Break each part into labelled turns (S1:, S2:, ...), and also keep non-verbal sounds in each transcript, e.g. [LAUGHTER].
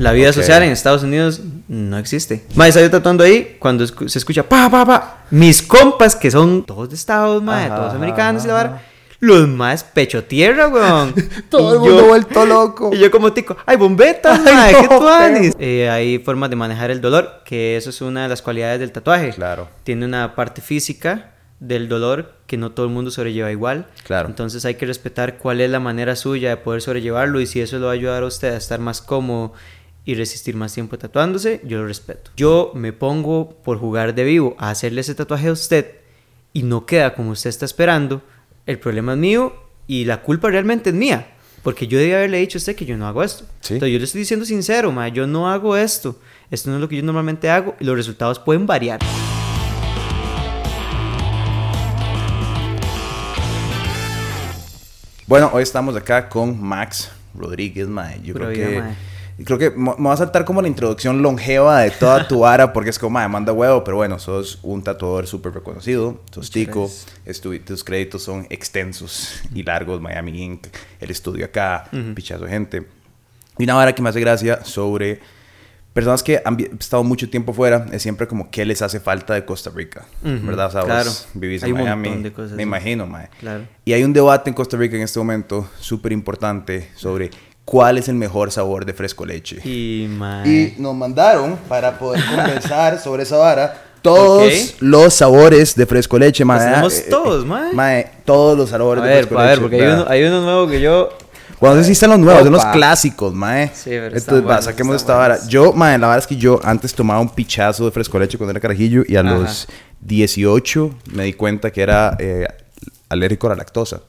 S1: La vida social en Estados Unidos no existe. Mae, estaba yo tatuando ahí cuando se escucha pa, pa, pa. Mis compas, que son todos de Estados, mae,
S2: Ajá,
S1: todos
S2: ajá,
S1: americanos y la
S2: ajá.
S1: vara. Los más pecho tierra, weón. [LAUGHS]
S2: Todo
S1: Y
S2: el mundo
S1: yo-
S2: vuelto loco.
S1: Y yo como tico, ay, bombetas,
S2: Ay,
S1: mae,
S2: no,
S1: qué tuanis. Eh, hay formas de manejar el dolor, que eso es una de las cualidades del tatuaje.
S2: Claro.
S1: Tiene una parte física del dolor que no todo el mundo sobrelleva igual.
S2: Claro.
S1: Entonces hay que respetar cuál es la manera suya de poder sobrellevarlo y si eso lo va a ayudar a usted a estar más cómodo y resistir más tiempo tatuándose, yo lo respeto. Yo me pongo por jugar de vivo a hacerle ese tatuaje a usted y no queda como usted está esperando, el problema es mío y la culpa realmente es mía. Porque yo debí haberle dicho a usted que yo no hago esto.
S2: Sí.
S1: Entonces yo le estoy diciendo sincero, ma, yo no hago esto. Esto no es lo que yo normalmente hago y los resultados pueden variar.
S2: Bueno, hoy estamos acá con Max Rodríguez, mae. Yo creo que...
S1: mae.
S2: Creo que me va a saltar como la introducción longeva de toda tu [LAUGHS] vara, porque es como, mae, manda huevo, pero bueno, sos un tatuador súper reconocido, sos tico, tus créditos son extensos y largos, Miami Inc., el estudio acá, pichazo de gente. Y una vara que me hace gracia sobre personas que han estado mucho tiempo fuera, es siempre como, ¿qué les hace falta de Costa Rica?
S1: Ujú,
S2: ¿Verdad? O sea,
S1: claro.
S2: vos vivís
S1: Hay
S2: en Miami,
S1: de cosas,
S2: me
S1: sí.
S2: imagino, mae.
S1: Claro.
S2: Y hay un debate en Costa Rica en este momento súper importante sobre cuál es el mejor sabor de fresco leche.
S1: Y,
S2: Y nos mandaron para poder [LAUGHS] conversar sobre esa vara todos los sabores de fresco leche, mae.
S1: Tenemos
S2: Eh, eh,
S1: todos, mae.
S2: mae, todos los
S1: a
S2: sabores de
S1: ver,
S2: fresco
S1: a ver,
S2: leche.
S1: porque hay uno, hay uno nuevo que yo...
S2: Bueno, no sé si están los nuevos, son los clásicos, mae.
S1: Sí, pero
S2: Entonces, va, saquemos esta vara. Yo, mae, la verdad es que yo antes tomaba un pichazo de fresco leche cuando era carajillo y a
S1: Ajá.
S2: los 18 me di cuenta que era eh, alérgico a la lactosa.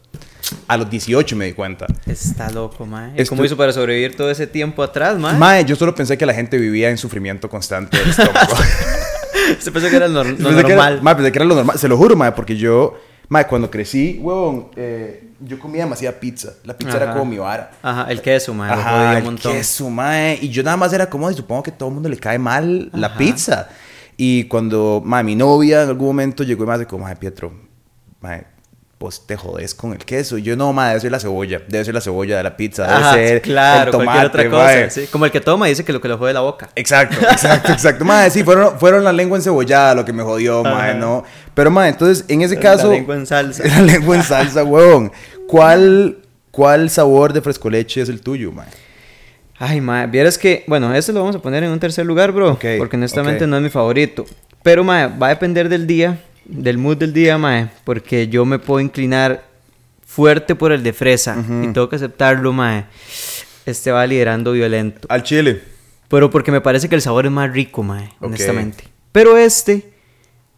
S2: A los 18 me di cuenta.
S1: Está loco, ma.
S2: Esto-
S1: ¿Cómo hizo para sobrevivir todo ese tiempo atrás, ma?
S2: Mae, yo solo pensé que la gente vivía en sufrimiento constante del estómago. [LAUGHS]
S1: Se pensó que era [LAUGHS] lo,
S2: pensé, que era,
S1: normal.
S2: mae, pensé que era lo normal. Se lo juro, mae, porque yo, mae, cuando crecí, huevón, eh, yo comía demasiada pizza. La pizza era
S1: Ajá.
S2: como mi vara.
S1: Ajá, el queso, ma. lo
S2: Ajá, el
S1: montón.
S2: queso, mae. Y yo nada más era como, "Ay, supongo que a todo el mundo le cae mal la
S1: Ajá.
S2: pizza. Y cuando, mae, mi novia en algún momento llegó y me como, mae, Pietro, mae, pues te jodes con el queso. Y yo, no, mae, debe ser la cebolla. Debe ser la cebolla de la pizza. Debe
S1: Ajá,
S2: ser
S1: claro,
S2: el tomate,
S1: otra cosa.
S2: mae".
S1: sí. Como el que toma dice que lo que lo jode la boca.
S2: Exacto, [LAUGHS] exacto, exacto. Mae, sí, fueron, fueron la lengua encebollada lo que me jodió,
S1: Ajá.
S2: ¿no? Pero, mae, entonces, en ese
S1: La
S2: caso...
S1: lengua en salsa. [LAUGHS]
S2: La lengua en salsa, huevón. ¿Cuál, [LAUGHS] ¿Cuál sabor de fresco leche es el tuyo, mae?
S1: Ay, ma, vieras que, bueno, este lo vamos a poner en un tercer lugar, bro.
S2: Ok,
S1: porque honestamente no es mi favorito. Pero, ma, va a depender del día, del mood del día, ma, porque yo me puedo inclinar fuerte por el de fresa. Y tengo que aceptarlo, ma. Este va liderando violento.
S2: Al chile.
S1: Pero porque me parece que el sabor es más rico, ma,
S2: Ok.
S1: honestamente. Pero este,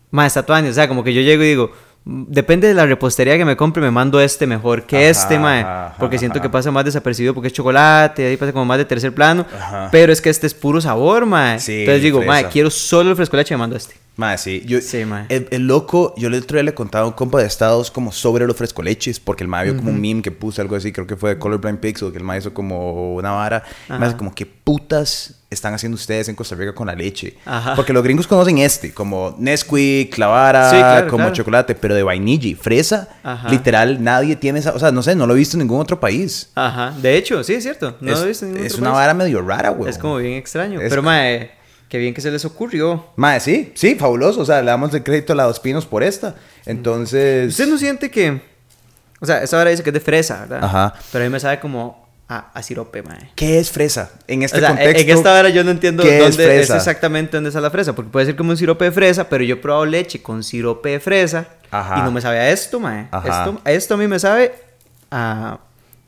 S1: ma, está. O sea, como que yo llego y digo, depende de la repostería que me compre, me mando este mejor que
S2: Ajá,
S1: este, ma.
S2: ajá,
S1: Porque siento
S2: ajá.
S1: que pasa más desapercibido porque es chocolate, ahí pasa como más de tercer plano. Pero es que este es puro sabor, ma.
S2: Sí,
S1: Entonces digo,
S2: fresa.
S1: ma, quiero solo el fresco leche, me mando este.
S2: Mae, sí. Yo,
S1: Sí, mae.
S2: El, el loco, yo el otro día le contaba a un compa de Estados como sobre los frescoleches, porque el mae vio como un meme que puse algo así, creo que fue de Colorblind Pixel, que el mae hizo como una vara. Hace como, ¿qué putas están haciendo ustedes en Costa Rica con la leche?
S1: Ajá.
S2: Porque los gringos conocen este, como Nesquik, Clavara,
S1: Sí, claro,
S2: como
S1: claro.
S2: chocolate, pero de vainilla y fresa,
S1: Ajá.
S2: literal, nadie tiene esa, o sea, no sé, no lo he visto en ningún otro país.
S1: Ajá. De hecho, sí, es cierto. No
S2: es
S1: lo he visto en ningún
S2: es
S1: otro
S2: una
S1: país.
S2: vara medio rara, güey.
S1: Es como bien extraño.
S2: Es
S1: Pero,
S2: co-
S1: ma, qué bien que se les ocurrió.
S2: Mae, sí, sí, fabuloso. O sea, le damos el crédito a la Dos Pinos por esta. Entonces.
S1: ¿Usted no siente que... O sea, esa hora dice que es de fresa, ¿verdad?
S2: Ajá.
S1: Pero a mí me sabe como a, a sirope, mae.
S2: ¿Qué es fresa? En este
S1: o sea,
S2: contexto.
S1: en esta hora yo no entiendo
S2: ¿qué es
S1: dónde es,
S2: fresa?
S1: exactamente dónde está la fresa. Porque puede ser como un sirope de fresa, pero yo he probado leche con sirope de fresa
S2: Ajá.
S1: y no me sabe a esto, mae. Esto, esto a mí me sabe a...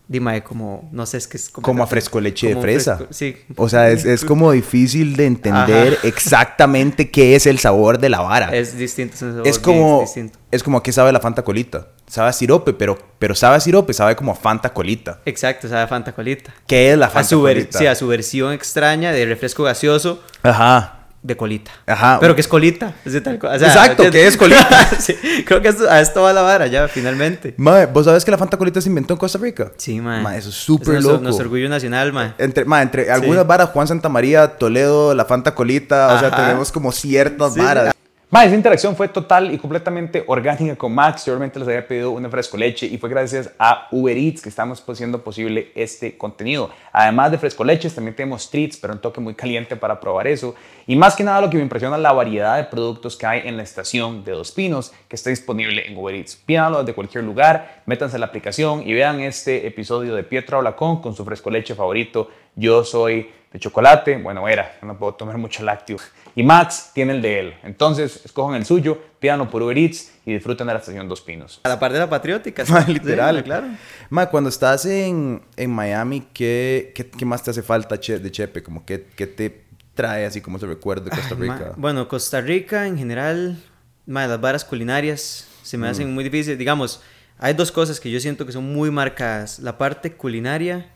S1: Dime, como... No sé, es que es como...
S2: Como a fresco leche de fresa.
S1: fresco- sí.
S2: O sea, es, es como difícil de entender
S1: Ajá.
S2: exactamente qué es el sabor de la vara.
S1: Es distinto. Es, un sabor
S2: Es como,
S1: distinto.
S2: Es como que sabe la Fanta Colita. Sabe a sirope, pero, pero sabe a sirope, sabe como a Fanta Colita.
S1: Exacto, sabe a Fanta Colita.
S2: ¿Qué es la
S1: A
S2: Fanta
S1: su,
S2: Colita?
S1: sí, a su versión extraña de refresco gaseoso
S2: Ajá.
S1: de colita.
S2: Ajá.
S1: Pero que es colita. Es de tal co- o sea,
S2: Exacto, que es colita. [LAUGHS]
S1: sí, creo que esto- a esto va la vara ya, finalmente.
S2: Mae, ¿vos sabés que la Fanta Colita se inventó en Costa Rica?
S1: Sí, man.
S2: Mae, eso es súper loco.
S1: nuestro orgullo nacional, man.
S2: Entre, ma, entre algunas varas, Juan Santamaría, Toledo, la Fanta Colita, o sea, tenemos como ciertas
S1: Sí.
S2: varas. Más, esa interacción fue total y completamente orgánica con Max. Yo realmente les había pedido una fresco leche y fue gracias a Uber Eats que estamos haciendo posible este contenido. Además de fresco leches, también tenemos treats, pero un toque muy caliente para probar eso. Y más que nada lo que me impresiona la variedad de productos que hay en la estación de Dos Pinos que está disponible en Uber Eats. Pídanlo desde cualquier lugar, métanse a la aplicación y vean este episodio de Pietro Ablacón con su fresco leche favorito. Yo soy de chocolate, bueno, era, no puedo tomar mucho lácteo. Y Max tiene el de él. Entonces, escojan el suyo, pídanlo por Uber Eats y disfruten de la estación Dos Pinos.
S1: A la parte de la patriótica, [LAUGHS]
S2: literal. claro. Ma, cuando estás en, en Miami, ¿qué, ¿qué, qué, más te hace falta de Chepe? Como que, ¿Qué te trae así como ese recuerdo de Costa Rica?
S1: bueno, Costa Rica en general, ma, las varas culinarias se me mm. hacen muy difíciles. Digamos, hay dos cosas que yo siento que son muy marcadas. La parte culinaria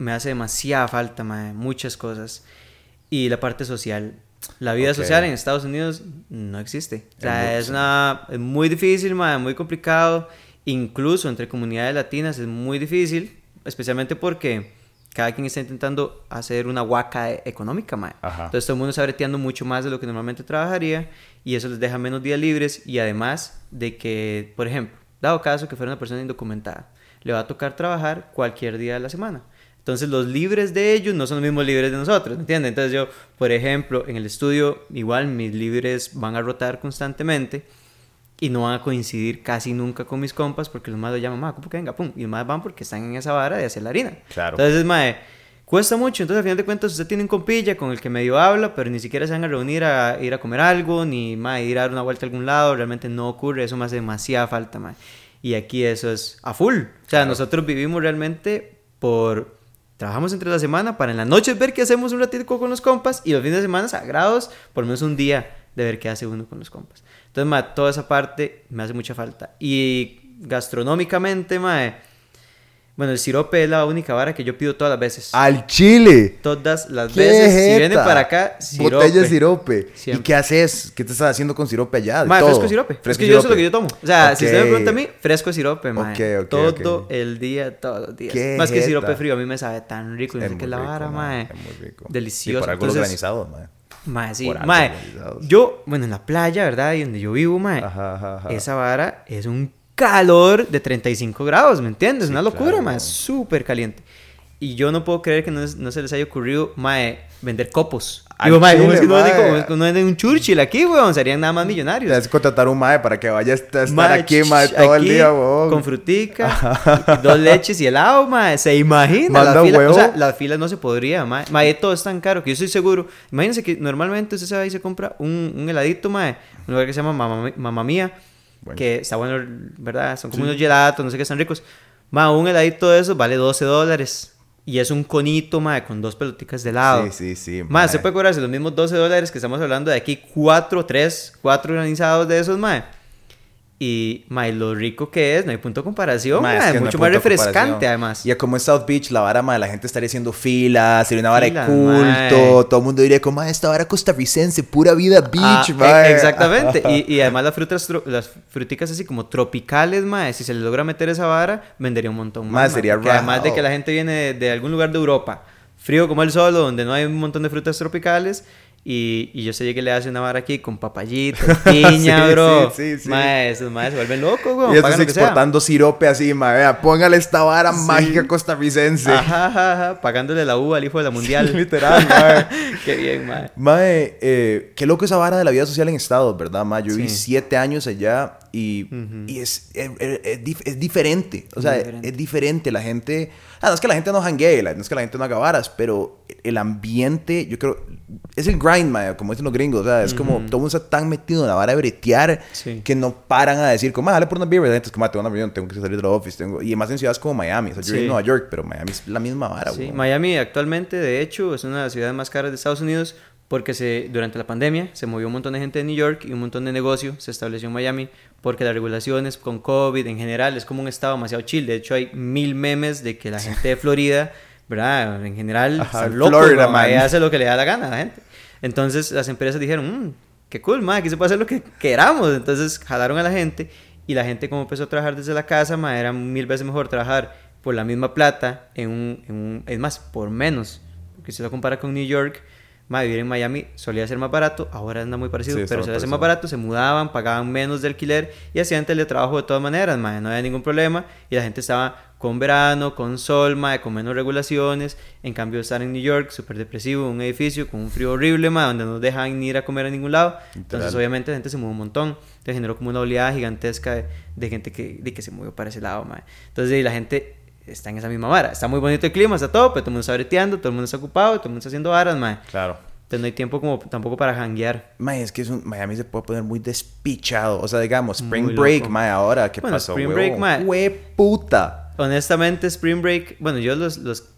S1: me hace demasiada falta, ma, muchas cosas. Y la parte social la vida social en Estados Unidos no existe. O sea, es, una, es muy difícil, muy complicado. Incluso entre comunidades latinas es muy difícil, especialmente porque cada quien está intentando hacer una huaca económica, mae. Entonces todo el mundo está breteando mucho más de lo que normalmente trabajaría y eso les deja menos días libres y además de que, por ejemplo, dado caso que fuera una persona indocumentada, le va a tocar trabajar cualquier día de la semana. Entonces los libres de ellos no son los mismos libres de nosotros, ¿me entiendes? Entonces yo, por ejemplo, en el estudio igual mis libres van a rotar constantemente y no van a coincidir casi nunca con mis compas porque los más lo llaman, ma, ¿cómo que venga? Pum. Y los más van porque están en esa vara de hacer la harina.
S2: Claro.
S1: Entonces, mae, cuesta mucho. Entonces, al final de cuentas, usted tiene un compilla con el que medio habla, pero ni siquiera se van a reunir a ir a comer algo, ni mae, ir a dar una vuelta a algún lado. Realmente no ocurre. Eso me hace demasiada falta, mae. Y aquí eso es a full. O sea, nosotros vivimos realmente por Trabajamos entre la semana para en la noche ver qué hacemos un ratito con los compas y los fines de semana sagrados, por lo menos un día de ver qué hace uno con los compas. Entonces, toda esa parte me hace mucha falta. Y gastronómicamente, mae, bueno, el sirope es la única vara que yo pido todas las veces.
S2: ¡Al chile!
S1: Todas las veces. Si viene para acá,
S2: sirope. Botella de sirope. ¿Y qué haces? ¿Qué te estás haciendo con sirope allá?
S1: Ma, fresco sirope. Fresco es que yo eso es lo que yo tomo. O sea, si usted me pregunta a mí, fresco sirope, ma. Todo el día, todos los días. Más que sirope frío, a mí me sabe tan rico. Es que la vara, ma. Es muy rico. Delicioso. Y
S2: por algo organizado, ma.
S1: Mae, sí. Mae, yo, bueno, en la playa, ¿verdad? Y donde yo vivo, mae, esa vara es un calor de 35 grados, ¿me entiendes? Una locura, mae, súper caliente. Y yo no puedo creer que no, no se les haya ocurrido, mae, vender copos. Digo, mae, ¿cómo es que no, no venden un Churchill aquí, weón? Serían nada más millonarios.
S2: Tienes que contratar un mae para que vaya a estar aquí, mae, todo el día, weón.
S1: Con frutica, dos leches y helado, mae. ¿Se imagina? la fila, O sea, la fila no se podría, mae. Mae, todo es tan caro que yo estoy seguro. Imagínense que normalmente usted se va y se compra un, un heladito, mae. Un lugar que se llama Mamá, Mamá Mía que está bueno, ¿verdad? Son como unos gelatos, no sé qué, están ricos. Ma, un heladito de esos vale 12 dólares. Y es un conito, ma, con dos pelotitas de helado.
S2: Sí, sí, sí.
S1: Ma, se puede cobrarse los mismos 12 dólares que estamos hablando de aquí, 4, 3, 4 organizados de esos, ma. Y, mae, lo rico que es, no hay punto de comparación, es mucho más refrescante además.
S2: Y como en South Beach, la vara, mae, la gente estaría haciendo filas, sería una vara de culto, todo el mundo diría como, esta vara costarricense, pura vida beach, ah,
S1: exactamente. [LAUGHS] y, y, además las frutas, las fruticas así como tropicales, mae, si se le logra meter esa vara, vendería un montón
S2: más. sería
S1: Además de que la gente viene de, algún lugar de Europa, frío como el sol, donde no hay un montón de frutas tropicales, y, y, yo sé que le hace una vara aquí con papayito, [LAUGHS] piña, bro. Sí, sí, sí. Mae, esos maes se vuelven locos, güey.
S2: Y estás exportando sirope así, mae. Vea, póngale esta vara mágica costarricense.
S1: Ajá, ajá, ajá. Pagándole la uva al hijo de la mundial. [LAUGHS]
S2: literal, mae. [LAUGHS]
S1: qué bien, mae.
S2: Mae, eh, qué loco esa vara de la vida social en Estados, ¿verdad, mae? Yo viví siete años allá y, y es, es, es, diferente. O sea, es diferente. La gente... Ah, no es que la gente no janguee, no es que la gente no haga varas, pero el ambiente, yo creo, es el grind, man, como dicen los gringos, o sea, es como todo el mundo está tan metido en la vara de bretear que no paran a decir, como, ah, dale por una beer, entonces, como, tengo una reunión, tengo que salir de la office, tengo... y además en ciudades como Miami, o sea, yo vivo en Nueva York, pero Miami es la misma vara,
S1: Sí, Miami actualmente, de hecho, es una de las ciudades más caras de Estados Unidos porque se, durante la pandemia se movió un montón de gente de New York y un montón de negocio se estableció en Miami porque las regulaciones con COVID en general es como un estado demasiado chill. De hecho, hay mil memes de que la gente de Florida, ¿verdad? En general, Ajá, loco, hace lo que le da la gana a la gente. Entonces las empresas dijeron, mmm, qué cool, ma, aquí se puede hacer lo que queramos. Entonces jalaron a la gente y la gente como empezó a trabajar desde la casa, era mil veces mejor trabajar por la misma plata, en un, en un, es más, por menos. Porque si lo compara con New York, vivir en Miami solía ser más barato, ahora anda muy parecido,
S2: Sí,
S1: pero solía ser
S2: parecido.
S1: más barato, se mudaban, pagaban menos de alquiler y hacían teletrabajo de todas maneras, mae, no había ningún problema y la gente estaba con verano, con sol, mae, con menos regulaciones, en cambio estar en New York, súper depresivo, un edificio con un frío horrible, mae, donde no dejan ni ir a comer a ningún lado, entonces
S2: Literal.
S1: obviamente la gente se mudó un montón, se generó como una oleada gigantesca de, de gente que, de que se movió para ese lado, mae. entonces y la gente está en esa misma vara, está muy bonito el clima, está todo, pero todo el mundo está breteando, todo el mundo está ocupado, todo el mundo está haciendo varas, mae.
S2: Claro.
S1: Entonces no hay tiempo como tampoco para janguear.
S2: Mae, es que es un, Miami se puede poner muy despichado. O sea, digamos, Spring
S1: Muy
S2: Break,
S1: loco.
S2: mae, ahora, ¿qué
S1: Bueno,
S2: pasó,
S1: Spring? Break, mae.
S2: Hue puta.
S1: Honestamente, Spring Break, bueno, yo los, los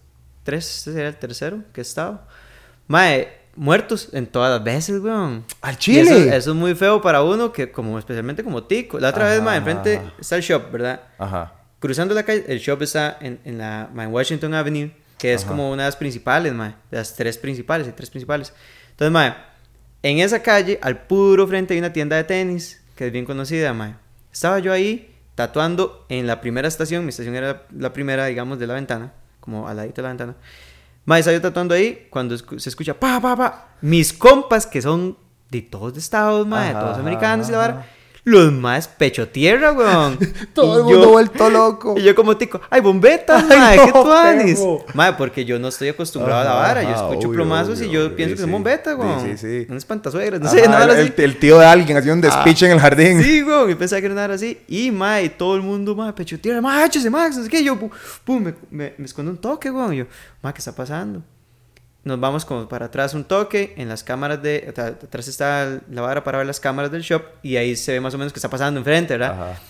S1: tres, este sería el tercero que he estado. Mae, muertos en todas las veces, weón.
S2: ¡Al chile!
S1: Eso, eso es muy feo para uno, que como especialmente como tico. La otra vez,
S2: Ajá.
S1: mae, enfrente está el shop, ¿verdad?
S2: Ajá.
S1: Cruzando la calle, el shop está en, en la Washington Avenue, que es
S2: Ajá.
S1: como una de las principales, mae, de las tres principales, hay tres principales. Entonces, mae, en esa calle, al puro frente hay una tienda de tenis, que es bien conocida, mae. Estaba yo ahí tatuando en la primera estación, mi estación era la primera, digamos, de la ventana, como al ladito de la ventana. Mae, estaba yo tatuando ahí, cuando escu- se escucha pa, pa, pa, mis compas, que son de todos de Estados, mae,
S2: Ajá,
S1: todos americanos y la vara, los más pecho tierra, weón. [LAUGHS]
S2: Todo
S1: Y
S2: el mundo
S1: yo-
S2: vuelto loco. [LAUGHS]
S1: y yo como tico, ay, bombetas, [LAUGHS] mae,
S2: no,
S1: qué tuanis. Mae, porque yo no estoy acostumbrado a la
S2: Ajá,
S1: vara. Yo escucho
S2: obvio,
S1: plomazos y yo
S2: obvio,
S1: pienso
S2: sí,
S1: que son bombetas,
S2: Sí,
S1: weón.
S2: sí, sí.
S1: No
S2: Ajá,
S1: sé, nada
S2: el,
S1: así.
S2: el- el tío de alguien haciendo un despiche en el jardín.
S1: Sí, weón, yo pensaba que era nada así. Y, mae, todo el mundo, mae, pecho tierra, mae, échese, Max, no sé qué. Yo, pu- pum, me, me, me escondo un toque, weón. Y yo, mae, ¿qué está pasando? Nos vamos como para atrás un toque, en las cámaras de... Atrás está la vara para ver las cámaras del shop y ahí se ve más o menos qué está pasando enfrente, ¿verdad?
S2: Ajá.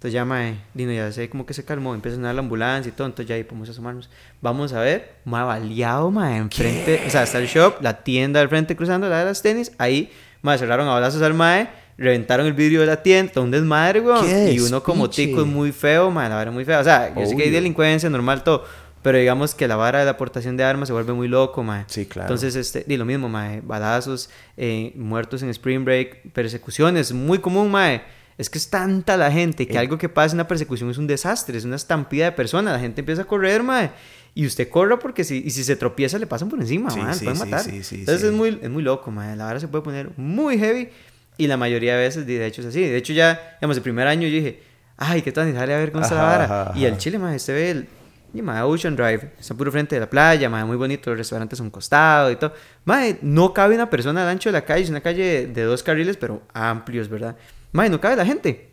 S1: Entonces ya, mae, Dino, ya sé como que se calmó, empieza a sonar la ambulancia y todo, entonces ya ahí podemos asomarnos. Vamos a ver, mae, baleado, mae, enfrente, o sea, está el shop, la tienda al frente cruzando, la de las tenis, ahí, mae, cerraron a balazos al mae, reventaron el vidrio de la tienda, un desmadre, weón.
S2: ¡Qué
S1: Y uno como tico es muy feo, mae, la es muy fea. O sea, yo sé que hay delincuencia, normal todo, pero digamos que la vara de la aportación de armas se vuelve muy loco, mae.
S2: Sí, claro.
S1: Entonces, este, y lo mismo, mae, balazos, eh, muertos en Spring Break, persecuciones, muy común, mae. Es que es tanta la gente que
S2: Eh.
S1: algo que pasa en una persecución es un desastre, es una estampida de personas. La gente empieza a correr, mae. Y usted corre porque si, y si se tropieza le pasan por encima,
S2: Sí,
S1: mae,
S2: sí,
S1: pueden matar.
S2: sí, sí,
S1: Entonces
S2: sí.
S1: Es, muy, es muy loco, mae. La vara se puede poner muy heavy y la mayoría de veces, de hecho, es así. De hecho, ya, digamos, el primer año yo dije, ay, qué tan sale a ver la
S2: Ajá,
S1: vara.
S2: ajá,
S1: Y el. Chile, mae, usted ve el, y, mae, Ocean Drive, está puro frente de la playa, mae, muy bonito, los restaurantes a un costado y todo. Mae, no cabe una persona al ancho de la calle, es una calle de dos carriles, pero amplios, ¿verdad? Mae, no cabe la gente.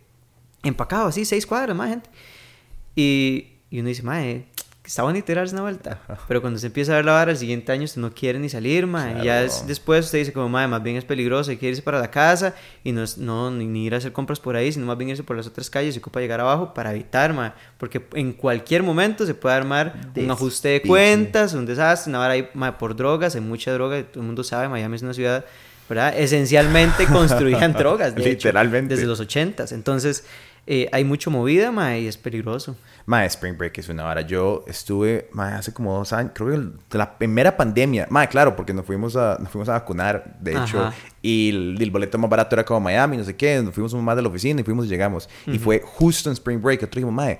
S1: Empacado así, seis cuadras, más gente. Y, y uno dice, mae, está bonito darse una vuelta. Pero cuando se empieza a ver la vara, el siguiente año usted no quiere ni salir, mae.
S2: Claro.
S1: Ya es- después usted dice como, mae, más bien es peligroso, hay que irse para la casa y no, es- no ni, ni ir a hacer compras por ahí, sino más bien irse por las otras calles y ocupa llegar abajo para evitar, mae. Porque en cualquier momento se puede armar un ajuste de cuentas, un desastre, una vara ahí, mae, por drogas, hay mucha droga, todo el mundo sabe, Miami es una ciudad... ¿verdad? Esencialmente [LAUGHS] construían drogas, de hecho,
S2: Literalmente.
S1: desde los 80s. Entonces, eh, hay mucho movida, mae, y es peligroso.
S2: Mae, Spring Break es una hora. Yo estuve, mae, hace como dos años, creo que la primera pandemia. Mae, claro, porque nos fuimos a, nos fuimos a vacunar, de hecho.
S1: Ajá.
S2: Y el, el boleto más barato era como Miami, no sé qué. Nos fuimos más de la oficina y fuimos y llegamos. Y fue justo en Spring Break. Otro dijimos, mae,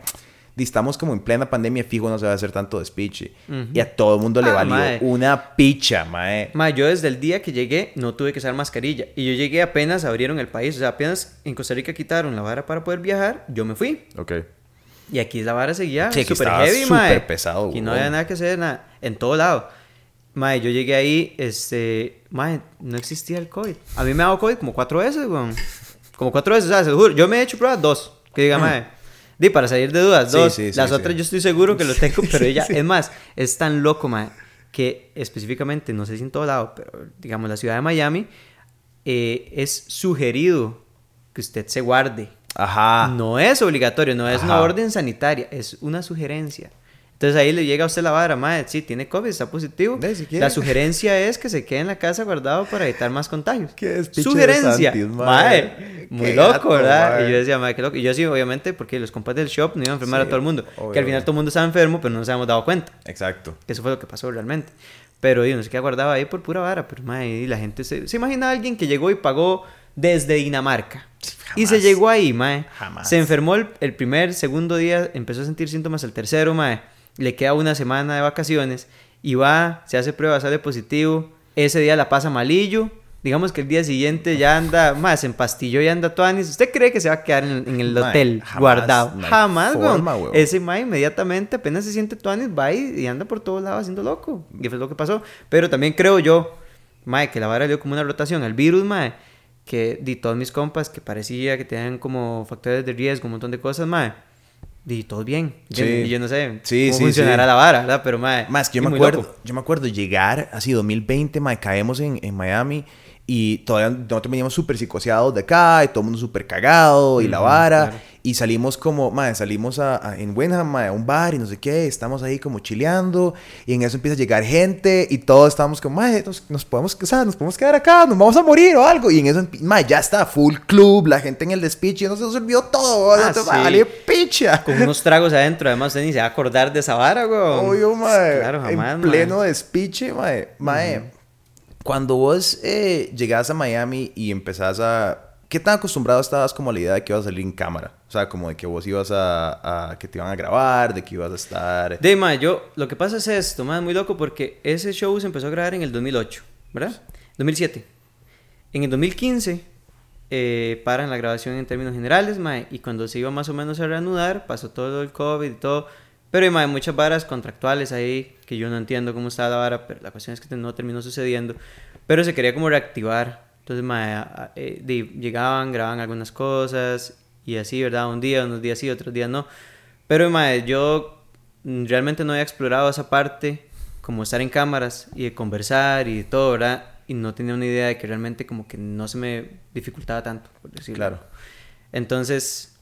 S2: estamos como en plena pandemia, fijo, no se va a hacer tanto despiche. Y a todo el mundo le
S1: Ah,
S2: valió
S1: mae.
S2: una picha, mae.
S1: Ma, yo desde el día que llegué no tuve que usar mascarilla. Y yo llegué apenas abrieron el país. O sea, apenas en Costa Rica quitaron la vara para poder viajar, yo me fui.
S2: Ok.
S1: Y aquí la vara seguía
S2: Sí, estaba
S1: heavy, mae.
S2: pesado,
S1: Aquí no había nada que hacer, nada. En todo lado. Mae, yo llegué ahí, este... Mae, no existía el COVID. A mí me ha dado COVID como cuatro veces, weón. Como cuatro veces, o sea, se lo juro. Yo me he hecho pruebas dos. Que diga, mae... Di, para salir de dudas,
S2: Mm.
S1: Dos.
S2: sí, sí,
S1: Las otras yo estoy seguro que lo tengo, [LAUGHS] pero ella... Es más, es tan loco, mae, que específicamente, no sé si en todo lado, pero digamos la ciudad de Miami, eh, es sugerido que usted se guarde.
S2: Ajá.
S1: No es obligatorio, no es una
S2: Ajá.
S1: orden sanitaria, es una sugerencia. Entonces ahí le llega a usted la vara, madre, sí, tiene COVID, está positivo.
S2: Si
S1: la sugerencia es que se quede en la casa guardado para evitar más contagios.
S2: Qué de
S1: sugerencia.
S2: Santis, mae.
S1: Mae, muy
S2: Qué
S1: loco,
S2: gato,
S1: ¿verdad?
S2: mae.
S1: Y yo decía, madre, qué loco. Y yo sí, obviamente, porque los compas del shop no iban a enfermar
S2: Sí,
S1: a todo el mundo.
S2: obvio,
S1: que al final todo el mundo estaba enfermo, pero no nos habíamos dado cuenta.
S2: Exacto.
S1: Que eso fue lo que pasó realmente. Pero y uno se queda guardado ahí por pura vara. Pero madre, y la gente se, se imagina a alguien que llegó y pagó desde Dinamarca. Y se llegó ahí, mae.
S2: Jamás.
S1: Se enfermó el, el primer, segundo día, empezó a sentir síntomas el tercero, mae. Le queda una semana de vacaciones y va, se hace prueba, sale positivo ese día la pasa malillo, digamos que el día siguiente ya anda, más en pastillo y anda Tuanis, ¿usted cree que se va a quedar en, el hotel guardado? jamás, weón. Ese mae inmediatamente apenas se siente Tuanis, va y, anda por todos lados haciendo loco. Y fue lo que pasó. Pero también creo yo, mae, que la vara dio como una rotación al virus, mae, que di todos mis compas que parecía que tenían como factores de riesgo, un montón de cosas, mae y todo bien. Sí. Y yo no sé sí, cómo funcionará la vara, ¿verdad? Pero, mae,
S2: Más que yo me acuerdo, yo me acuerdo llegar así 2020, mae, caemos en, en Miami y todavía nosotros veníamos súper psicoseados de acá y todo el mundo súper cagado y la vara. Y salimos como, madre, salimos a, en Wenham, a un bar y no sé qué. Estamos ahí como chileando. Y en eso empieza a llegar gente y todos estamos como, madre, nos, podemos, o sea, nos podemos quedar acá, nos vamos a morir o algo. Y en eso, madre, ya está full club, la gente en el despiche. Y no se nos olvidó todo. Ah, sí. picha.
S1: Con unos tragos adentro. Además, usted ni se va a acordar de esa vara, güey.
S2: Obvio, madre. Claro, jamás, En pleno despiche, madre. Madre cuando vos eh, llegás a Miami y empezás a... ¿Qué tan acostumbrado estabas como a la idea de que ibas a salir en cámara? O sea, como de que vos ibas a... que te iban a grabar, de que ibas a estar...
S1: De, ma, yo... Lo que pasa es esto, ma, muy loco porque ese show se empezó a grabar en el 2008, ¿verdad? 2007. En el 2015 eh, paran la grabación en términos generales, ma, y cuando se iba más o menos a reanudar, pasó todo el COVID y todo pero hay muchas varas contractuales ahí que yo no entiendo cómo está la vara, pero la cuestión es que no terminó sucediendo. Pero se quería como reactivar. Entonces eh, llegaban, grababan algunas cosas y así, ¿verdad? Un día, unos días sí, otros días no. Pero yo realmente no había explorado esa parte, como estar en cámaras y de conversar y de todo, ¿verdad? Y no tenía una idea de que realmente como que no se me dificultaba tanto, por decirlo.
S2: Claro.
S1: Entonces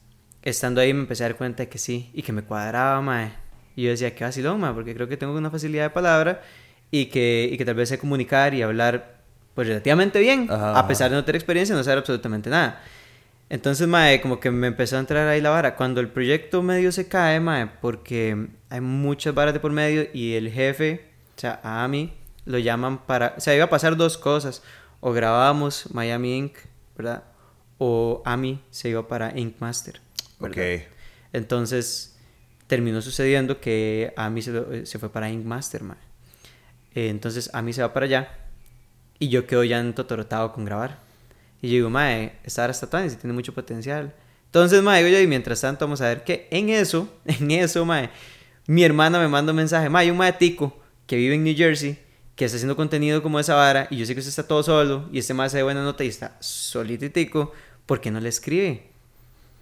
S1: estando ahí me empecé a dar cuenta de que sí, y que me cuadraba, mae. Y yo decía, qué vacilón, mae, porque creo que tengo una facilidad de palabra y que, y que tal vez sé comunicar y hablar pues relativamente bien, a pesar de no tener experiencia, no saber absolutamente nada. Entonces, mae, como que me empezó a entrar ahí la vara. Cuando el proyecto medio se cae, mae, porque hay muchas varas de por medio y el jefe, o sea, a lo llaman para... O sea, iba a pasar dos cosas. O grabábamos Miami Inc., ¿verdad? O AMI se iba para Ink Master. Entonces terminó sucediendo que a mí se, se fue para Ink Master, eh, entonces a mí se va para allá y yo quedo ya entotorotado con grabar. Y yo digo, mae, esta hora está tan y tiene mucho potencial. Entonces, mae, digo yo, y mientras tanto vamos a ver que en eso, [LAUGHS] en eso, mae, mi hermana me manda un mensaje, mae, hay un mae tico que vive en New Jersey que está haciendo contenido como esa vara y yo sé que usted está todo solo y este mae se de buena nota y está solito y tico, ¿por qué no le escribe?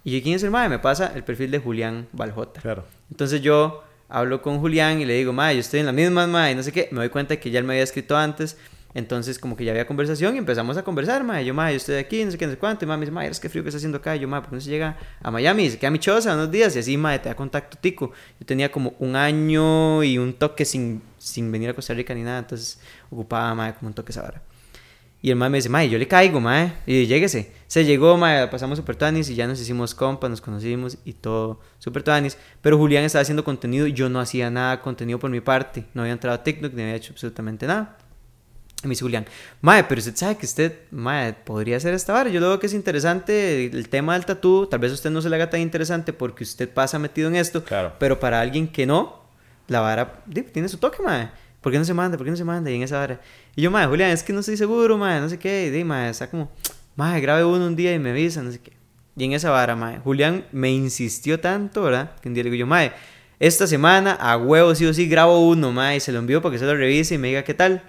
S1: Y yo, ¿quién es el mae? Me pasa el perfil de Julián Baljota.
S2: Claro.
S1: Entonces yo hablo con Julián y le digo, mae, yo estoy en la misma, mae, y no sé qué. Me doy cuenta que ya él me había escrito antes. Entonces, como que ya había conversación y empezamos a conversar, mae. Yo, mae, yo estoy aquí, no sé qué, no sé cuánto. Y mae me dice, mae, es que frío que está haciendo acá. Y yo, mae, ¿por qué no se llega a Miami? Y se queda a mi choza unos días. Y así, mae, te da contacto tico. Yo tenía como un año y un toque sin, sin venir a Costa Rica ni nada. Entonces, ocupaba, mae, como un toque esa hora. Y el mae me dice, mae, yo le caigo, mae. Y lléguese. Se llegó, mae, pasamos super tuanis y ya nos hicimos compas, nos conocimos y todo super tuanis. Pero Julián estaba haciendo contenido y yo no hacía nada contenido por mi parte. No había entrado a TikTok ni había hecho absolutamente nada. Y me dice Julián, mae, pero usted sabe que usted, mae, podría hacer esta vara. Yo lo veo que es interesante el tema del tatú. Tal vez a usted no se le haga tan interesante porque usted pasa metido en esto.
S2: Claro.
S1: Pero para alguien que no, la vara tiene su toque, mae. ¿Por qué no se manda? ¿Por qué no se manda? Y en esa hora. Y yo, madre, Julián, es que no estoy seguro, madre, no sé qué. Y de, madre, está como, madre, grabe uno un día y me avisa, no sé qué. Y en esa vara, madre, Julián me insistió tanto, ¿verdad? Que un día le digo yo, madre, esta semana a huevo sí o sí grabo uno, madre, y se lo envío para que se lo revise y me diga qué tal.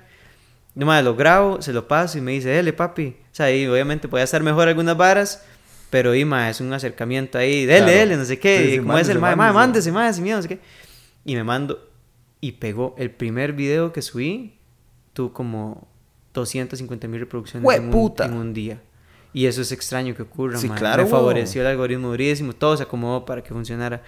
S1: Yo, madre, lo grabo, se lo paso y me dice, dele, papi. O sea, y obviamente puede estar mejor algunas varas, pero, y, madre, es un acercamiento ahí, dele, dele, no sé qué. y como es el madre, madre, mándese, madre, sin miedo, no sé qué. Y me mando y pegó. El primer video que subí tuvo como 250 mil reproducciones en un, en un, día. Y eso es extraño que ocurra, sí, claro, Me favoreció el algoritmo durísimo, todo se acomodó para que funcionara.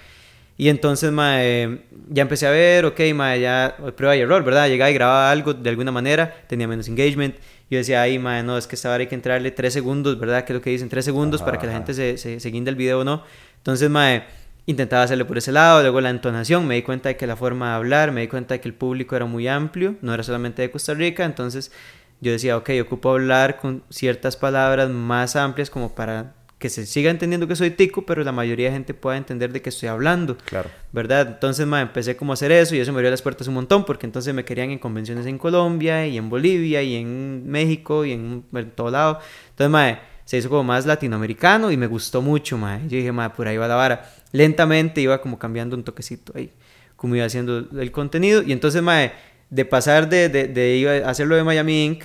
S1: Y entonces, ma, ya empecé a ver, ok, ma, ya prueba y error, ¿verdad? Llegaba y grababa algo de alguna manera, tenía menos engagement. Yo decía, ay, ma, no, es que esta hora hay que entrarle tres segundos, ¿verdad? Que es lo que dicen, tres segundos para que la gente se, se, se guinde el video o no. Entonces, ma, intentaba hacerlo por ese lado, luego la entonación, me di cuenta de que la forma de hablar, me di cuenta de que el público era muy amplio, no era solamente de Costa Rica, entonces yo decía, ok, ocupo hablar con ciertas palabras más amplias como para que se siga entendiendo que soy tico, pero la mayoría de gente pueda entender de qué estoy hablando.
S2: Claro.
S1: ¿Verdad? Entonces, ma, empecé como a hacer eso y eso me abrió las puertas un montón, porque entonces me querían en convenciones en Colombia y en Bolivia y en México y en, en todo lado. Entonces, ma, se hizo como más latinoamericano y me gustó mucho, ma. Yo dije, ma, por ahí va la vara. Lentamente iba como cambiando un toquecito ahí, como iba haciendo el contenido. Y entonces, ma, de pasar de, de, de iba a hacerlo de Miami Inc.,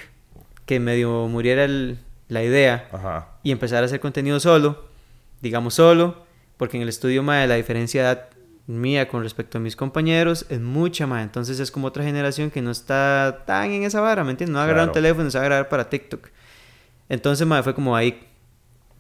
S1: que medio muriera el, la idea
S2: Ajá.
S1: y empezar a hacer contenido solo, digamos solo, porque en el estudio mae, la diferencia de edad mía con respecto a mis compañeros es mucha más, entonces es como otra generación que no está tan en esa vara, ¿me entiendes? No va a un teléfono, se va a grabar para TikTok. Entonces, mae, fue como ahí,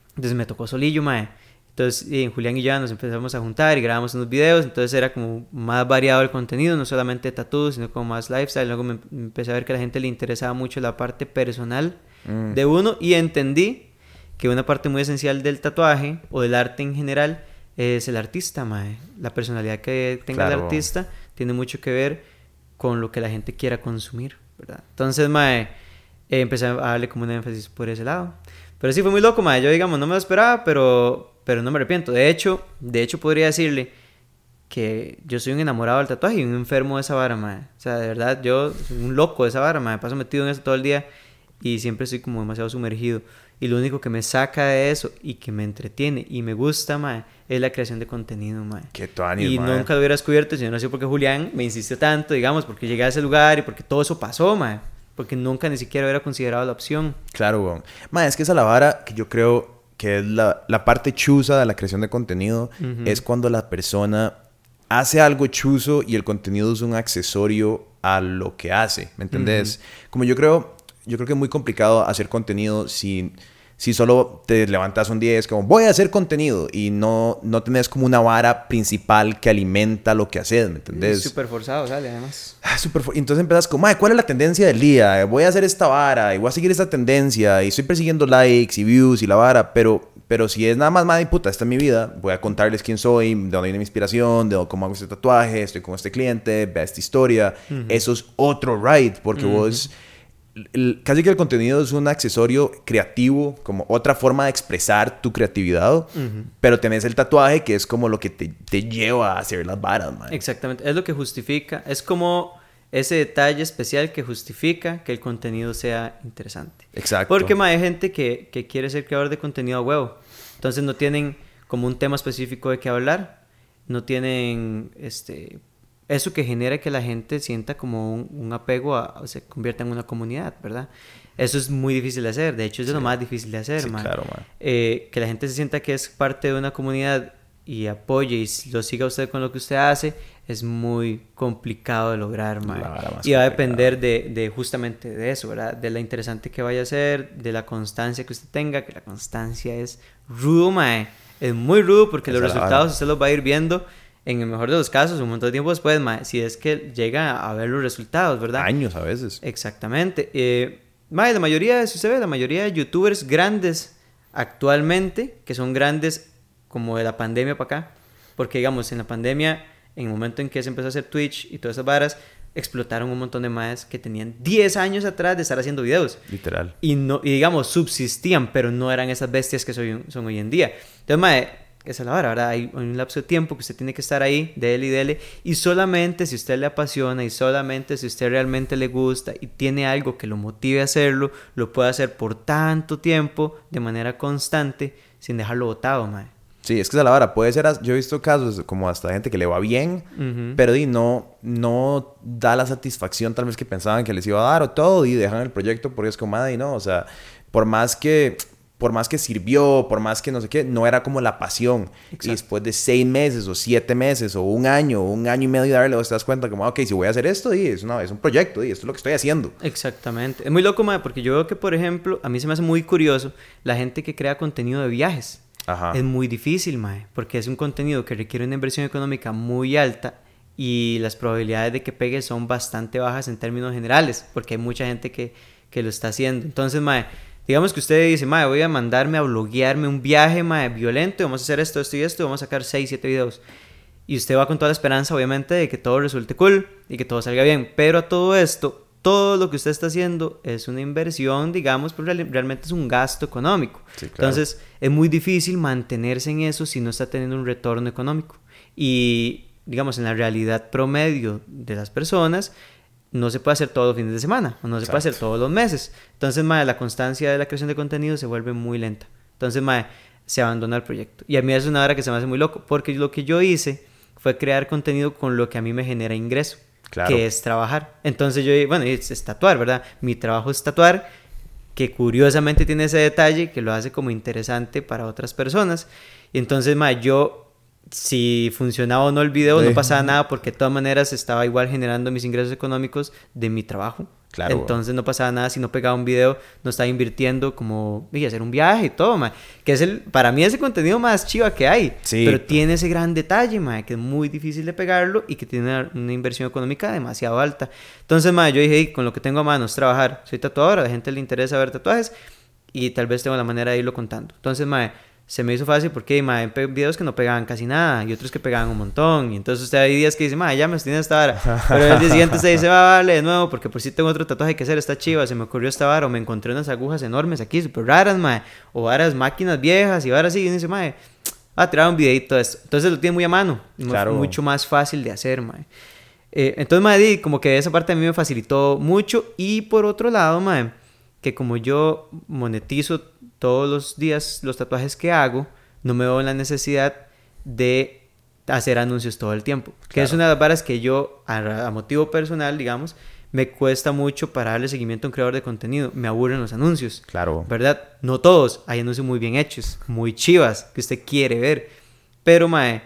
S1: entonces me tocó solillo, mae. Entonces, y Julián y yo nos empezamos a juntar y grabamos unos videos, entonces era como más variado el contenido, no solamente tatuos, sino como más lifestyle. Luego me empecé a ver que a la gente le interesaba mucho la parte personal
S2: Mm.
S1: de uno y entendí que una parte muy esencial del tatuaje o del arte en general es el artista, mae. La personalidad que tenga el
S2: Claro.
S1: artista tiene mucho que ver con lo que la gente quiera consumir, ¿verdad? Entonces, mae, eh, empecé a darle como un énfasis por ese lado. Pero sí fue muy loco, mae. Yo, digamos, no me lo esperaba, pero, pero no me arrepiento. De hecho, de hecho podría decirle que yo soy un enamorado del tatuaje y un enfermo de esa vara, mae. O sea, de verdad, yo soy un loco de esa vara, mae. Paso metido en eso todo el día y siempre estoy como demasiado sumergido. Y lo único que me saca de eso y que me entretiene y me gusta, mae, es la creación de contenido, mae.
S2: Qué tuanis,
S1: Y
S2: mae.
S1: nunca lo hubiera descubierto si no ha sido porque Julián me insiste tanto, digamos, porque llegué a ese lugar y porque todo eso pasó, mae. Porque nunca ni siquiera hubiera considerado la opción.
S2: Claro, weón. Es que esa es la vara que yo creo que es la, la parte chusa de la creación de contenido. Es cuando la persona hace algo chuzo y el contenido es un accesorio a lo que hace. ¿Me entendés? Como yo creo, yo creo que es muy complicado hacer contenido si, si solo te levantas un día y es como voy a hacer contenido y no, no tenés como una vara principal que alimenta lo que haces. ¿Me entendés?
S1: Es súper forzado, sale, además.
S2: Ah, súper fu- Entonces empezás como, "Mae, ¿cuál es la tendencia del día? Voy a hacer esta vara y voy a seguir esta tendencia y estoy persiguiendo likes y views y la vara, pero, pero si es nada más, madre puta, esta es mi vida, voy a contarles quién soy, de dónde viene mi inspiración, de cómo hago este tatuaje, estoy con este cliente, vea esta historia. Eso es otro ride, porque vos... el- casi que el contenido es un accesorio creativo, como otra forma de expresar tu creatividad, pero tenés el tatuaje que es como lo que te, te lleva a hacer las varas, man.
S1: Exactamente, es lo que justifica, es como ese detalle especial que justifica que el contenido sea interesante.
S2: Exacto.
S1: Porque ma, hay gente que, que quiere ser creador de contenido a huevo. Entonces no tienen como un tema específico de qué hablar. No tienen este eso que genera que la gente sienta como un, un apego a, o se convierta en una comunidad, ¿verdad? Eso es muy difícil de hacer. De hecho, es de lo más difícil de hacer,
S2: Sí,
S1: ma.
S2: claro, ma.
S1: Eh, que la gente se sienta que es parte de una comunidad y apoye y lo siga usted con lo que usted hace es muy complicado de lograr,
S2: más
S1: Y va a depender de, de justamente de eso, ¿verdad? De la interesante que vaya a ser, de la constancia que usted tenga, que la constancia es rudo, mae. Es muy rudo porque
S2: Esa
S1: los resultados usted los va a ir viendo en el mejor de los casos un montón de tiempo después, mae. Si es que llega a ver los resultados, ¿verdad?
S2: Años a veces.
S1: Exactamente. Eh, mae, la mayoría, si usted ve, la mayoría de youtubers grandes actualmente, que son grandes como de la pandemia para acá, porque digamos, en la pandemia, en el momento en que se empezó a hacer Twitch y todas esas varas, explotaron un montón de más que tenían 10 años atrás de estar haciendo videos.
S2: Literal.
S1: Y, no, y digamos, subsistían, pero no eran esas bestias que soy- son hoy en día. Entonces, mae, esa es la vara, ¿verdad? Hay un lapso de tiempo que usted tiene que estar ahí, dele y dele. Y solamente si usted le apasiona y solamente si usted realmente le gusta y tiene algo que lo motive a hacerlo, lo puede hacer por tanto tiempo, de manera constante, sin dejarlo botado, mae.
S2: Sí, es que esa es la vara. Puede ser, yo he visto casos como hasta gente que le va bien, pero di, no, no da la satisfacción tal vez que pensaban que les iba a dar o todo y dejan el proyecto porque es como, y no, o sea, por más que, por más que sirvió, por más que no sé qué, no era como la pasión. Y
S1: Exacto.
S2: después de seis meses o siete meses o un año o un año y medio de darle, vos te das cuenta como, ok, si voy a hacer esto, di, es, una, es un proyecto, di, esto es lo que estoy haciendo.
S1: Exactamente. Es muy loco, mae, porque yo veo que, por ejemplo, a mí se me hace muy curioso la gente que crea contenido de viajes.
S2: Ajá.
S1: Es muy difícil, mae, porque es un contenido que requiere una inversión económica muy alta y las probabilidades de que pegue son bastante bajas en términos generales, porque hay mucha gente que, que lo está haciendo. Entonces, mae, digamos que usted dice, mae, voy a mandarme a bloguearme un viaje, mae, violento, vamos a hacer esto, esto y esto, y vamos a sacar 6, 7 videos. Y usted va con toda la esperanza, obviamente, de que todo resulte cool y que todo salga bien. Pero a todo esto, todo lo que usted está haciendo es una inversión, digamos, pero realmente es un gasto económico. Entonces, es muy difícil mantenerse en eso si no está teniendo un retorno económico. Y, digamos, en la realidad promedio de las personas, no se puede hacer todos los fines de semana, o no se puede hacer todos los meses. Entonces, mae, la constancia de la creación de contenido se vuelve muy lenta. Entonces, mae, se abandona el proyecto. Y a mí es una hora que se me hace muy loco, porque lo que yo hice fue crear contenido con lo que a mí me genera ingreso, que es trabajar. Entonces yo, bueno, es, tatuar, ¿verdad? Mi trabajo es tatuar, que curiosamente tiene ese detalle que lo hace como interesante para otras personas. Y entonces, ma, yo si funcionaba o no el video, no pasaba nada porque de todas maneras estaba igual generando mis ingresos económicos de mi trabajo. Claro. Entonces no pasaba nada si no pegaba un video, no estaba invirtiendo como y hacer un viaje y todo, ma, que es el para mí es el contenido más chiva que hay, sí. pero tiene ese gran detalle, ma, que es muy difícil de pegarlo y que tiene una, inversión económica demasiado alta. Entonces, ma, yo dije, con lo que tengo a mano es trabajar, soy tatuadora, a la gente le interesa ver tatuajes y tal vez tengo la manera de irlo contando. Entonces, ma, se me hizo fácil porque hay videos que no pegaban casi nada y otros que pegaban un montón. Y entonces usted hay días que dice, ya me estoy en esta vara. Pero el día siguiente se dice, va, vale, de nuevo, porque por si tengo otro tatuaje que hacer, está chiva, se me ocurrió esta vara, o me encontré unas agujas enormes aquí, súper raras, mae, o varas máquinas viejas y varas así. Y uno dice, mae, va a tirar un videito de esto. Entonces lo tiene muy a mano, claro. mucho más fácil de hacer, mae. Eh, entonces, mae, como que esa parte a mí me facilitó mucho. Y por otro lado, mae, que como yo monetizo todos los días los tatuajes que hago, no me veo en la necesidad de hacer anuncios todo el tiempo. Que es una de las varas que yo, a, motivo personal, digamos, me cuesta mucho para darle seguimiento a un creador de contenido. Me aburren los anuncios.
S2: Claro.
S1: ¿Verdad? No todos. Hay anuncios muy bien hechos, muy chivas, que usted quiere ver. Pero, mae,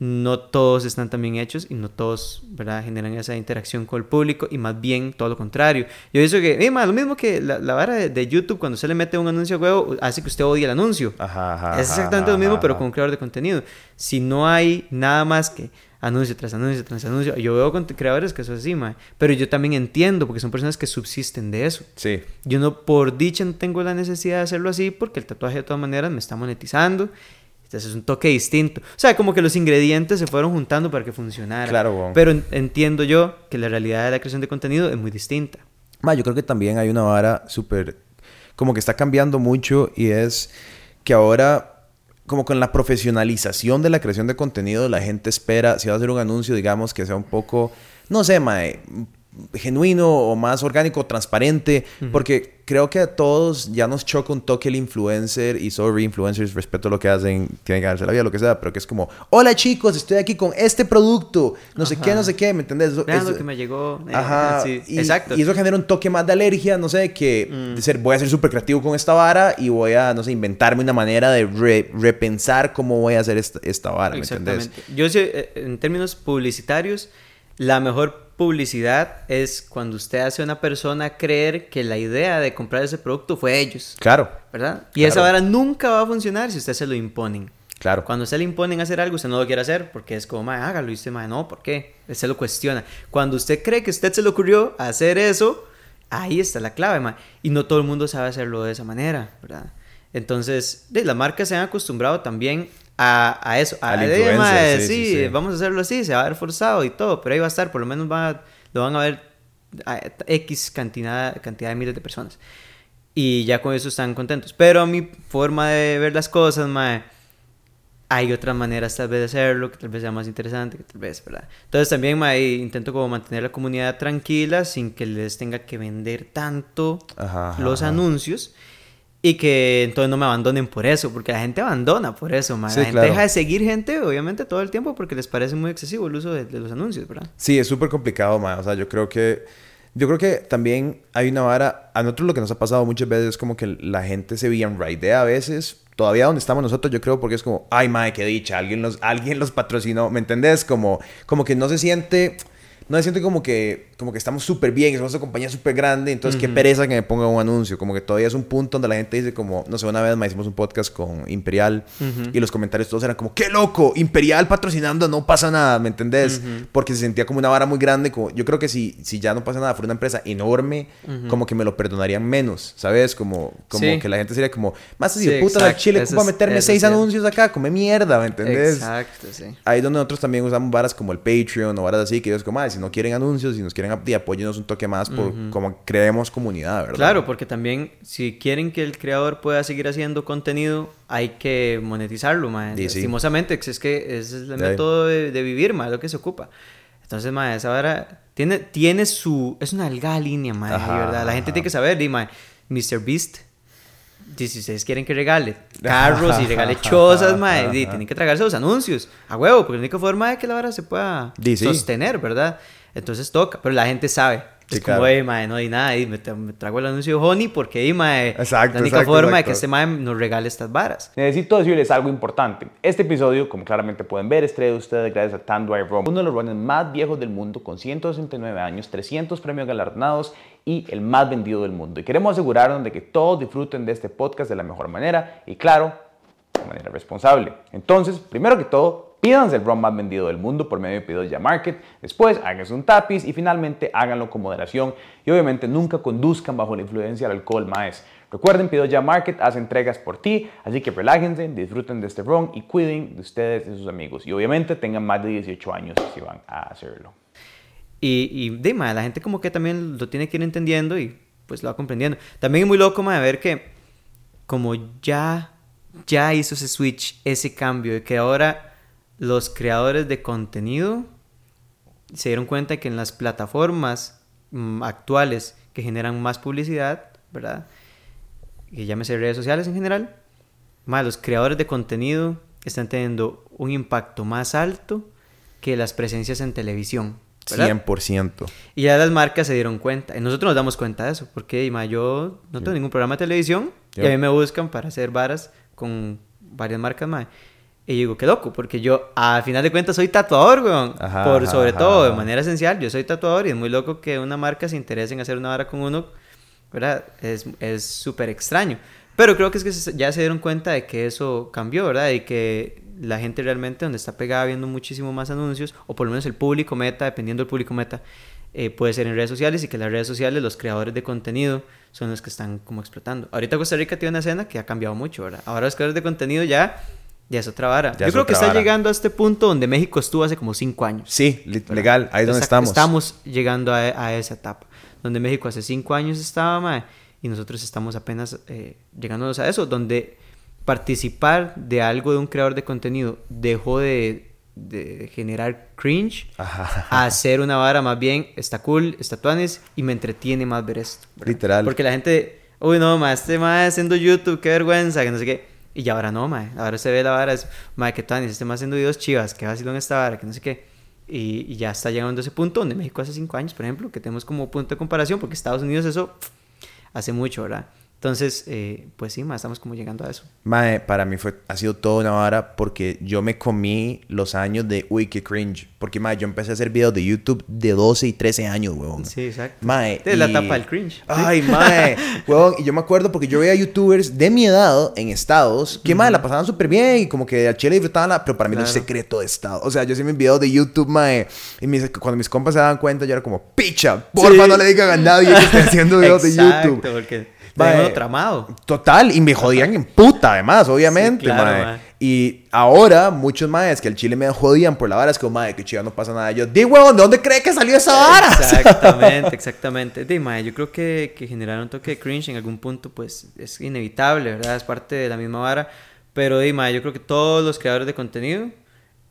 S1: no todos están tan bien hechos y no todos, ¿verdad? Generan esa interacción con el público y más bien todo lo contrario. Yo pienso que, eh, lo mismo que la, vara de, YouTube, cuando se le mete un anuncio a huevo, hace que usted odie el anuncio. Ajá, es exactamente lo mismo, pero con un creador de contenido. Si no hay nada más que anuncio tras anuncio tras anuncio, yo veo con creadores que eso es así, pero yo también entiendo, porque son personas que subsisten de eso.
S2: Sí.
S1: Yo no, por dicha, no tengo la necesidad de hacerlo así, porque el tatuaje de todas maneras me está monetizando entonces es un toque distinto. O sea, como que los ingredientes se fueron juntando para que funcionara.
S2: Claro,
S1: Pero entiendo yo que la realidad de la creación de contenido es muy distinta.
S2: Ma, yo creo que también hay una vara súper... Como que está cambiando mucho y es que ahora, como con la profesionalización de la creación de contenido, la gente espera, si va a hacer un anuncio, digamos, que sea un poco, no sé, mae, genuino o más orgánico, transparente, porque creo que a todos ya nos choca un toque el influencer y sobre influencers, respeto a lo que hacen, tienen que darse la vida, lo que sea, pero que es como, hola chicos, estoy aquí con este producto, no sé qué, no sé qué, ¿me entendés?
S1: Eso, lo que me llegó.
S2: Eh, Ajá, y, exacto. Y eso genera un toque más de alergia, no sé, que mm. de ser, voy a ser súper creativo con esta vara y voy a, no sé, inventarme una manera de repensar cómo voy a hacer esta, esta vara, ¿me entendés?
S1: Yo sé, eh, en términos publicitarios, la mejor publicidad es cuando usted hace a una persona creer que la idea de comprar ese producto fue ellos.
S2: Claro.
S1: ¿Verdad? Y esa vara nunca va a funcionar si usted se lo imponen.
S2: Claro.
S1: Cuando usted le imponen hacer algo, usted no lo quiere hacer porque es como, hágalo. Y usted, no, ¿por qué? se lo cuestiona. Cuando usted cree que usted se le ocurrió hacer eso, ahí está la clave. Y no todo el mundo sabe hacerlo de esa manera, ¿verdad? Entonces, las marcas se han acostumbrado también a, eso, a, la idea de, sí, vamos a hacerlo así, se va a ver forzado y todo, pero ahí va a estar, por lo menos va, lo van a ver a X cantidad, cantidad de miles de personas. Y ya con eso están contentos. Pero a mi forma de ver las cosas, mae, hay otras maneras tal vez de hacerlo, que tal vez sea más interesante, que tal vez, ¿verdad? Entonces también mae, intento como mantener la comunidad tranquila sin que les tenga que vender tanto los anuncios y que entonces no me abandonen por eso, porque la gente abandona por eso, la gente deja de seguir gente, obviamente, todo el tiempo porque les parece muy excesivo el uso de, los anuncios, ¿verdad?
S2: Sí, es súper complicado, ma. O sea, yo creo que... Yo creo que también hay una vara... A nosotros lo que nos ha pasado muchas veces es como que la gente se bien a veces. Todavía donde estamos nosotros, yo creo, porque es como... Ay, madre, qué dicha. Alguien los, alguien los patrocinó. ¿Me entendés? Como, como que no se siente no me siento como que, como que estamos súper bien, somos una compañía súper grande, entonces qué pereza que me ponga un anuncio. Como que todavía es un punto donde la gente dice como, no sé, una vez más hicimos un podcast con Imperial y los comentarios todos eran como, qué loco, Imperial patrocinando, no pasa nada, ¿me entendés? Porque se sentía como una vara muy grande. Como, yo creo que si, si ya no pasa nada, fuera una empresa enorme, como que me lo perdonarían menos, ¿sabes? Como, como que la gente sería como, más así, puta, al Chile, ¿cómo meterme seis anuncios acá? Come mierda, ¿me entendés?
S1: Exacto, sí.
S2: Ahí donde nosotros también usamos varas como el Patreon o varas así, que es como, ah, si si no quieren anuncios, si nos quieren ap- di, apóyenos un toque más por como creemos comunidad, ¿verdad?
S1: Claro, porque también si quieren que el creador pueda seguir haciendo contenido, hay que monetizarlo, mae.
S2: Sí, sí.
S1: Lastimosamente, es que ese es el
S2: ahí.
S1: método de, de vivir, mae, lo que se ocupa. Entonces, mae, esa vara tiene, tiene su... Es una delgada línea,
S2: Ajá,
S1: ¿verdad? La gente
S2: ajá.
S1: tiene que saber, di, mae, Mr. Beast... di, Si ustedes quieren que regale [LAUGHS] carros y regale chozas, mae, di, tienen que tragarse los anuncios a huevo, porque la única forma de que la vara se pueda
S2: sí.
S1: sostener, ¿verdad? Entonces toca, pero la gente sabe. Es como,
S2: claro.
S1: "Ey, mae, no hay nada, y me, tra- me trago el anuncio de Honey porque, ey, mae,
S2: Exacto,
S1: la única
S2: exacto,
S1: forma de
S2: exacto.
S1: que este mae nos regale estas varas.
S3: Necesito decirles algo importante. Este episodio, como claramente pueden ver, es traído ustedes gracias a Tanduay Rum, uno de los runners más viejos del mundo, con 169 años, 300 premios galardonados y el más vendido del mundo. Y queremos asegurarnos de que todos disfruten de este podcast de la mejor manera y, claro, de manera responsable. Entonces, primero que todo, pídanse el ron más vendido del mundo por medio de Pedidos Market. Después, háganse un tapiz y finalmente háganlo con moderación. Y obviamente nunca conduzcan bajo la influencia del alcohol, maes. Recuerden, Pedidos Ya Market hace entregas por ti, así que relájense, disfruten de este ron y cuiden de ustedes y sus amigos. Y obviamente tengan más de 18 años si van a hacerlo.
S1: Y, y de, mae, la gente como que también lo tiene que ir entendiendo y pues lo va comprendiendo. También es muy loco, ver que como ya, ya hizo ese switch, ese cambio, de que ahora los creadores de contenido se dieron cuenta que en las plataformas mm, actuales que generan más publicidad, ¿verdad? Que llámese redes sociales en general, más los creadores de contenido están teniendo un impacto más alto que las presencias en televisión. ¿verdad?
S2: 100%.
S1: Y ya las marcas se dieron cuenta. Y nosotros nos damos cuenta de eso. Porque ma, yo no tengo ningún programa de televisión. Y
S2: Yo-
S1: a mí me buscan para hacer varas con varias marcas más. Y yo digo, qué loco. Porque yo, al final de cuentas, soy tatuador, weón.
S2: Ajá,
S1: Por
S2: ajá,
S1: sobre
S2: ajá,
S1: todo, de manera esencial. Yo soy tatuador y es muy loco que una marca se interese en hacer una vara con uno. ¿Verdad? Es es súper extraño. Pero creo que es que ya se dieron cuenta de que eso cambió, ¿verdad? Y que la gente realmente donde está pegada viendo muchísimo más anuncios, o por lo menos el público meta, dependiendo del público meta, eh, puede ser en redes sociales y que las redes sociales, los creadores de contenido, son los que están como explotando. Ahorita Costa Rica tiene una escena que ha cambiado mucho, ¿verdad? Ahora los creadores de contenido ya, ya es otra vara.
S2: Ya
S1: Yo creo que está
S2: vara.
S1: llegando a este punto donde México estuvo hace como cinco años.
S2: Sí, legal, ahí es donde estamos.
S1: Estamos llegando a, a esa etapa. Donde México hace cinco años estaba, mae, y nosotros estamos apenas eh, llegándonos a eso. Donde participar de algo de un creador de contenido dejó de, de generar cringe
S2: Ajá.
S1: a hacer una vara más bien está cool, está tuanis y me entretiene más ver esto. ¿verdad?
S2: Literal.
S1: Porque la gente, uy, no, ma, este ma haciendo YouTube, qué vergüenza, que no sé qué. Y ahora no, ma. Ahora se ve la vara, es, ma, que tuanis, este ma haciendo videos chivas, que vacilón esta vara, que no sé qué. Y, ya está llegando a ese punto donde México hace cinco años, por ejemplo, que tenemos como punto de comparación, porque Estados Unidos eso hace mucho, ¿verdad? Entonces, eh, pues sí, ma, estamos como llegando a eso.
S2: Mae, para mí fue, ha sido toda una vara porque yo me comí los años de uy, qué cringe. Porque, mae, yo empecé a hacer videos de YouTube de 12 y 13 años, huevón.
S1: Sí, exacto.
S2: Mae.
S1: Es la
S2: y-
S1: etapa del cringe.
S2: Ay, mae. [LAUGHS] huevón, y yo me acuerdo porque yo veía youtubers de mi edad en estados que, mae, la pasaban súper bien y como que al chile disfrutaban la... Pero para mí no es
S1: Claro.
S2: secreto de estado. O sea, yo hacía mis videos de YouTube, mae. Y mis- cuando mis compas se daban cuenta, yo era como, picha, porfa,
S1: Sí.
S2: no le digan a nadie que estoy haciendo videos de [LAUGHS]
S1: Exacto,
S2: YouTube.
S1: porque
S2: Mae.
S1: tramado.
S2: Total, y me jodían en puta, además, obviamente,
S1: Sí, claro,
S2: mae.
S1: mae.
S2: Y ahora, muchos maes que al chile me jodían por la vara, es como, mae, que chido, no pasa nada. Yo, di, huevón, ¿de dónde cree que salió esa vara? [LAUGHS]
S1: Exactamente, [LAUGHS] exactamente. De, mae, yo creo que, que generar un toque de cringe en algún punto, pues es inevitable, ¿verdad? Es parte de la misma vara. Pero, de, mae, yo creo que todos los creadores de contenido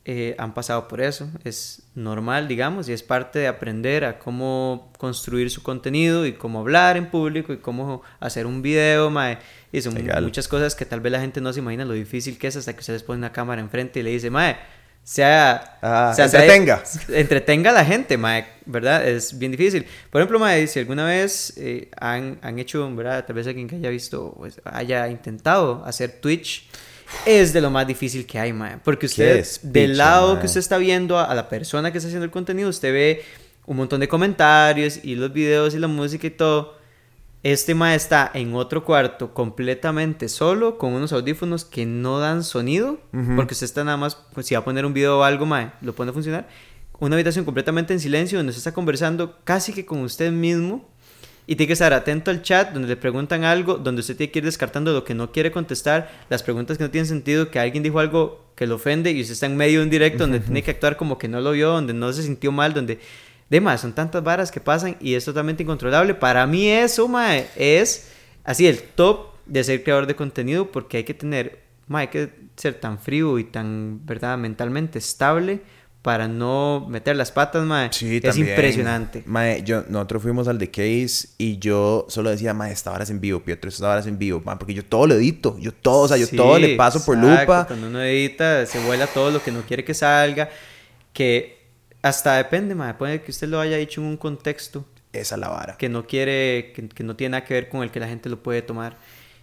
S1: eh, han pasado por eso. Es normal, digamos, y es parte de aprender a cómo construir su contenido y cómo hablar en público y cómo hacer un video, mae. Y son
S2: Legal.
S1: muchas cosas que tal vez la gente no se imagina lo difícil que es hasta que usted les pone una cámara enfrente y le dice, mae, sea,
S2: Ah,
S1: sea,
S2: entretenga. [LAUGHS]
S1: entretenga a la gente, mae, ¿verdad? Es bien difícil. Por ejemplo, mae, si alguna vez eh, han, han hecho, ¿verdad? Tal vez alguien que haya visto, pues, haya intentado hacer Twitch, es de lo más difícil que hay, mae. Porque usted, del lado que usted está viendo a, a la persona que está haciendo el contenido, usted ve un montón de comentarios y los videos y la música y todo. Este mae está en otro cuarto completamente solo con unos audífonos que no dan sonido porque usted está nada más pues, si va a poner un video o algo mae lo pone a funcionar una habitación completamente en silencio donde usted está conversando casi que con usted mismo y tiene que estar atento al chat donde le preguntan algo donde usted tiene que ir descartando lo que no quiere contestar las preguntas que no tienen sentido que alguien dijo algo que lo ofende y usted está en medio de un directo donde tiene que actuar como que no lo vio donde no se sintió mal donde de más, son tantas varas que pasan y es totalmente incontrolable. Para mí eso, mae, es así el top de ser creador de contenido porque hay que tener, mae, hay que ser tan frío y tan, ¿verdad?, mentalmente estable para no meter las patas, mae.
S2: Sí,
S1: es
S2: también.
S1: impresionante.
S2: Mae, yo, nosotros fuimos al The Case y yo solo decía, mae, esta hora es en vivo, Pietro, esta hora es en vivo, mae, porque yo todo lo edito, yo todo, o sea, yo
S1: Sí,
S2: todo le paso por lupa.
S1: Cuando uno edita, se vuela todo lo que no quiere que salga, que hasta depende, mae, puede que usted lo haya dicho en un contexto
S2: Esa es la vara.
S1: que no quiere, que, que no tiene nada que ver con el que la gente lo puede tomar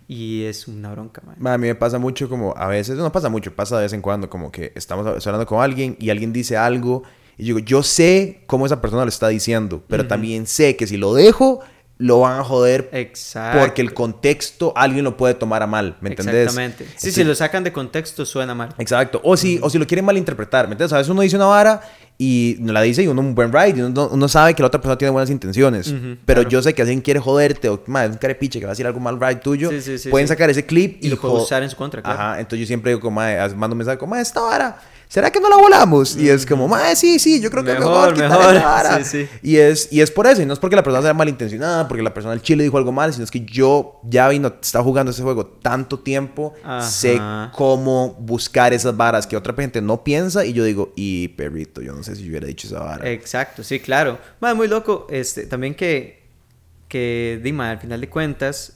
S1: y es una bronca, mae.
S2: Ma, A mí me pasa mucho como, a veces, no pasa mucho, pasa de vez en cuando, como que estamos hablando con alguien y alguien dice algo y yo digo, yo sé cómo esa persona lo está diciendo, pero también sé que si lo dejo, lo van a joder
S1: Exacto.
S2: porque el contexto alguien lo puede tomar a mal, ¿me entendés?
S1: Exactamente. Sí,
S2: Entonces-
S1: si lo sacan de contexto suena mal.
S2: Exacto. O si, o si lo quieren malinterpretar, ¿me entiendes? A veces uno dice una vara y no la dice y uno un buen ride y uno, uno sabe que la otra persona tiene buenas intenciones. Pero
S1: claro.
S2: yo sé que alguien quiere joderte o más un carepiche que va a decir algo mal ride tuyo.
S1: Sí, sí, sí,
S2: pueden sacar ese clip y,
S1: Y lo puede
S2: jo-
S1: usar en su contra, claro.
S2: Ajá. Entonces yo siempre digo como, mando un mensaje como, esta vara. ¿Será que no la volamos? Y es como, mae, sí, sí, yo creo que mejor,
S1: Mejor,
S2: quitar
S1: mejor.
S2: esa vara". [LAUGHS]
S1: Sí, sí.
S2: Y es, y es por eso, y no es porque la persona sea malintencionada, porque la persona del chile dijo algo mal, sino es que yo ya vino, estaba jugando ese juego tanto tiempo, sé cómo buscar esas varas que otra gente no piensa, y yo digo, y perrito, yo no sé si yo hubiera dicho esa vara.
S1: Exacto, sí, claro. Mae, muy loco. Este, también que, que Dima, al final de cuentas,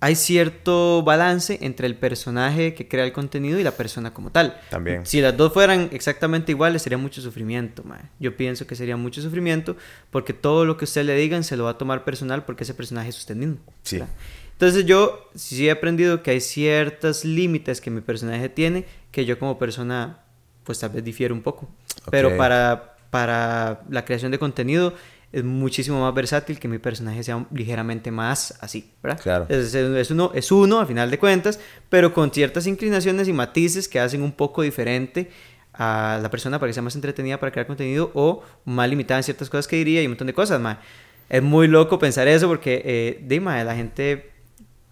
S1: hay cierto balance entre el personaje que crea el contenido y la persona como tal.
S2: También.
S1: Si las dos fueran exactamente iguales, sería mucho sufrimiento, mae. Yo pienso que sería mucho sufrimiento porque todo lo que usted le digan se lo va a tomar personal porque ese personaje es usted mismo.
S2: Sí.
S1: ¿verdad? Entonces yo sí he aprendido que hay ciertos límites que mi personaje tiene que yo como persona pues tal vez difiero un poco. Pero
S2: Ok.
S1: para, para la creación de contenido es muchísimo más versátil que mi personaje sea ligeramente más así, ¿verdad?
S2: Claro.
S1: Es, es- uno, es uno, al final de cuentas, pero con ciertas inclinaciones y matices que hacen un poco diferente a la persona para que sea más entretenida para crear contenido o más limitada en ciertas cosas que diría y un montón de cosas, ma. Es muy loco pensar eso porque, eh, de, ma, la gente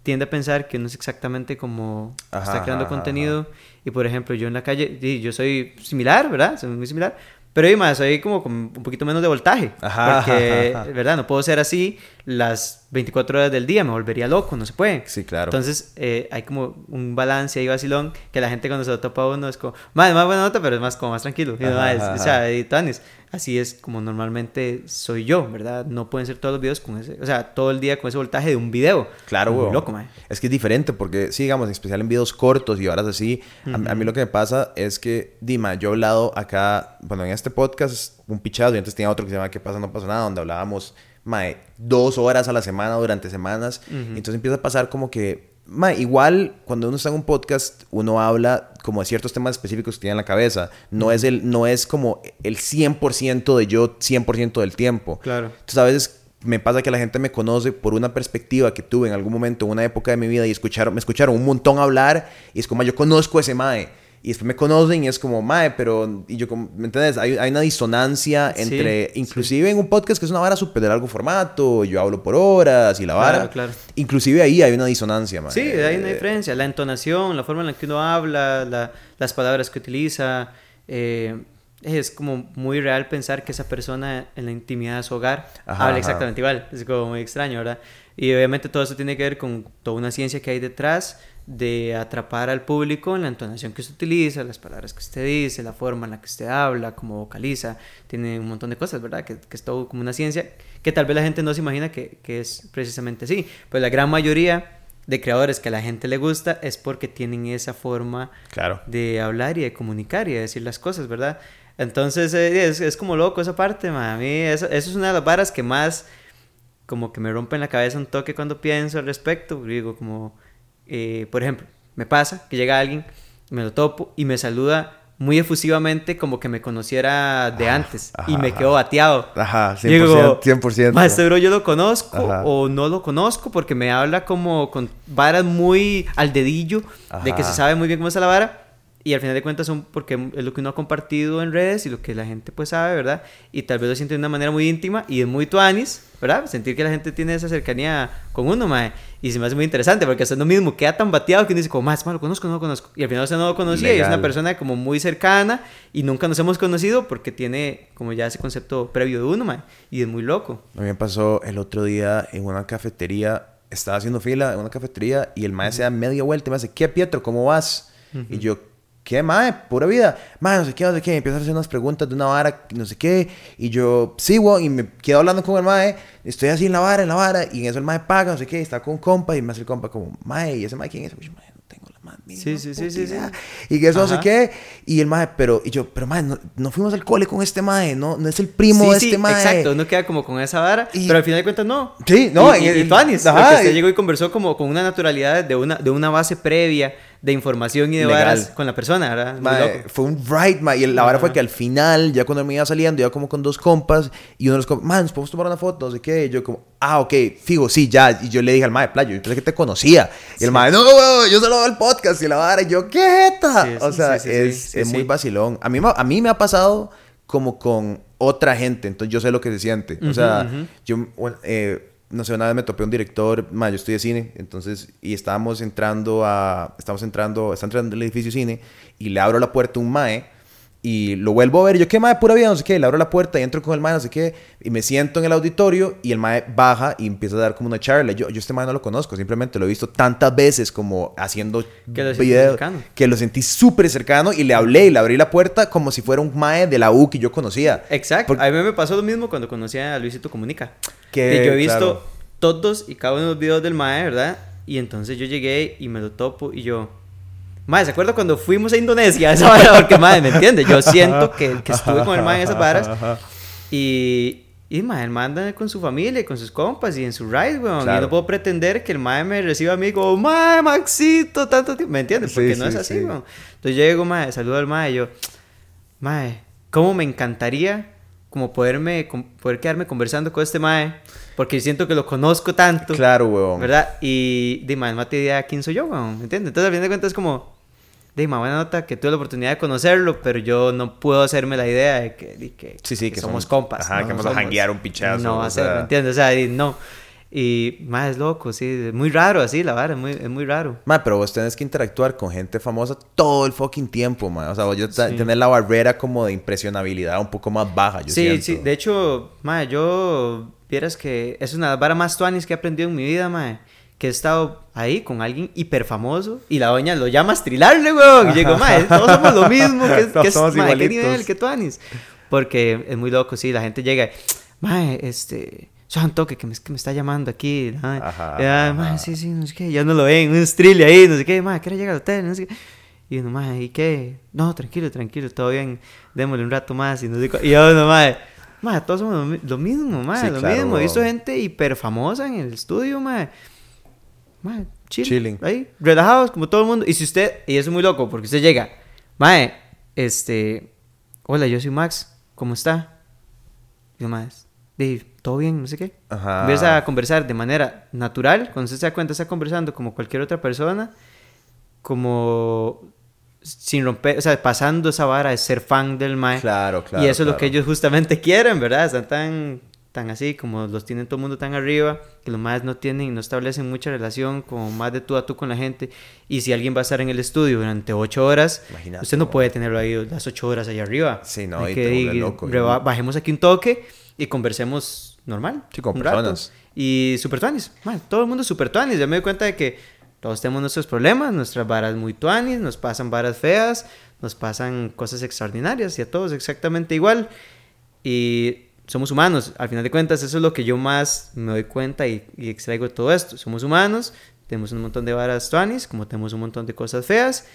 S1: tiende a pensar que uno es exactamente como
S2: Ajá,
S1: está creando
S2: ajá,
S1: contenido y por ejemplo yo en la calle, yo soy similar, ¿verdad? Soy muy similar, pero más, soy como con un poquito menos de voltaje,
S2: Ajá,
S1: porque,
S2: ajá, ajá.
S1: ¿verdad? No puedo ser así las 24 horas del día, me volvería loco, no se puede.
S2: Sí, claro.
S1: Entonces eh, hay como un balance ahí vacilón que la gente cuando se lo topa a uno es como, más, más buena nota, pero es más como más tranquilo. Y "Ah, es- o sea, y tanis, así es como normalmente soy yo, ¿verdad? No pueden ser todos los videos con ese, o sea, todo el día con ese voltaje de un video.
S2: Claro, weón.
S1: loco, mae.
S2: Es que es diferente porque, sí, digamos, en especial en videos cortos y horas así, a- a, mí lo que me pasa es que, Dima, yo he hablado acá, bueno, en este podcast, un pichazo, y antes tenía otro que se llama ¿Qué pasa? No pasa nada, donde hablábamos, mae, dos horas a la semana durante semanas. Y entonces empieza a pasar como que, mae, igual cuando uno está en un podcast, uno habla como de ciertos temas específicos que tiene en la cabeza. No, es, el, no es como el 100% de yo 100% del tiempo.
S1: Claro.
S2: Entonces a veces me pasa que la gente me conoce por una perspectiva que tuve en algún momento, en una época de mi vida y escucharon, me escucharon un montón hablar y es como, yo conozco a ese mae. Y después me conocen y es como, mae, pero... Y yo, como, ¿me entiendes? Hay, hay una disonancia
S1: Sí,
S2: entre...
S1: sí.
S2: inclusive en un podcast que es una vara súper de largo formato, yo hablo por horas y la vara.
S1: Claro, claro.
S2: Inclusive ahí hay una disonancia, mae.
S1: Sí, hay una diferencia. La entonación, la forma en la que uno habla, la- las palabras que utiliza. eh, es como muy real pensar que esa persona en la intimidad de su hogar
S2: Ajá,
S1: habla
S2: ajá.
S1: exactamente igual. Es como muy extraño, ¿verdad? Y obviamente todo eso tiene que ver con toda una ciencia que hay detrás de atrapar al público en la entonación que usted utiliza, las palabras que usted dice, la forma en la que usted habla, cómo vocaliza. Tiene un montón de cosas, ¿verdad? Que, que es todo como una ciencia que tal vez la gente no se imagina que, que es precisamente así. Pues la gran mayoría de creadores que a la gente le gusta es porque tienen esa forma
S2: Claro.
S1: de hablar y de comunicar y de decir las cosas, ¿verdad? Entonces eh, es, es como loco esa parte, ma. a mí eso, eso es una de las varas que más como que me rompe en la cabeza un toque cuando pienso al respecto, digo como, eh, por ejemplo, me pasa que llega alguien, me lo topo y me saluda muy efusivamente como que me conociera de
S2: Ah,
S1: antes y me quedo bateado.
S2: Ajá, 100%.
S1: Digo,
S2: 100%.
S1: "Ma, este bro yo lo conozco
S2: Ajá.
S1: o no lo conozco porque me habla como con varas muy al dedillo de que se sabe muy bien cómo está la vara y al final de cuentas son porque es lo que uno ha compartido en redes y lo que la gente pues sabe, ¿verdad? Y tal vez lo siente de una manera muy íntima y es muy tuanis, ¿verdad? Sentir que la gente tiene esa cercanía con uno, mae. Y se me hace muy interesante porque hasta lo mismo queda tan bateado que uno dice como, más, lo conozco, no lo conozco. Y al final usted no lo conocía y es una persona como muy cercana y nunca nos hemos conocido porque tiene como ya ese concepto previo de uno, mae. Y es muy loco.
S2: A mí me pasó el otro día en una cafetería, estaba haciendo fila en una cafetería y el maestro se da media vuelta y me dice, ¿qué Pietro? ¿Cómo vas? Y yo, ¿qué, mae? Pura vida. Mae, no sé qué, no sé qué. Y empieza a hacer unas preguntas de una vara, no sé qué. Y yo, sí, weón. Y me quedo hablando con el mae. Estoy así en la vara, en la vara. Y en eso el mae paga, no sé qué. Está con un compa. Y me hace el compa como, mae, ¿y ese mae quién es? Uy, mae, no tengo la mínima
S1: Sí, sí, sí, sí, sí.
S2: Y que eso no sé
S1: Ajá.
S2: qué. Y el mae, pero, y yo, pero mae, no, no fuimos al cole con este mae. No, no es el primo
S1: Sí,
S2: de
S1: sí,
S2: este mae.
S1: exacto. Uno queda como con esa vara,
S2: Y-
S1: pero al final de cuentas no.
S2: Sí, no,
S1: Y, y,
S2: el-
S1: y tuanis,
S2: ajá,
S1: usted
S2: y-
S1: llegó y conversó como con una naturalidad de una, de una base previa de información y de
S2: Legal.
S1: varas con la persona, ¿verdad? Muy
S2: Mae,
S1: loco.
S2: fue un ride. Y la vara fue que al final, ya cuando me iba saliendo, iba como con dos compas. Y uno de los compas, man, ¿nos podemos tomar una foto? No sé qué. Y yo como, ah, ok, fijo, sí, ya. Y yo le dije al mae, playo, yo pensé que te conocía. Y el mae, no, weón, yo solo veo el podcast y la vara. Y yo, ¿qué jeta?
S1: Sí,
S2: o
S1: sí,
S2: sea,
S1: sí, sí,
S2: es,
S1: sí, sí,
S2: es muy
S1: sí.
S2: vacilón. A mí, me- a mí me ha pasado como con otra gente. Entonces yo sé lo que se siente. o sea, yo, bueno, eh, no sé, una vez me topé un director, ma, yo de cine, entonces, y estábamos entrando a, estamos entrando, está entrando al edificio cine, y le abro la puerta a un mae, y lo vuelvo a ver, y yo, ¿qué mae, pura vida? No sé qué, le abro la puerta y entro con el mae, no sé qué, y me siento en el auditorio, y el mae baja y empieza a dar como una charla, yo, yo este mae no lo conozco, simplemente lo he visto tantas veces como haciendo
S1: Que
S2: videos,
S1: cercano.
S2: que lo sentí súper cercano, y le hablé, y le abrí la puerta como si fuera un mae de la U que yo conocía.
S1: Exacto.
S2: Porque-
S1: A mí me pasó lo mismo cuando conocí a Luisito Comunica.
S2: Que,
S1: Que yo he visto
S2: claro.
S1: todos y cada uno de los videos del Mae, ¿verdad? Y entonces yo llegué y me lo topo y yo... Mae, ¿se acuerda cuando fuimos a Indonesia? [LAUGHS] Esa vara, porque Mae, ¿me entiende? Yo siento [LAUGHS] que, que estuve con el Mae en esas varas. Y... Y mae, el mae anda con su familia, y con sus compas y en su ride, weón. Y
S2: Claro.
S1: no puedo pretender que el mae me reciba a mí como, mae, Maxito, tanto tiempo. ¿Me entiendes?
S2: Sí,
S1: Porque no
S2: sí,
S1: es así,
S2: sí.
S1: weón. Entonces llego, mae, saludo al mae y yo, mae, ¿cómo me encantaría como poderme, poder quedarme conversando con este mae? Porque siento que lo conozco tanto.
S2: Claro, weón.
S1: ¿Verdad? Y, de mae, no te idea quién soy yo, weón. ¿Me entiendes? Entonces, al fin de cuentas, es como, de buena nota que tuve la oportunidad de conocerlo, pero yo no puedo hacerme la idea de que, de que,
S2: Sí, sí, que
S1: somos
S2: son-
S1: compas.
S2: ajá, que vamos a
S1: somos-
S2: janguear un pichazo,
S1: No va a ser,
S2: sea.
S1: ¿me entiendes? O sea, y no. Y, mae, es loco, sí. Es muy raro así, la verdad, es muy, es muy raro.
S2: Ma, pero vos tenés que interactuar con gente famosa todo el fucking tiempo, ma. O sea, vos
S1: Sí.
S2: tenés la barrera como de impresionabilidad un poco más baja, yo
S1: sí,
S2: siento.
S1: sí. De hecho, mae, yo vieras que es una vara más tuanis que he aprendido en mi vida, mae. Que he estado ahí con alguien hiper famoso y la doña lo llama a estrilarle, weón. Y digo, mae, todos somos lo mismo. Que, [LAUGHS]
S2: Todos
S1: es,
S2: somos
S1: mae, ¿qué nivel? ¿Qué tuanis? Porque es muy loco, sí. La gente llega mae, este... Soy toque que me, que me está llamando aquí. mae.
S2: Ajá,
S1: Ya, mae, sí, sí, no sé qué. Ya no lo ven, un estrille ahí, no sé qué. Mae, ¿quiere llegar al hotel? No sé qué. Y uno, mae, ¿y qué? No, tranquilo, tranquilo, todo bien. Démosle un rato más y no sé Y yo, no, mae. Mae, todos somos lo, mi- lo mismo, mae,
S2: Sí,
S1: lo
S2: claro,
S1: mismo. He visto gente hiper famosa en el estudio, mae. Mae, chill,
S2: Chilling.
S1: Ahí, relajados como todo el mundo. Y si usted, y eso es muy loco, porque usted llega, mae, este, hola, yo soy Max, ¿cómo está? Y yo, mae, "Di, todo bien, no sé qué.
S2: Ajá.
S1: Empieza a conversar de manera natural, cuando usted se da cuenta, está conversando como cualquier otra persona, como sin romper, o sea, pasando esa vara de ser fan del mae.
S2: Claro, claro.
S1: y eso es lo
S2: claro.
S1: que ellos justamente [LAUGHS] quieren, ¿verdad? Están tan, tan así, como los tienen todo el mundo tan arriba, que los más no tienen, no establecen mucha relación, como más de tú a tú con la gente. Y si alguien va a estar en el estudio durante ocho horas,
S2: Imagínate,
S1: usted no
S2: ¿no?
S1: puede tenerlo ahí las ocho horas allá arriba.
S2: Sí, no,
S1: Hay
S2: y
S1: que
S2: te loco, y-
S1: reba- bajemos aquí un toque y conversemos normal.
S2: Sí, con
S1: rato.
S2: personas.
S1: Y super tuanis, man, todo el mundo super tuanis. Ya me doy cuenta de que todos tenemos nuestros problemas, nuestras varas muy tuanis, nos pasan varas feas, nos pasan cosas extraordinarias y a todos exactamente igual. Y somos humanos, al final de cuentas eso es lo que yo más me doy cuenta y, y extraigo de todo esto. Somos humanos, tenemos un montón de varas tuanis, como tenemos un montón de cosas feas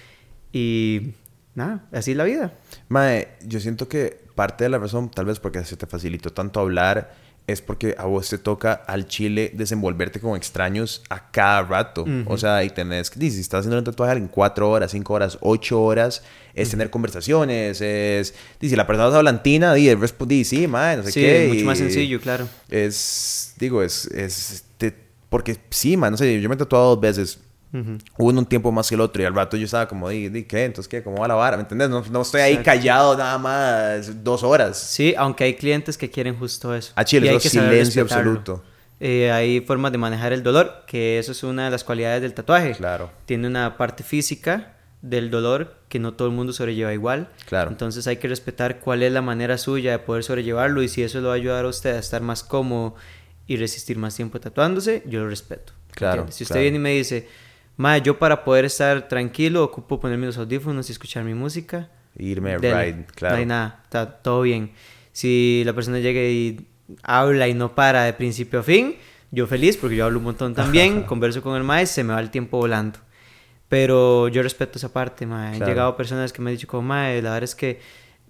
S1: y nada, así es la vida.
S2: Mae, yo siento que parte de la razón, tal vez porque se te facilitó tanto hablar, es porque a vos te toca al chile desenvolverte con extraños a cada rato. O sea, y tenés que, si estás haciendo un tatuaje en cuatro horas, cinco horas, ocho horas, es tener conversaciones, es, di, si la persona es hablantina, di, respondí, sí, mae, no sé
S1: Sí,
S2: qué.
S1: mucho
S2: y
S1: más sencillo, claro.
S2: Es, digo, es, es, te- porque sí, man, no sé, yo me he tatuado dos veces Uno un tiempo más que el otro y al rato yo estaba como, di, di ¿qué? Entonces, ¿qué? ¿Cómo va la vara? ¿Me entiendes? No, no estoy ahí callado nada más dos horas.
S1: Sí, aunque hay clientes que quieren justo eso.
S2: A Chile, eso silencio absoluto.
S1: Eh, hay formas de manejar el dolor, que eso es una de las cualidades del tatuaje.
S2: Claro.
S1: Tiene una parte física del dolor que no todo el mundo sobrelleva igual.
S2: Claro.
S1: Entonces hay que respetar cuál es la manera suya de poder sobrellevarlo y si eso lo va a ayudar a usted a estar más cómodo y resistir más tiempo tatuándose, yo lo respeto.
S2: Claro.
S1: Si usted viene y me dice, ma, yo para poder estar tranquilo ocupo ponerme los audífonos y escuchar mi música.
S2: Irme a ride, claro.
S1: No hay nada, está todo bien. Si la persona llega y habla y no para de principio a fin, yo feliz porque yo hablo un montón también, [LAUGHS] converso con el maestro, se me va el tiempo volando. Pero yo respeto esa parte, mae. Han llegado personas que me han dicho como, mae, la verdad es que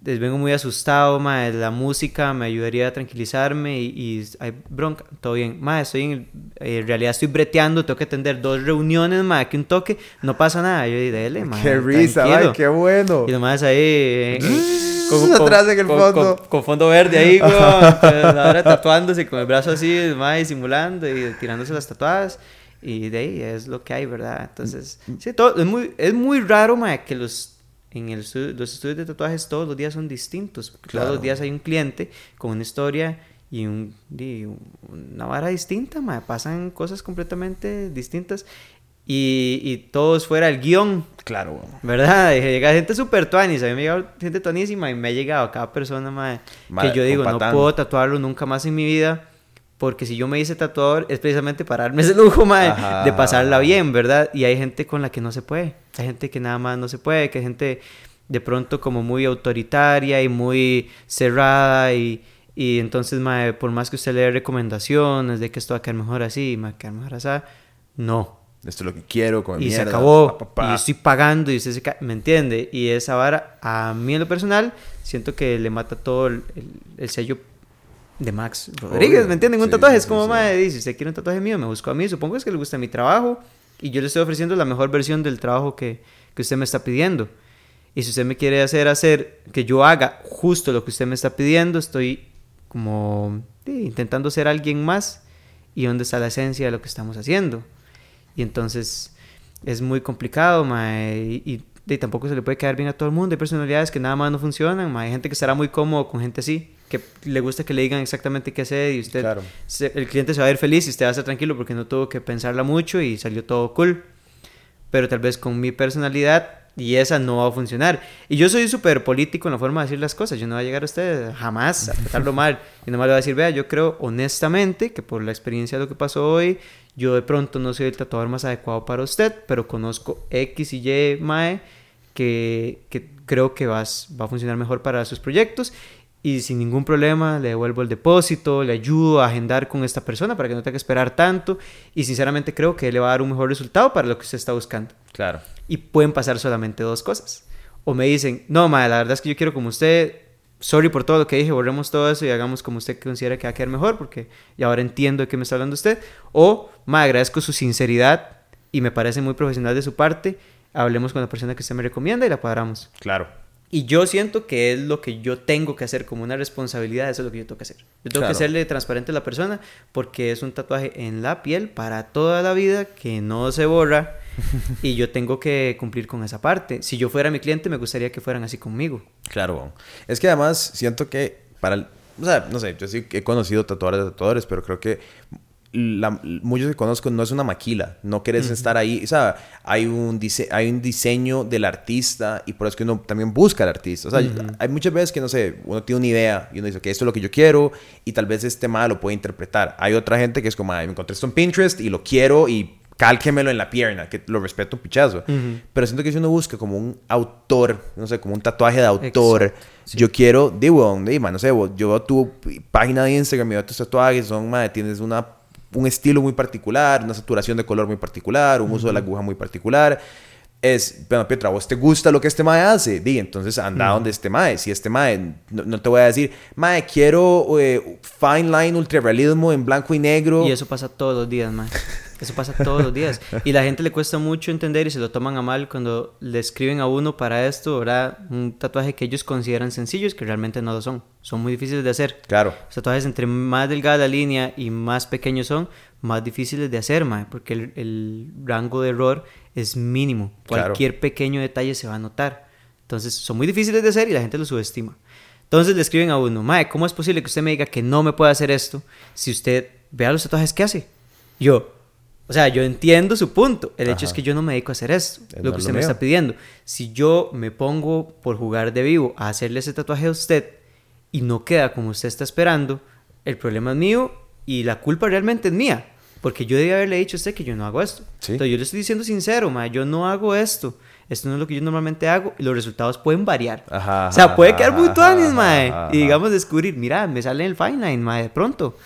S1: vengo muy asustado, mae, la música me ayudaría a tranquilizarme y, hay bronca, todo bien. Mae, estoy en, en, realidad estoy breteando, tengo que atender dos reuniones, mae, que un toque, no pasa nada. Yo dije, dele, mae.
S2: Qué risa, mae, qué bueno.
S1: Y nomás ahí... Eh, [LAUGHS]
S2: con, atrás en el fondo.
S1: Con, fondo verde ahí, [LAUGHS] güey. ahora tatuándose con el brazo así, mae, simulando y tirándose las tatuadas. Y de ahí es lo que hay, ¿verdad? Entonces, mm. sí, todo, es, muy, es muy raro, mae, que los, en el, los estudios de tatuajes todos los días son distintos. Todos los días hay un cliente con una historia y, un, una vara distinta, mae. Pasan cosas completamente distintas. Y, y todos fuera el guion.
S2: Claro.
S1: ¿Verdad? [LAUGHS] Llega gente súper tuanis. A mí me ha llegado gente tuanísima y me ha llegado cada persona, mae, que yo digo, no puedo tatuarlo nunca más en mi vida porque si yo me hice tatuador es precisamente para darme [LAUGHS] ese lujo, mae, de pasarla bien, ¿verdad? Y hay gente con la que no se puede. Hay gente que nada más no se puede, que hay gente de pronto como muy autoritaria y muy cerrada y, y entonces, mae, por más que usted le dé recomendaciones de que esto va a quedar mejor así, va a quedar mejor así, no.
S2: Esto es lo que quiero, con
S1: Y se acabó, y yo estoy pagando y usted se ¿me entiende? Y esa vara, a mí en lo personal, siento que le mata todo el, el sello de Max Rodríguez, ¿me entienden? Un tatuaje es como, madre, dice, si usted quiere un tatuaje mío, me busco a mí, supongo es que le gusta mi trabajo y yo le estoy ofreciendo la mejor versión del trabajo que, que usted me está pidiendo. Y si usted me quiere hacer hacer que yo haga justo lo que usted me está pidiendo, estoy como intentando ser alguien más y dónde está la esencia de lo que estamos haciendo. Y entonces es muy complicado, mae, y, y, tampoco se le puede quedar bien a todo el mundo. Hay personalidades que nada más no funcionan, mae. hay gente que estará muy cómodo con gente así que le gusta que le digan exactamente qué hacer y usted, el cliente se va a ir feliz y usted va a estar tranquilo porque no tuvo que pensarla mucho y salió todo cool. Pero tal vez con mi personalidad y esa no va a funcionar. Y yo soy súper político en la forma de decir las cosas. Yo no voy a llegar a usted jamás a tratarlo [LAUGHS] mal. Y nomás le voy a decir, vea, yo creo honestamente que por la experiencia de lo que pasó hoy, yo de pronto no soy el tatuador más adecuado para usted, pero conozco X y Y, Mae, que, que creo que vas, va a funcionar mejor para sus proyectos y sin ningún problema le devuelvo el depósito, le ayudo a agendar con esta persona para que no tenga que esperar tanto y sinceramente creo que le va a dar un mejor resultado para lo que usted está buscando.
S2: Claro.
S1: Y pueden pasar solamente dos cosas. O me dicen, no, madre, la verdad es que yo quiero como usted, sorry por todo lo que dije, borremos todo eso y hagamos como usted considera que va a quedar mejor porque ya ahora entiendo de qué me está hablando usted. O, madre, agradezco su sinceridad y me parece muy profesional de su parte, hablemos con la persona que usted me recomienda y la cuadramos.
S2: Claro.
S1: Y yo siento que es lo que yo tengo que hacer como una responsabilidad, eso es lo que yo tengo que hacer. Yo tengo que serle transparente a la persona porque es un tatuaje en la piel para toda la vida que no se borra [LAUGHS] y yo tengo que cumplir con esa parte. Si yo fuera mi cliente, me gustaría que fueran así conmigo.
S2: Claro, es que además siento que para o sea, no sé, yo sí he conocido tatuadores de tatuadores, pero creo que la, muchos que conozco no es una maquila, no quieres estar ahí, o sea, hay un, hay un diseño del artista y por eso que uno también busca al artista, o sea, hay muchas veces que, no sé, uno tiene una idea y uno dice que esto es lo que yo quiero y tal vez este tema lo puede interpretar. Hay otra gente que es como, me encontré esto en Pinterest y lo quiero y cálquemelo en la pierna, que lo respeto un pichazo. Pero siento que si uno busca como un autor, no sé, como un tatuaje de autor, yo quiero, digo, no sé, yo veo tu página de Instagram, veo tus tatuajes, son, madre, tienes una un estilo muy particular, una saturación de color muy particular, un uso de la aguja muy particular. Es, bueno, Pietra, ¿vos te gusta lo que este mae hace? Di, entonces anda donde este mae. Si este mae, no, no te voy a decir, mae, quiero eh, fine line ultrarrealismo en blanco y negro.
S1: Y eso pasa todos los días, mae. Eso pasa todos los días. Y la gente le cuesta mucho entender y se lo toman a mal cuando le escriben a uno para esto, ¿verdad? Un tatuaje que ellos consideran sencillos, que realmente no lo son. Son muy difíciles de hacer.
S2: Claro.
S1: Los tatuajes, entre más delgada la línea y más pequeños son, más difíciles de hacer, mae, porque el, el rango de error es mínimo.
S2: Claro.
S1: Cualquier pequeño detalle se va a notar. Entonces, son muy difíciles de hacer y la gente lo subestima. Entonces le escriben a uno, Mae, ¿cómo es posible que usted me diga que no me puede hacer esto si usted vea los tatuajes que hace? Yo, o sea, yo entiendo su punto. El hecho es que yo no me dedico a hacer esto,
S2: Es
S1: lo que usted
S2: lo
S1: me está pidiendo. Si yo me pongo por jugar de vivo a hacerle ese tatuaje a usted y no queda como usted está esperando, el problema es mío y la culpa realmente es mía. Porque yo debía haberle dicho a usted que yo no hago esto.
S2: Sí.
S1: Entonces yo le estoy diciendo sincero, ma, yo no hago esto. Esto no es lo que yo normalmente hago y los resultados pueden variar.
S2: Ajá,
S1: o sea, puede quedar muy
S2: ajá,
S1: tuanis,
S2: ajá,
S1: mae.
S2: ajá,
S1: Y
S2: ajá.
S1: digamos descubrir, mira, me sale en el fine line, mae, de pronto.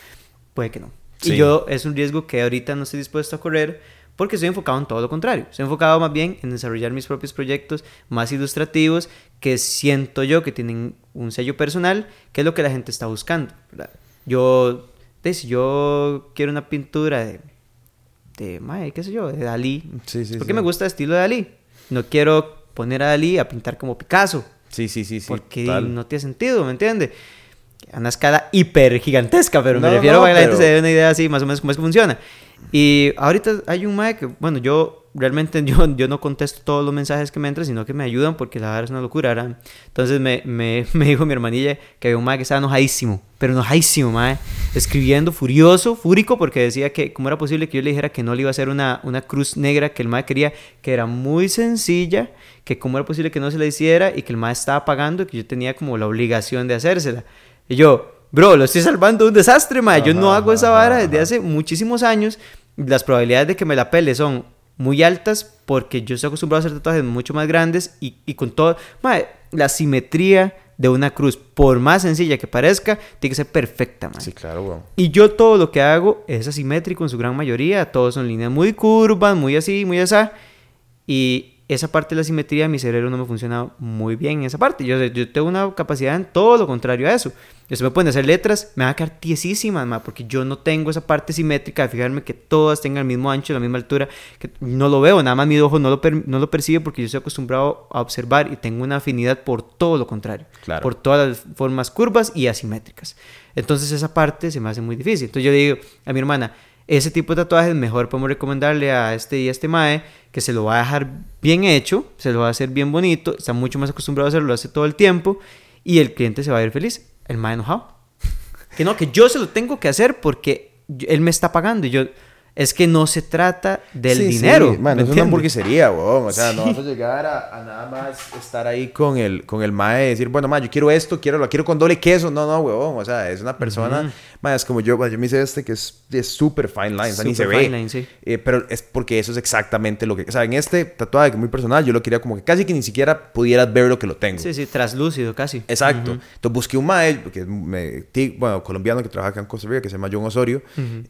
S1: Puede que no.
S2: Sí.
S1: Y yo es un riesgo que ahorita no estoy dispuesto a correr porque estoy enfocado en todo lo contrario. Estoy enfocado más bien en desarrollar mis propios proyectos más ilustrativos que siento yo que tienen un sello personal, que es lo que la gente está buscando. ¿verdad? Yo, de, si yo quiero una pintura de, de, mae, qué sé yo, de Dalí,
S2: Sí, sí,
S1: porque
S2: sí.
S1: me gusta el estilo de Dalí. No quiero poner a Dalí a pintar como Picasso.
S2: Sí, sí, sí, sí.
S1: porque no tiene sentido, ¿me entiende? A una escala hiper gigantesca, pero me refiero
S2: no,
S1: a que la gente se dé una idea así, más o menos cómo es que funciona. Y ahorita hay un mae que, bueno, yo realmente [LAUGHS] yo, yo no contesto todos los mensajes que me entran, sino que me ayudan porque la verdad es una locura, ¿verdad? Entonces me, me, [LAUGHS] me dijo mi hermanilla que había un mae que estaba enojadísimo, pero enojadísimo, mae, escribiendo furioso, fúrico, porque decía que cómo era posible que yo le dijera que no le iba a hacer una, una cruz negra que el mae quería, que era muy sencilla, que cómo era posible que no se la hiciera y que el mae estaba pagando y que yo tenía como la obligación de hacérsela. Y yo, bro, lo estoy salvando de un desastre, mae. Yo no hago esa vara desde hace muchísimos años. Las probabilidades de que me la pele son muy altas porque yo estoy acostumbrado a hacer tatuajes mucho más grandes y, y con todo, mae, la simetría de una cruz, por más sencilla que parezca, tiene que ser perfecta, mae.
S2: Sí, claro, weón.
S1: Y yo todo lo que hago es asimétrico en su gran mayoría. Todos son líneas muy curvas, muy así, muy así. Y esa parte de la simetría, mi cerebro no me funciona muy bien en esa parte. Yo, yo tengo una capacidad en todo lo contrario a eso. Yo se me pueden hacer letras, me van a quedar tiesísimas, ma, porque yo no tengo esa parte simétrica de fijarme que todas tengan el mismo ancho, la misma altura. Que no lo veo, nada más mi ojo no lo, per- no lo percibe porque yo estoy acostumbrado a observar y tengo una afinidad por todo lo contrario.
S2: Claro.
S1: Por todas las formas curvas y asimétricas. Entonces esa parte se me hace muy difícil. Entonces yo le digo a mi hermana, ese tipo de tatuajes mejor podemos recomendarle a este y a este mae que se lo va a dejar bien hecho, se lo va a hacer bien bonito, está mucho más acostumbrado a hacerlo, lo hace todo el tiempo y el cliente se va a ir feliz. El mae enojado. [LAUGHS] Que no, que yo se lo tengo que hacer porque él me está pagando y yo... Es que no se trata del
S2: Sí,
S1: dinero.
S2: Sí, man,
S1: ¿me
S2: es una hamburguesería, weón. O sea, no vas a llegar a, a nada más estar ahí con el, con el mae y decir, bueno, ma, yo quiero esto, quiero, lo quiero con doble queso. No, no, weón. O sea, es una persona, ma, es como yo, yo me hice este que es es súper fine line, o sea, ni se
S1: Super
S2: ve.
S1: fine line, sí.
S2: Eh, pero es porque eso es exactamente lo que, o sea, en este tatuaje que es muy personal, yo lo quería como que casi que ni siquiera pudieras ver lo que lo tengo.
S1: Sí, sí, traslúcido casi.
S2: Exacto. Entonces busqué un mae, que me- ti- bueno, colombiano que trabaja acá en Costa Rica, que se llama John Osorio,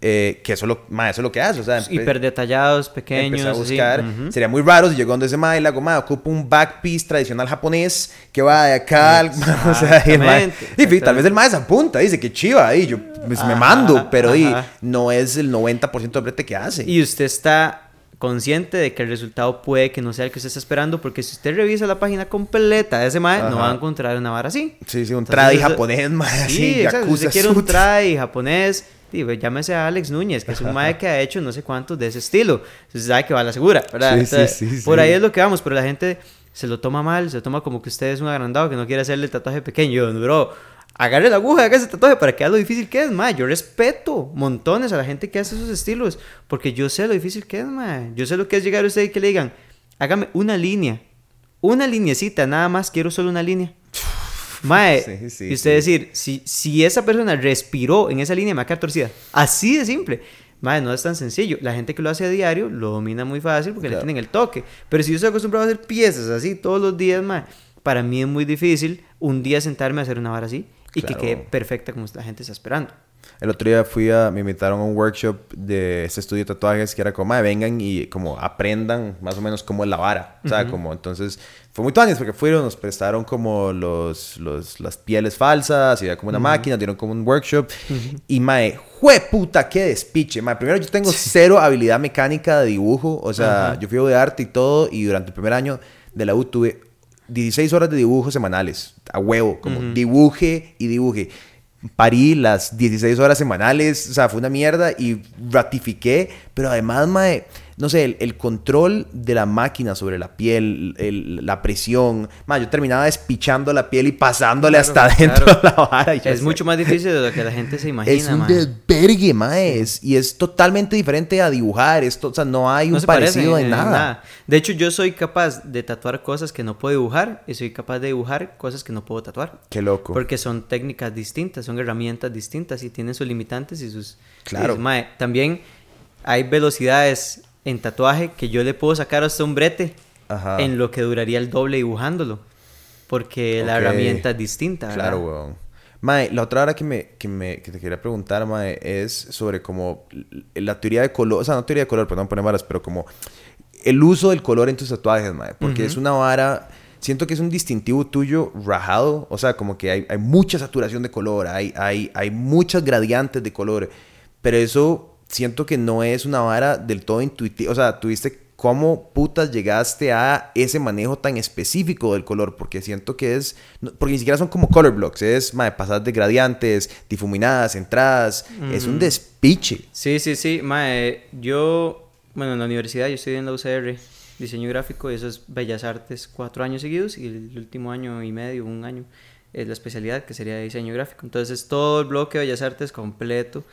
S2: eh, que eso, lo, mae, eso es lo que hace. O sea, empe-
S1: Hiper detallados, pequeños.
S2: A buscar.
S1: Ujú.
S2: Sería muy raro si llegó donde ese mae y le hago, mae, ocupo un back piece tradicional japonés que va de acá al... [LAUGHS] o sea, y el mae- y, tal vez el mae se apunta, dice que chiva ahí, yo pues, me
S1: Ajá,
S2: mando, pero
S1: ajá.
S2: no es el 90% del brete que hace.
S1: Y usted está consciente de que el resultado puede que no sea el que usted está esperando, porque si usted revisa la página completa de ese mae, no va a encontrar una vara así.
S2: sí, sí, un tradi japonés, mae, así,
S1: Sí, exacto. Si usted quiere un try japonés, digo, llámese a Alex Núñez, que es un mae [LAUGHS] que ha hecho no sé cuántos de ese estilo. Entonces sabe que va a la segura, ¿verdad?
S2: Sí,
S1: Entonces,
S2: sí, sí,
S1: Por ahí es lo que vamos, pero la gente se lo toma mal, se lo toma como que usted es un agrandado que no quiere hacerle el tatuaje pequeño. Bro, agarre la aguja, haga ese tatuaje para que vea lo difícil que es, mae. Yo respeto montones a la gente que hace esos estilos, porque yo sé lo difícil que es, mae. Yo sé lo que es llegar a usted y que le digan, hágame una línea, una linecita, nada más, quiero solo una línea. Mae,
S2: Sí, sí,
S1: y usted
S2: sí.
S1: decir, si, si esa persona respiró en esa línea, me va a quedar torcida. Así de simple. Mae, no es tan sencillo. La gente que lo hace a diario lo domina muy fácil porque
S2: Claro.
S1: le tienen el toque. Pero si yo estoy acostumbrado a hacer piezas así todos los días, mae, para mí es muy difícil un día sentarme a hacer una vara así y
S2: Claro.
S1: que quede perfecta como la gente está esperando.
S2: El otro día fui a, me invitaron a un workshop de este estudio de tatuajes que era como, "Mae, vengan y como aprendan más o menos cómo es la vara. O sea, como entonces fue muy tuanis porque fueron, nos prestaron como los, los, las pieles falsas y había como una máquina, dieron como un workshop. Y mae, jue puta, qué despiche. Mae, primero yo tengo cero habilidad mecánica de dibujo. O sea, yo fui de arte y todo y durante el primer año de la U tuve 16 horas de dibujo semanales, a huevo, como dibuje y dibuje. Parí las 16 horas semanales, o sea, fue una mierda y ratifiqué, pero además, mae, no sé, el, el control de la máquina sobre la piel, el- la presión, mae, yo terminaba despichando la piel y pasándole hasta adentro
S1: claro.
S2: la vara. y
S1: Es
S2: sé,
S1: mucho más difícil de lo que la gente se imagina,
S2: Es un desvergue, mae, es- y es totalmente diferente a dibujar, esto, o sea, no hay
S1: No
S2: un parecido en
S1: en
S2: nada.
S1: De hecho, yo soy capaz de tatuar cosas que no puedo dibujar y soy capaz de dibujar cosas que no puedo tatuar.
S2: Qué loco.
S1: Porque son técnicas distintas, son herramientas distintas y tienen sus limitantes y sus...
S2: Claro.
S1: y, mae, también hay velocidades en tatuaje que yo le puedo sacar hasta un brete
S2: Ajá.
S1: en lo que duraría el doble dibujándolo. Porque la
S2: Ok.
S1: herramienta es distinta. ¿verdad?
S2: Claro, weón. Mae, la otra hora que, me, que, me, que te quería preguntar, Mae, es sobre como la teoría de color, o sea, no teoría de color, perdón, poner varas, pero como el uso del color en tus tatuajes, Mae, porque es una vara, siento que es un distintivo tuyo rajado, o sea, como que hay, hay mucha saturación de color, hay, hay, hay muchas gradientes de color, pero eso siento que no es una vara del todo intuitiva, o sea, tuviste ¿Cómo putas llegaste a ese manejo tan específico del color? Porque siento que es... porque ni siquiera son como color blocks. Es, mae, pasar de gradientes, difuminadas, entradas. Es un despiche.
S1: Sí, sí, sí. Mae, yo, bueno, en la universidad yo estoy en la UCR, diseño gráfico, y eso es Bellas Artes, cuatro años seguidos, y el último año y medio, un año, es la especialidad, que sería diseño gráfico. Entonces, todo el bloque de Bellas Artes completo,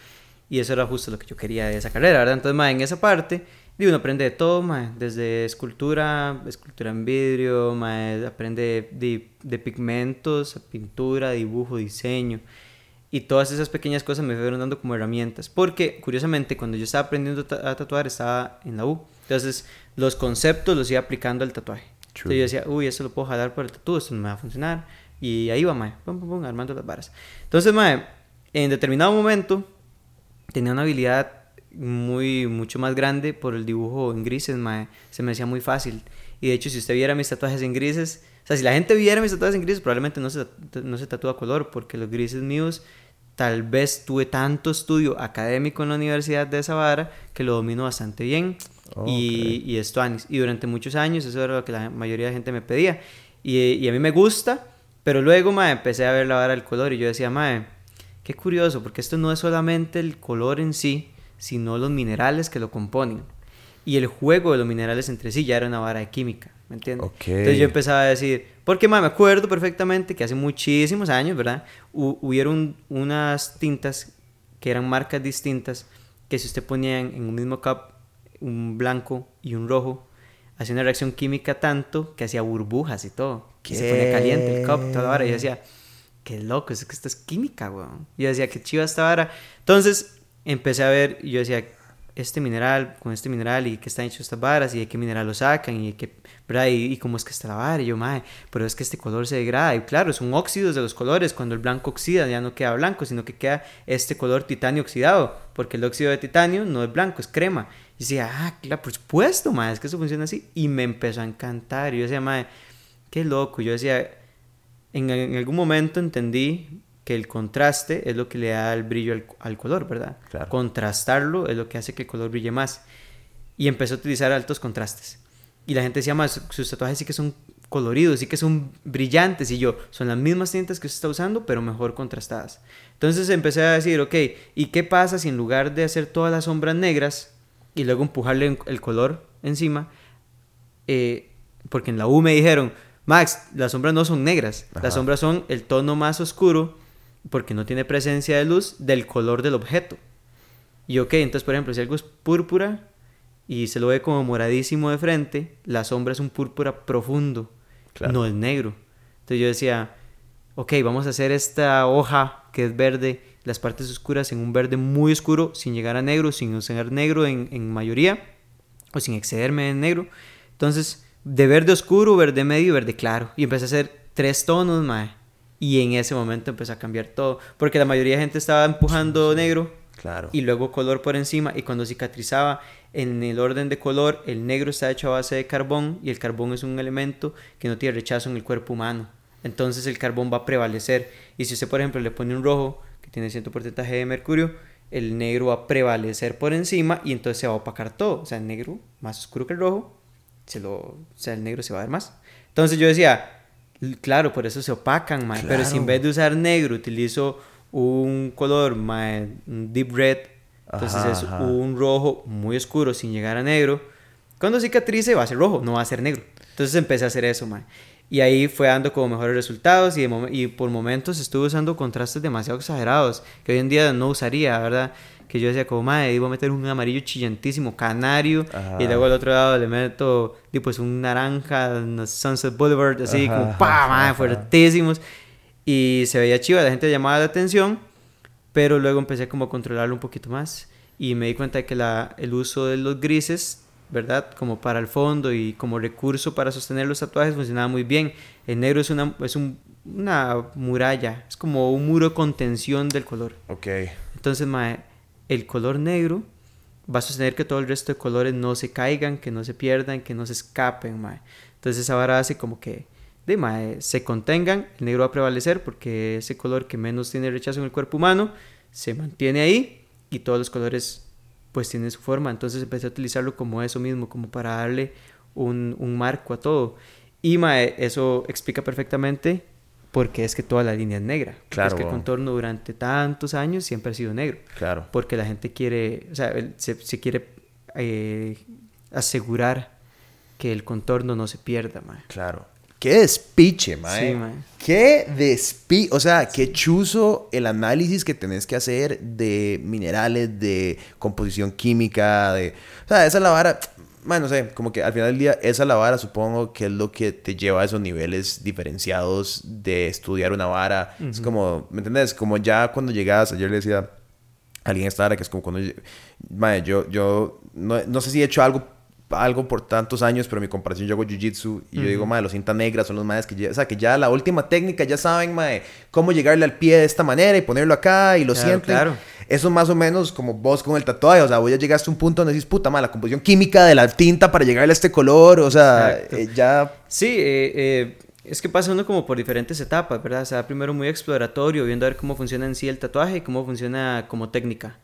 S1: y eso era justo lo que yo quería de esa carrera, ¿verdad? Entonces, mae, en esa parte, y uno aprende de todo, mae, desde escultura, escultura en vidrio, mae, aprende de, de pigmentos, pintura, dibujo, diseño. Y todas esas pequeñas cosas me fueron dando como herramientas. Porque, curiosamente, cuando yo estaba aprendiendo a ta- a tatuar, estaba en la U. Entonces, los conceptos los iba aplicando al tatuaje.
S2: True.
S1: Entonces yo decía, uy, esto lo puedo jalar por el tatu, esto no me va a funcionar. Y ahí va, mae, pum, pum, pum, armando las varas. Entonces, mae, en determinado momento tenía una habilidad muy, mucho más grande por el dibujo en grises, mae. Se me hacía muy fácil. Y de hecho, si usted viera mis tatuajes en grises, o sea, si la gente viera mis tatuajes en grises, probablemente no se, no se tatúa color, porque los grises míos, tal vez tuve tanto estudio académico en la universidad de esa vara que lo domino bastante bien. Y, y es tuanis. Y durante muchos años eso era lo que la mayoría de gente me pedía. Y, y a mí me gusta, pero luego, mae, empecé a ver la vara del color y yo decía, mae, qué curioso, porque esto no es solamente el color en sí, sino los minerales que lo componen. Y el juego de los minerales entre sí ya era una vara de química, ¿me entiendes?
S2: Ok.
S1: Entonces yo empezaba a decir, porque mae, me acuerdo perfectamente que hace muchísimos años, ¿verdad? Hu- hubieron unas tintas que eran marcas distintas, que si usted ponía en, en un mismo cup un blanco y un rojo, hacía una reacción química tanto que hacía burbujas y todo. Que se ponía caliente el cup, toda la vara. Y yo decía, qué loco, es que esto es química, weón. Yo decía, qué chiva esta vara. Entonces empecé a ver y yo decía, este mineral con este mineral y qué están hechos estas varas y de qué mineral lo sacan y de qué, ¿verdad? Y, y cómo es que está la vara. Y yo, madre, pero es que este color se degrada. Y claro, son óxidos de los colores. Cuando el blanco oxida ya no queda blanco, sino que queda este color titanio oxidado. Porque el óxido de titanio no es blanco, es crema. Y decía, ah, claro, por supuesto, madre, es que eso funciona así. Y me empezó a encantar. Y yo decía, madre, qué loco. Yo decía, en, en algún momento entendí que el contraste es lo que le da el brillo al, al color, ¿verdad?
S2: Claro.
S1: Contrastarlo es lo que hace que el color brille más. Y empecé a utilizar altos contrastes. Y la gente decía, más sus tatuajes sí que son coloridos, sí que son brillantes. Y yo, son las mismas tintas que usted está usando, pero mejor contrastadas. Entonces empecé a decir, ok, ¿y qué pasa si en lugar de hacer todas las sombras negras y luego empujarle el color encima, eh, porque en la U me dijeron, Max, las sombras no son negras,
S2: Ajá.
S1: las sombras son el tono más oscuro porque no tiene presencia de luz del color del objeto. Y ok, entonces por ejemplo, si algo es púrpura y se lo ve como moradísimo de frente, la sombra es un púrpura profundo,
S2: Claro.
S1: no es negro. Entonces yo decía, ok, vamos a hacer esta hoja que es verde, las partes oscuras en un verde muy oscuro, sin llegar a negro, sin usar negro en, en mayoría, o sin excederme en negro. Entonces, de verde oscuro, verde medio y verde claro. Y empecé a hacer tres tonos, mae. Y en ese momento empezó a cambiar todo. Porque la mayoría de gente estaba empujando negro.
S2: Claro.
S1: Y luego color por encima. Y cuando cicatrizaba, en el orden de color, el negro está hecho a base de carbón. Y el carbón es un elemento que no tiene rechazo en el cuerpo humano. Entonces el carbón va a prevalecer. Y si usted, por ejemplo, le pone un rojo que tiene cierto porcentaje de mercurio, el negro va a prevalecer por encima y entonces se va a opacar todo. O sea, el negro más oscuro que el rojo, se lo, o sea, el negro se va a ver más. Entonces yo decía, claro, por eso se opacan, mae. Pero si en vez de usar negro utilizo un color, mae, un deep red, entonces
S2: Ajá,
S1: es
S2: ajá.
S1: un rojo muy oscuro sin llegar a negro. Cuando cicatrice va a ser rojo, no va a ser negro. Entonces empecé a hacer eso, mae. Y ahí fue dando como mejores resultados y, de momen- y por momentos estuve usando contrastes demasiado exagerados que hoy en día no usaría, ¿verdad? Que yo decía como, madre, iba a meter un amarillo chillantísimo, canario,
S2: Ajá.
S1: y luego al otro lado le meto, di, pues un naranja, un Sunset Boulevard, así
S2: Ajá,
S1: como, pa, madre, fuertísimos. Y se veía chiva, la gente llamaba la atención, pero luego empecé como a controlarlo un poquito más y me di cuenta de que la, el uso de los grises, ¿verdad? Como para el fondo y como recurso para sostener los tatuajes funcionaba muy bien. El negro es una, es un- una muralla, es como un muro contención del color.
S2: Ok.
S1: Entonces, mae, el color negro va a sostener que todo el resto de colores no se caigan, que no se pierdan, que no se escapen, mae. Entonces esa vara hace como que de, mae, se contengan, el negro va a prevalecer porque ese color que menos tiene rechazo en el cuerpo humano se mantiene ahí y todos los colores pues tienen su forma. Entonces empecé a utilizarlo como eso mismo, como para darle un, un marco a todo. Y mae, eso explica perfectamente por qué es que toda la línea es negra. Porque
S2: Claro,
S1: Es que el contorno durante tantos años siempre ha sido negro.
S2: Claro.
S1: Porque la gente quiere, o sea, se, se quiere eh, asegurar que el contorno no se pierda, mae.
S2: Claro. Qué despiche, mae.
S1: Sí, mae.
S2: Qué despi... O sea, qué chuzo el análisis que tenés que hacer de minerales, de composición química, de... O sea, esa es la vara... Mae, no sé, como que al final del día, esa es la vara, supongo que es lo que te lleva a esos niveles diferenciados de estudiar una vara. Es como, ¿me entendés? Como ya cuando llegas, ayer le decía a alguien esta hora que es como cuando... Mae, yo, yo no, no sé si he hecho algo algo por tantos años, pero mi comparación yo hago jiu-jitsu y yo digo, madre, los cintas negras son los madres que ya, o sea, que ya la última técnica ya saben, madre, cómo llegarle al pie de esta manera y ponerlo acá y lo
S1: Claro,
S2: sienten.
S1: claro.
S2: Eso es más o menos como vos con el tatuaje, o sea, vos ya llegaste a un punto donde decís, puta, madre, la composición química de la tinta para llegarle a este color, o sea, eh, ya...
S1: Sí, eh, eh, es que pasa uno como por diferentes etapas, ¿verdad? O sea, primero muy exploratorio, viendo a ver cómo funciona en sí el tatuaje y cómo funciona como técnica.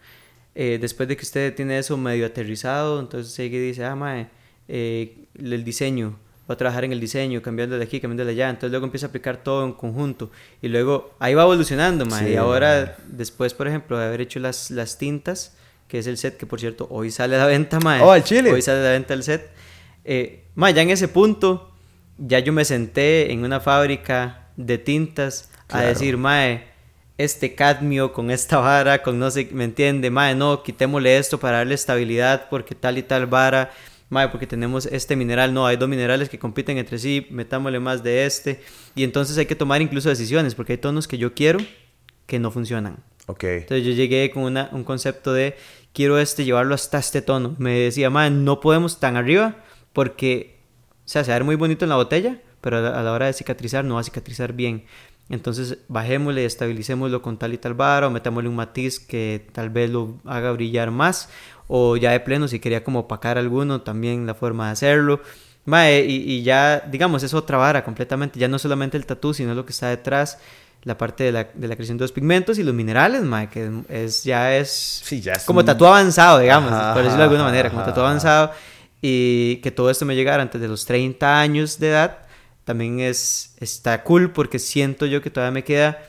S1: Eh, después de que usted tiene eso medio aterrizado, entonces sigue y dice, ah, mae, eh, el diseño, a trabajar en el diseño, cambiando de aquí, cambiando de allá, entonces luego empieza a aplicar todo en conjunto y luego ahí va evolucionando, mae,
S2: Sí,
S1: y ahora después, por ejemplo, de haber hecho las, las tintas, que es el set que por cierto hoy sale a la venta, mae.
S2: Oh, al chile.
S1: Hoy sale a la venta el set. Eh, mae, ya en ese punto, ya yo me senté en una fábrica de tintas
S2: Claro.
S1: a decir, mae, este cadmio con esta vara, con no sé, ¿me entiende? Mae, no, quitémosle esto para darle estabilidad porque tal y tal vara. Mae, porque tenemos este mineral, no, hay dos minerales que compiten entre sí, metámosle más de este. Y entonces hay que tomar incluso decisiones porque hay tonos que yo quiero que no funcionan.
S2: Ok.
S1: Entonces yo llegué con una- un concepto de quiero este llevarlo hasta este tono. Me decía, man, no podemos tan arriba porque, o sea, se va a ver muy bonito en la botella, pero a la, a la hora de cicatrizar no va a cicatrizar bien. Entonces bajémosle, estabilicémoslo con tal y tal vara o metámosle un matiz que tal vez lo haga brillar más. O ya de pleno, si quería como opacar alguno, también la forma de hacerlo. Mae, y, y ya, digamos, es otra vara completamente. Ya no solamente el tatú, sino lo que está detrás, la parte de la, de la creación de los pigmentos y los minerales, mae, que es, ya es
S2: Sí, ya es
S1: como
S2: un-
S1: tatú avanzado, digamos,
S2: Ajá,
S1: por decirlo de alguna manera, como tatú avanzado. Y que todo esto me llegara antes de los 30 años de edad, también es, está cool porque siento yo que todavía me queda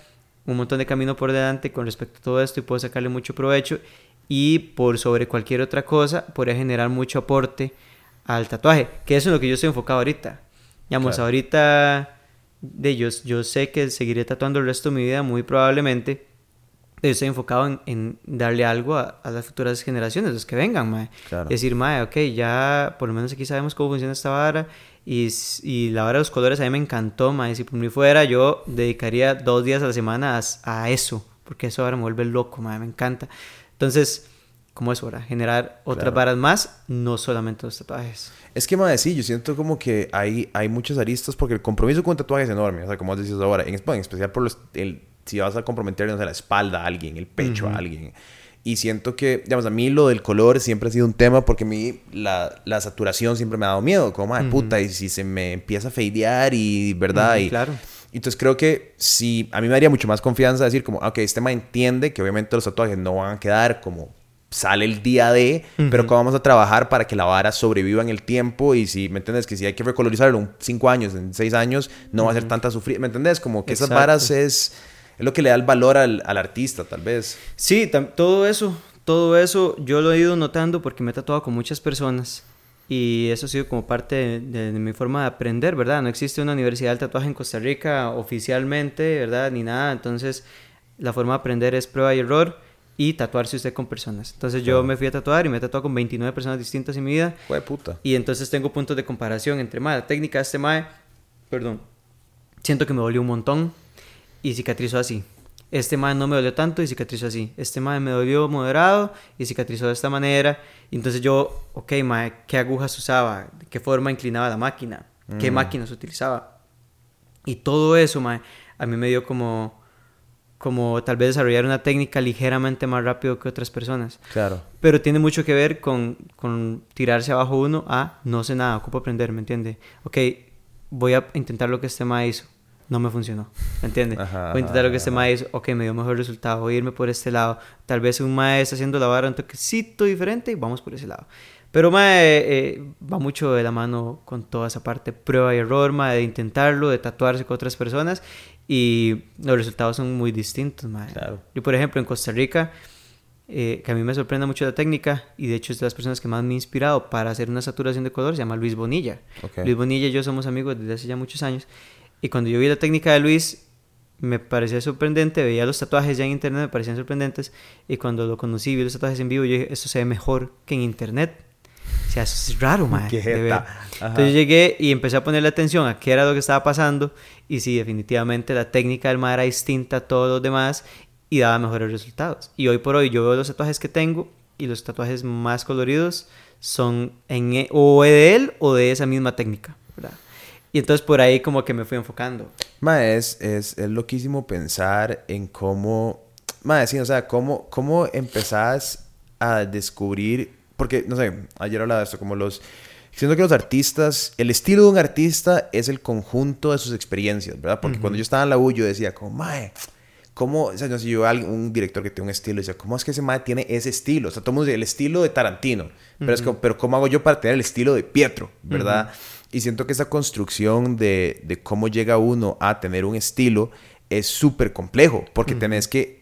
S1: un montón de camino por delante con respecto a todo esto y puedo sacarle mucho provecho y por sobre cualquier otra cosa podría generar mucho aporte al tatuaje, que eso es lo que yo estoy enfocado ahorita. Digamos,
S2: Claro.
S1: ahorita de ellos, yo sé que seguiré tatuando el resto de mi vida muy probablemente, pero estoy enfocado en, en darle algo a, a las futuras generaciones, los que vengan, mae.
S2: Claro.
S1: Decir, mae, ok, ya por lo menos aquí sabemos cómo funciona esta vara y, y la vara de los colores a mí me encantó, mae. Si por mí fuera, yo dedicaría dos días a la semana a, a eso, porque eso ahora me vuelve loco, mae, me encanta. Entonces, como eso, ¿verdad? Generar otras varas más, no solamente los tatuajes.
S2: Es que, más sí, yo siento como que hay, hay muchos aristas porque el compromiso con tatuajes es enorme. O sea, como decís ahora, en, en especial por los, el, si vas a comprometer, no sé, la espalda a alguien, el pecho a alguien. Y siento que, digamos, a mí lo del color siempre ha sido un tema porque a mí la, la saturación siempre me ha dado miedo. Como, ay, puta, y si se me empieza a fadear y, ¿verdad? y,
S1: claro.
S2: Entonces creo que si a mí me daría mucho más confianza decir como, ok, este tema entiende que obviamente los tatuajes no van a quedar como sale el día de, pero cómo vamos a trabajar para que la vara sobreviva en el tiempo y si, ¿me entiendes? Que si hay que recolorizarlo en 5 años, en 6 años, no va a ser tanta sufrir, ¿me entiendes? Como que esas varas es, es lo que le da el valor al, al artista, tal vez.
S1: Sí, todo eso, todo eso yo lo he ido notando porque me he tatuado con muchas personas y eso ha sido como parte de, mi forma de aprender, ¿verdad? No existe una universidad del tatuaje en Costa Rica oficialmente, ¿verdad? Ni nada, entonces la forma de aprender es prueba y error y tatuarse usted con personas. Entonces yo me fui a tatuar y me he tatuado con 29 personas distintas en mi vida.
S2: Fue puta.
S1: Y entonces tengo puntos de comparación entre más técnica de este mae, perdón, siento que me dolió un montón y cicatrizó así. Este mae no me dolió tanto y cicatrizó así. Este mae me dolió moderado y cicatrizó de esta manera. Y entonces yo, ok, mae, ¿qué agujas usaba? ¿De qué forma inclinaba la máquina? ¿Qué mm. máquinas utilizaba? Y todo eso, mae, a mí me dio como como tal vez desarrollar una técnica ligeramente más rápido que otras personas.
S2: Claro.
S1: Pero tiene mucho que ver con, con tirarse abajo uno a no sé nada, ocupo aprender, ¿me entiende? Ok, voy a intentar lo que este ma hizo. No me funcionó, ¿me entiende? voy a intentar lo que este ma hizo. Ok, me dio mejor resultado. Voy a irme por este lado. Tal vez un ma está haciendo la vara un toquecito diferente y vamos por ese lado. Pero ma, eh, va mucho de la mano con toda esa parte prueba y error, ma, de intentarlo, de tatuarse con otras personas y los resultados son muy distintos. Claro. Yo, por ejemplo, en Costa Rica, eh, que a mí me sorprende mucho la técnica, y de hecho es de las personas que más me ha inspirado para hacer una saturación de color, se llama Luis Bonilla. Luis Bonilla y yo somos amigos desde hace ya muchos años. Y cuando yo vi la técnica de Luis, me parecía sorprendente, veía los tatuajes ya en internet, me parecían sorprendentes, y cuando lo conocí, vi los tatuajes en vivo, yo dije, esto se ve mejor que en internet. O sea, eso es raro, man. Entonces llegué y empecé a ponerle atención a qué era lo que estaba pasando. Y sí, definitivamente la técnica del mar era distinta a todos los demás y daba mejores resultados. Y hoy por hoy yo veo los tatuajes que tengo y los tatuajes más coloridos son en, e, o de él o de esa misma técnica, ¿verdad? Y entonces por ahí como que me fui enfocando.
S2: Ma, es, es, es loquísimo pensar en cómo, ma, sí, o sea, cómo, cómo empezás a descubrir porque, no sé, ayer hablaba de esto, como los... Siento que los artistas, el estilo de un artista es el conjunto de sus experiencias, ¿verdad? Porque cuando yo estaba en la U, yo decía, como, mae, ¿cómo? O sea, no sé, yo un director que tiene un estilo, y decía, ¿cómo es que ese mae tiene ese estilo? O sea, todo el mundo dice, el estilo de Tarantino. Pero es como, pero ¿cómo hago yo para tener el estilo de Pietro, ¿verdad? Y siento que esa construcción de, de, cómo llega uno a tener un estilo es súper complejo, porque tenés que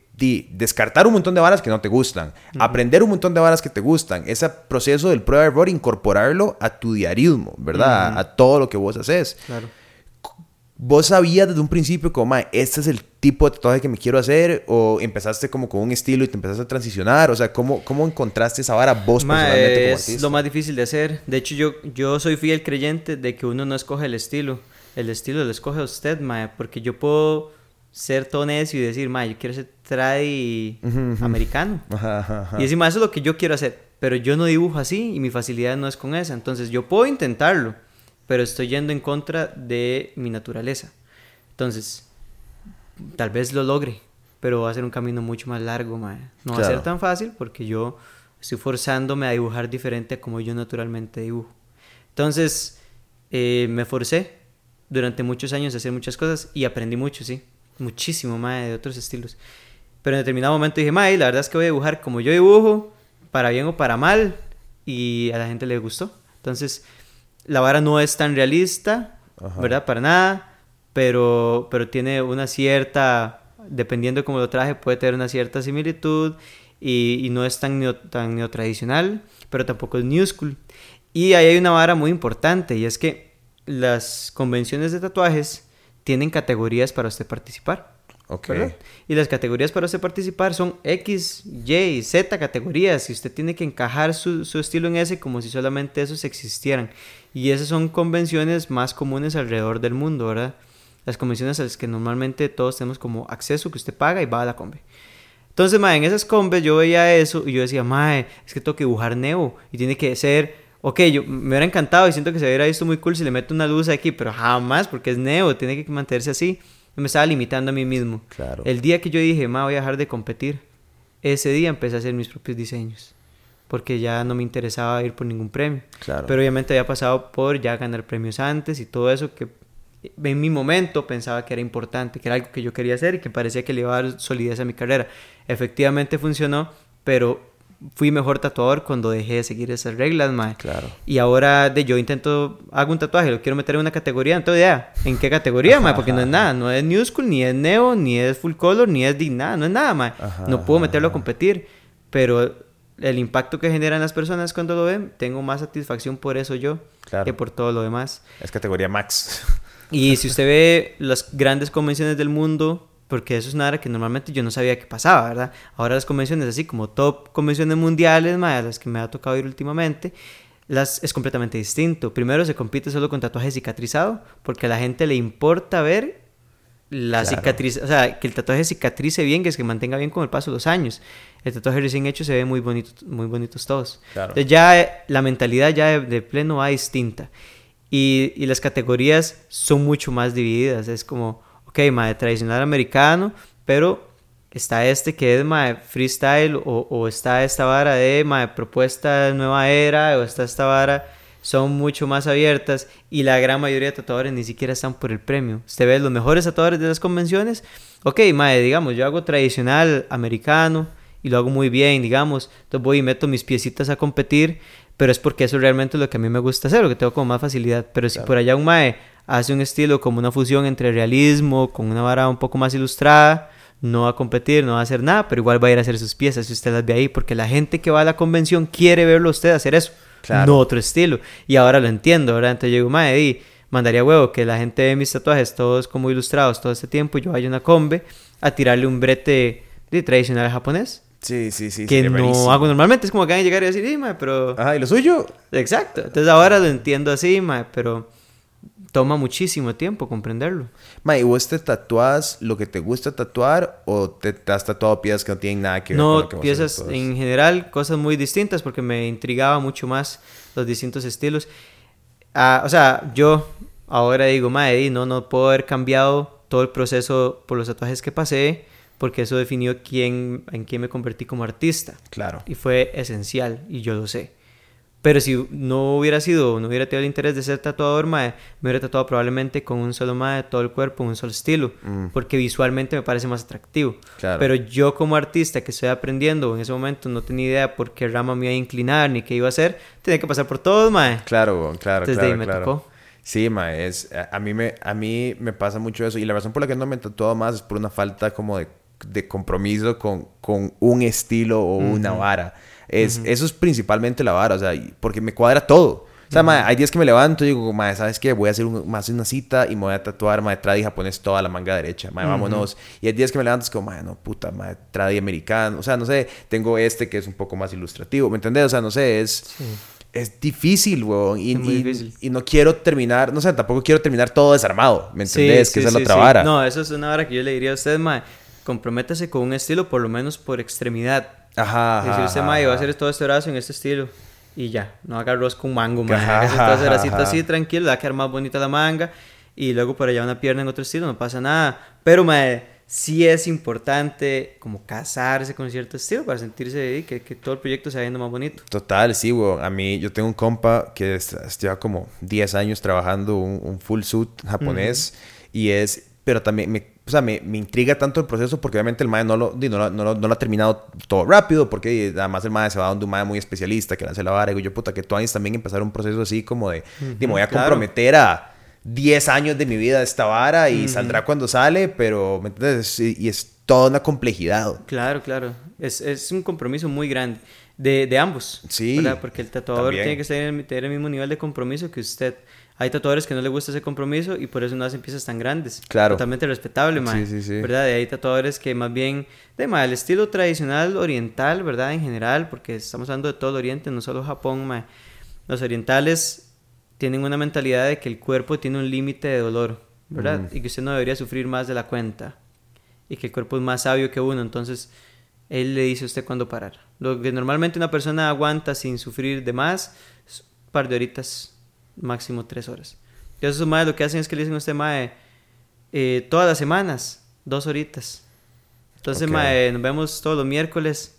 S2: descartar un montón de varas que no te gustan, aprender un montón de varas que te gustan, ese proceso del prueba error, incorporarlo a tu diarismo, ¿verdad? A todo lo que vos haces. Claro. ¿Vos sabías desde un principio como, este es el tipo de tatuaje que me quiero hacer? ¿O empezaste como con un estilo y te empezaste a transicionar? O sea, ¿cómo, cómo encontraste esa vara vos personalmente
S1: como artista? Es lo más difícil de hacer. De hecho, yo, yo soy fiel creyente de que uno no escoge el estilo. El estilo lo escoge usted, mae, porque yo puedo ser todo necio y decir, mae, yo quiero ser tradi americano. Y encima eso es lo que yo quiero hacer, pero yo no dibujo así y mi facilidad no es con esa. Entonces yo puedo intentarlo, pero estoy yendo en contra de mi naturaleza. Entonces, tal vez lo logre, pero va a ser un camino mucho más largo, mae. No va a ser tan fácil porque yo estoy forzándome a dibujar diferente a como yo naturalmente dibujo. Entonces, eh, me forcé durante muchos años a hacer muchas cosas y aprendí mucho, sí. Muchísimo, mae, de otros estilos. Pero en determinado momento dije, May, la verdad es que voy a dibujar como yo dibujo, para bien o para mal, y a la gente le gustó. Entonces, la vara no es tan realista, ¿verdad? Para nada, pero, pero tiene una cierta, dependiendo de cómo lo traje, puede tener una cierta similitud y, y no es tan, neo, tan neotradicional, pero tampoco es new school. Y ahí hay una vara muy importante y es que las convenciones de tatuajes tienen categorías para usted participar.
S2: Okay.
S1: Y las categorías para usted participar son X, Y, Z categorías y usted tiene que encajar su, su, estilo en ese como si solamente esos existieran. Y esas son convenciones más comunes alrededor del mundo, ¿verdad? Las convenciones a las que normalmente todos tenemos como acceso, que usted paga y va a la conve. Entonces, mae, en esas combes yo veía eso y yo decía, mae, es que tengo que dibujar Neo y tiene que ser ok, yo me hubiera encantado y siento que se hubiera visto muy cool si le meto una luz aquí, pero jamás, porque es Neo, tiene que mantenerse así. Me estaba limitando a mí mismo.
S2: Claro.
S1: El día que yo dije, ma, voy a dejar de competir, ese día empecé a hacer mis propios diseños. Porque ya no me interesaba ir por ningún premio.
S2: Claro.
S1: Pero obviamente había pasado por ya ganar premios antes y todo eso que en mi momento pensaba que era importante, que era algo que yo quería hacer y que parecía que le iba a dar solidez a mi carrera. Efectivamente funcionó, pero fui mejor tatuador cuando dejé de seguir esas reglas, mae.
S2: Claro.
S1: Y ahora de yo intento, hago un tatuaje, lo quiero meter en una categoría, no tengo idea en qué categoría, mae, porque no es nada, no es New School, ni es Neo, ni es Full Color, ni es de nada, no es nada, mae.
S2: Ajá,
S1: No puedo meterlo a
S2: ajá.
S1: competir, pero el impacto que generan las personas cuando lo ven, tengo más satisfacción por eso yo
S2: Claro.
S1: que por todo lo demás.
S2: Es categoría Max. [LAUGHS]
S1: Y si usted ve las grandes convenciones del mundo, porque eso es nada que normalmente yo no sabía que pasaba, ¿verdad? Ahora las convenciones así como top convenciones mundiales, mae, las que me ha tocado ir últimamente, las es completamente distinto. Primero se compite solo con tatuaje cicatrizado, porque a la gente le importa ver la
S2: Claro.
S1: cicatriz, o sea, que el tatuaje cicatrice bien, que es que mantenga bien con el paso de los años. El tatuaje recién hecho se ve muy bonito, muy bonitos todos.
S2: Claro.
S1: Entonces ya eh, la mentalidad ya de, de pleno va distinta. Y, y las categorías son mucho más divididas. Es como, ok, mae, tradicional americano, pero está este que es mae, freestyle, o, o está esta vara de mae, propuesta nueva era, o está esta vara, son mucho más abiertas. Y la gran mayoría de tatuadores ni siquiera están por el premio. Usted ve los mejores tatuadores de las convenciones. Ok, mae, digamos, yo hago tradicional americano y lo hago muy bien, digamos. Entonces voy y meto mis piecitas a competir, pero es porque eso realmente es lo que a mí me gusta hacer, lo que tengo como más facilidad. Pero si
S2: Claro.
S1: por allá un mae hace un estilo como una fusión entre realismo, con una vara un poco más ilustrada, no va a competir, no va a hacer nada, pero igual va a ir a hacer sus piezas si usted las ve ahí, porque la gente que va a la convención quiere verlo a usted hacer eso,
S2: Claro.
S1: no otro estilo. Y ahora lo entiendo, ¿verdad? Entonces yo digo, mae, di, mandaría huevo que la gente ve mis tatuajes todos como ilustrados todo este tiempo y yo vaya a una combe a tirarle un brete de tradicional japonés.
S2: Sí, sí, sí.
S1: que no
S2: buenísimo.
S1: hago normalmente, es como que van a llegar y decir, "Sí, mae, pero...
S2: Ajá, ¿y lo suyo?
S1: Exacto, entonces ahora lo entiendo así, mae, pero toma muchísimo tiempo comprenderlo.
S2: Ma, ¿y vos te tatúas lo que te gusta tatuar o te, te has tatuado piezas que no tienen nada que ver con
S1: No,
S2: lo que
S1: piezas en general, cosas muy distintas porque me intrigaba mucho más los distintos estilos. Ah, o sea, yo ahora digo, di, no, no puedo haber cambiado todo el proceso por los tatuajes que pasé porque eso definió quién, en quién me convertí como artista.
S2: Claro.
S1: y fue esencial y yo lo sé. Pero si no hubiera sido, no hubiera tenido el interés de ser tatuador, mae, me hubiera tatuado probablemente con un solo mae, todo el cuerpo, un solo estilo,
S2: Mm.
S1: porque visualmente me parece más atractivo.
S2: Claro.
S1: Pero yo como artista que estoy aprendiendo, en ese momento no tenía idea por qué rama me iba a inclinar ni qué iba a hacer, tenía que pasar por todo, mae.
S2: Claro, claro,
S1: Entonces, de ahí
S2: claro,
S1: me
S2: claro.
S1: tocó.
S2: Sí, ma, es, a, a mí me, a mí me pasa mucho eso. Y la razón por la que no me he tatuado más es por una falta como de, de compromiso con, con un estilo o una vara. Es, Eso es principalmente la vara, o sea, porque me cuadra todo. O sea, ma, hay días que me levanto y digo, ma, ¿sabes qué? Voy a hacer un- más una cita y me voy a tatuar, ma, tradi japonés toda la manga derecha. Ma, vámonos. Y hay días que me levanto y es como, no, puta, ma, tradi americano. O sea, no sé, tengo este que es un poco más ilustrativo. ¿Me entendés? O sea, no sé, es... Es difícil, weón. Y, y-
S1: difícil.
S2: y no quiero terminar, no sé, tampoco quiero terminar todo desarmado. ¿Me
S1: Sí,
S2: entendés?
S1: sí,
S2: que esa es
S1: sí,
S2: la otra
S1: sí.
S2: vara.
S1: No, eso es una vara que yo le diría a usted, mae, comprométase con un estilo por lo menos por extremidad.
S2: Ajá.
S1: Decir
S2: ajá,
S1: mae, voy a hacer todo este brazo en este estilo. Y ya, no haga arroz con mango, mae. Ese
S2: ajá,
S1: bracito así, tranquilo, le va a quedar más bonita la manga. Y luego por allá una pierna en otro estilo, no pasa nada. Pero, mae, sí es importante como casarse con cierto estilo para sentirse que, que todo el proyecto se va viendo más bonito.
S2: Total, sí, weón. A mí, yo tengo un compa que lleva como 10 años trabajando un, un full suit japonés. Y es, pero también me, o sea, me, me intriga tanto el proceso porque obviamente el mae no lo, no, lo, no, lo, no lo ha terminado todo rápido. Porque además el mae se va donde un mae muy especialista que hace la vara. Y digo, yo, puta, que tú años también empezar un proceso así como de, di, me voy a
S1: claro.
S2: comprometer a 10 años de mi vida a esta vara y saldrá cuando sale, pero, ¿me entiendes? Y, es toda una complejidad.
S1: Claro, claro. Es, es un compromiso muy grande de, de ambos.
S2: Sí,
S1: ¿verdad? Porque el tatuador
S2: también.
S1: tiene que tener el mismo nivel de compromiso que usted. Hay tatuadores que no les gusta ese compromiso y por eso no hacen piezas tan grandes.
S2: Claro.
S1: Totalmente respetable, mae.
S2: Sí, sí, sí.
S1: ¿Verdad? Y hay tatuadores que más bien, de mae, el estilo tradicional oriental, ¿verdad? En general, porque estamos hablando de todo el oriente, no solo Japón, mae. Los orientales tienen una mentalidad de que el cuerpo tiene un límite de dolor, ¿verdad? Y que usted no debería sufrir más de la cuenta. Y que el cuerpo es más sabio que uno. Entonces, él le dice a usted cuándo parar. Lo que normalmente una persona aguanta sin sufrir de más, es un par de horitas, máximo tres horas. Y esos madres lo que hacen es que le dicen a usted, mae, eh, todas las semanas, dos horitas. Entonces,
S2: Ok.
S1: mae, nos vemos todos los miércoles.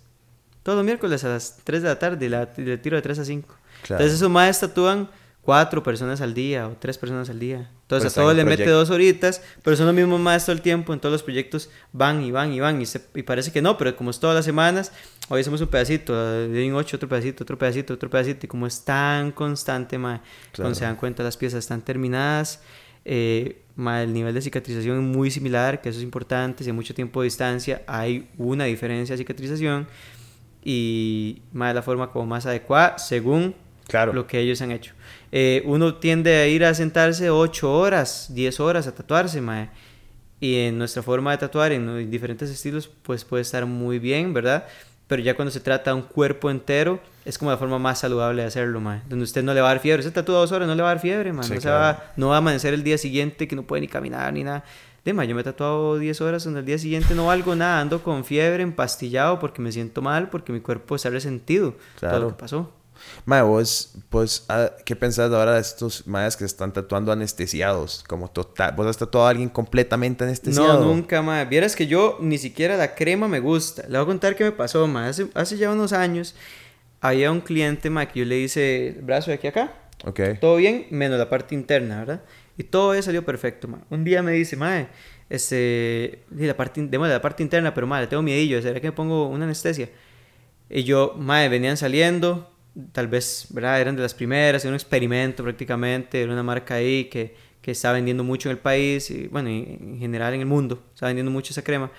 S1: Todos los miércoles a las 3 de la tarde y la- le tiro de 3 a 5.
S2: Claro.
S1: Entonces, esos maes tatúan cuatro personas al día o tres personas al día. Entonces,
S2: Pues
S1: a todos le mete
S2: proyecto.
S1: dos horitas, pero son los mismos maes todo el tiempo. En todos los proyectos van y van y van. Y, se- y parece que no, pero como es todas las semanas, hoy hacemos un pedacito, de en ocho, otro pedacito, otro pedacito, otro pedacito. Y como es tan constante, mae,
S2: Claro.
S1: cuando se dan cuenta las piezas están terminadas. Eh, mae, el nivel de cicatrización es muy similar, que eso es importante. Si hay mucho tiempo de distancia, hay una diferencia de cicatrización. Y mae, la forma como más adecuada según
S2: Claro.
S1: lo que ellos han hecho. Eh, uno tiende a ir a sentarse 8 horas, 10 horas a tatuarse, mae. Y en nuestra forma de tatuar, en, en diferentes estilos, pues puede estar muy bien, ¿verdad? Pero ya cuando se trata de un cuerpo entero, es como la forma más saludable de hacerlo, mae. Donde usted no le va a dar fiebre. Se tatúa dos horas, no le va a dar fiebre, mae.
S2: Sí,
S1: no, se
S2: claro.
S1: va, no va a amanecer el día siguiente que no puede ni caminar ni nada. De mae, yo me he tatuado 10 horas donde el día siguiente no valgo nada, ando con fiebre, empastillado porque me siento mal, porque mi cuerpo está resentido. Todo
S2: Claro.
S1: lo que pasó.
S2: Mae, vos, pues, ¿qué pensás ahora de estos mayas que se están tatuando anestesiados? Como total, ¿vos has tatuado a alguien completamente anestesiado?
S1: No, nunca, más. Vieras que yo ni siquiera la crema me gusta. Le voy a contar qué me pasó, ma. Hace, hace ya unos años había un cliente, ma, que yo le hice brazo de aquí a acá.
S2: Ok.
S1: Todo bien, menos la parte interna, ¿verdad? Y todo eso salió perfecto, ma. Un día me dice, ma, este, la parte, démosle la parte interna, pero ma, le tengo miedillo, ¿será que me pongo una anestesia? Y yo, ma, venían saliendo, tal vez, ¿verdad? Eran de las primeras, era un experimento prácticamente, era una marca ahí que, que está vendiendo mucho en el país, y bueno, y en general en el mundo, está vendiendo mucho esa crema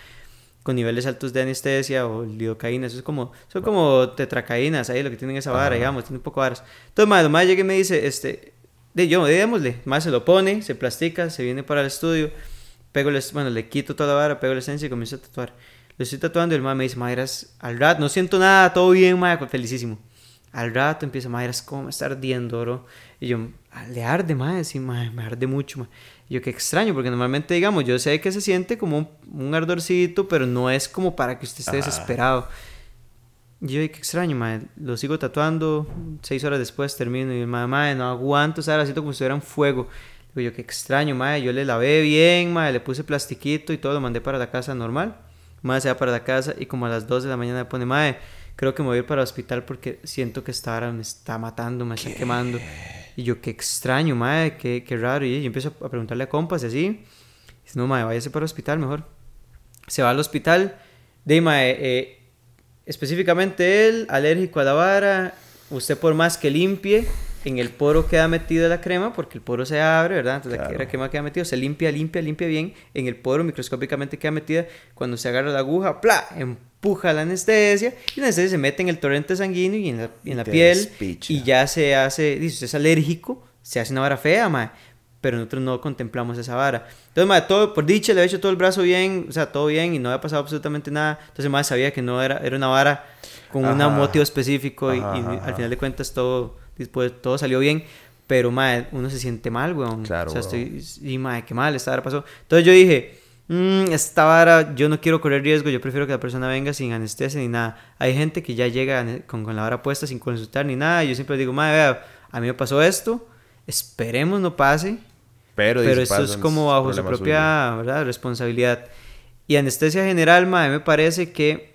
S1: con niveles altos de anestesia o lidocaína, eso es como, son como tetracaínas ahí, lo que tienen esa vara,
S2: Ajá.
S1: digamos, tiene un poco de varas. Entonces, madre, más llega y me dice, este, de yo, démosle, más se lo pone, se plastica, se viene para el estudio, pego el, bueno, le quito toda la vara, pego la esencia y comienzo a tatuar. Lo estoy tatuando y el madre me dice, madre, al rato, no siento nada, todo bien, madre, felicísimo. Al rato empieza, madre, eras como me está ardiendo, bro. Y yo, "Ah, le arde, madre, sí, madre, me arde mucho, madre. Y yo, qué extraño, porque normalmente, digamos, yo sé que se siente como un, un ardorcito, pero no es como para que usted esté
S2: Ajá.
S1: desesperado. Y yo, "Ay, qué extraño, madre. Lo sigo tatuando, seis horas después termino. Y madre, madre, no aguanto, ¿sabes? Siento como si estuviera en fuego. Digo yo, qué extraño, madre. Yo le lavé bien, madre, le puse plastiquito y todo, lo mandé para la casa normal. Madre se va para la casa y como a las 2 de la mañana me pone, madre, creo que me voy a ir para el hospital porque siento que esta hora me está matando, me está quemando. Y yo, qué extraño, madre, qué, qué raro. Y yo empiezo a preguntarle a compas y así. Dice, no, madre, váyase para el hospital mejor. Se va al hospital. De mae, eh, específicamente él, alérgico a la vara. Usted, por más que limpie, en el poro queda metida la crema, porque el poro se abre, ¿verdad? Entonces
S2: Claro.
S1: la crema queda metida, se limpia, limpia, limpia bien. En el poro microscópicamente queda metida. Cuando se agarra la aguja, ¡pla! Empuja la anestesia y la anestesia se mete en el torrente sanguíneo y en la, y en la piel.
S2: despicha.
S1: Y ya se hace, dice, usted es alérgico, se hace una vara fea, mae. Pero nosotros no contemplamos esa vara. Entonces, mae, todo, por dicha, le había hecho todo el brazo bien, o sea, todo bien y no había pasado absolutamente nada. Entonces, mae, sabía que no era, era una vara con un motivo específico y,
S2: Ajá,
S1: y
S2: ajá,
S1: al final de cuentas todo, después, todo salió bien. Pero, mae, uno se siente mal, weón.
S2: Claro,
S1: O sea,
S2: weón.
S1: estoy, y, mae, qué mal, esta vara pasó. Entonces yo dije, "Mm, esta vara, yo no quiero correr riesgo, yo prefiero que la persona venga sin anestesia ni nada. Hay gente que ya llega con, con la vara puesta sin consultar ni nada. Yo siempre digo, mae, vea, a mí me pasó esto, esperemos no pase,
S2: Pero,
S1: pero esto es como bajo su propia ¿verdad? responsabilidad. Y anestesia general, mae, me parece que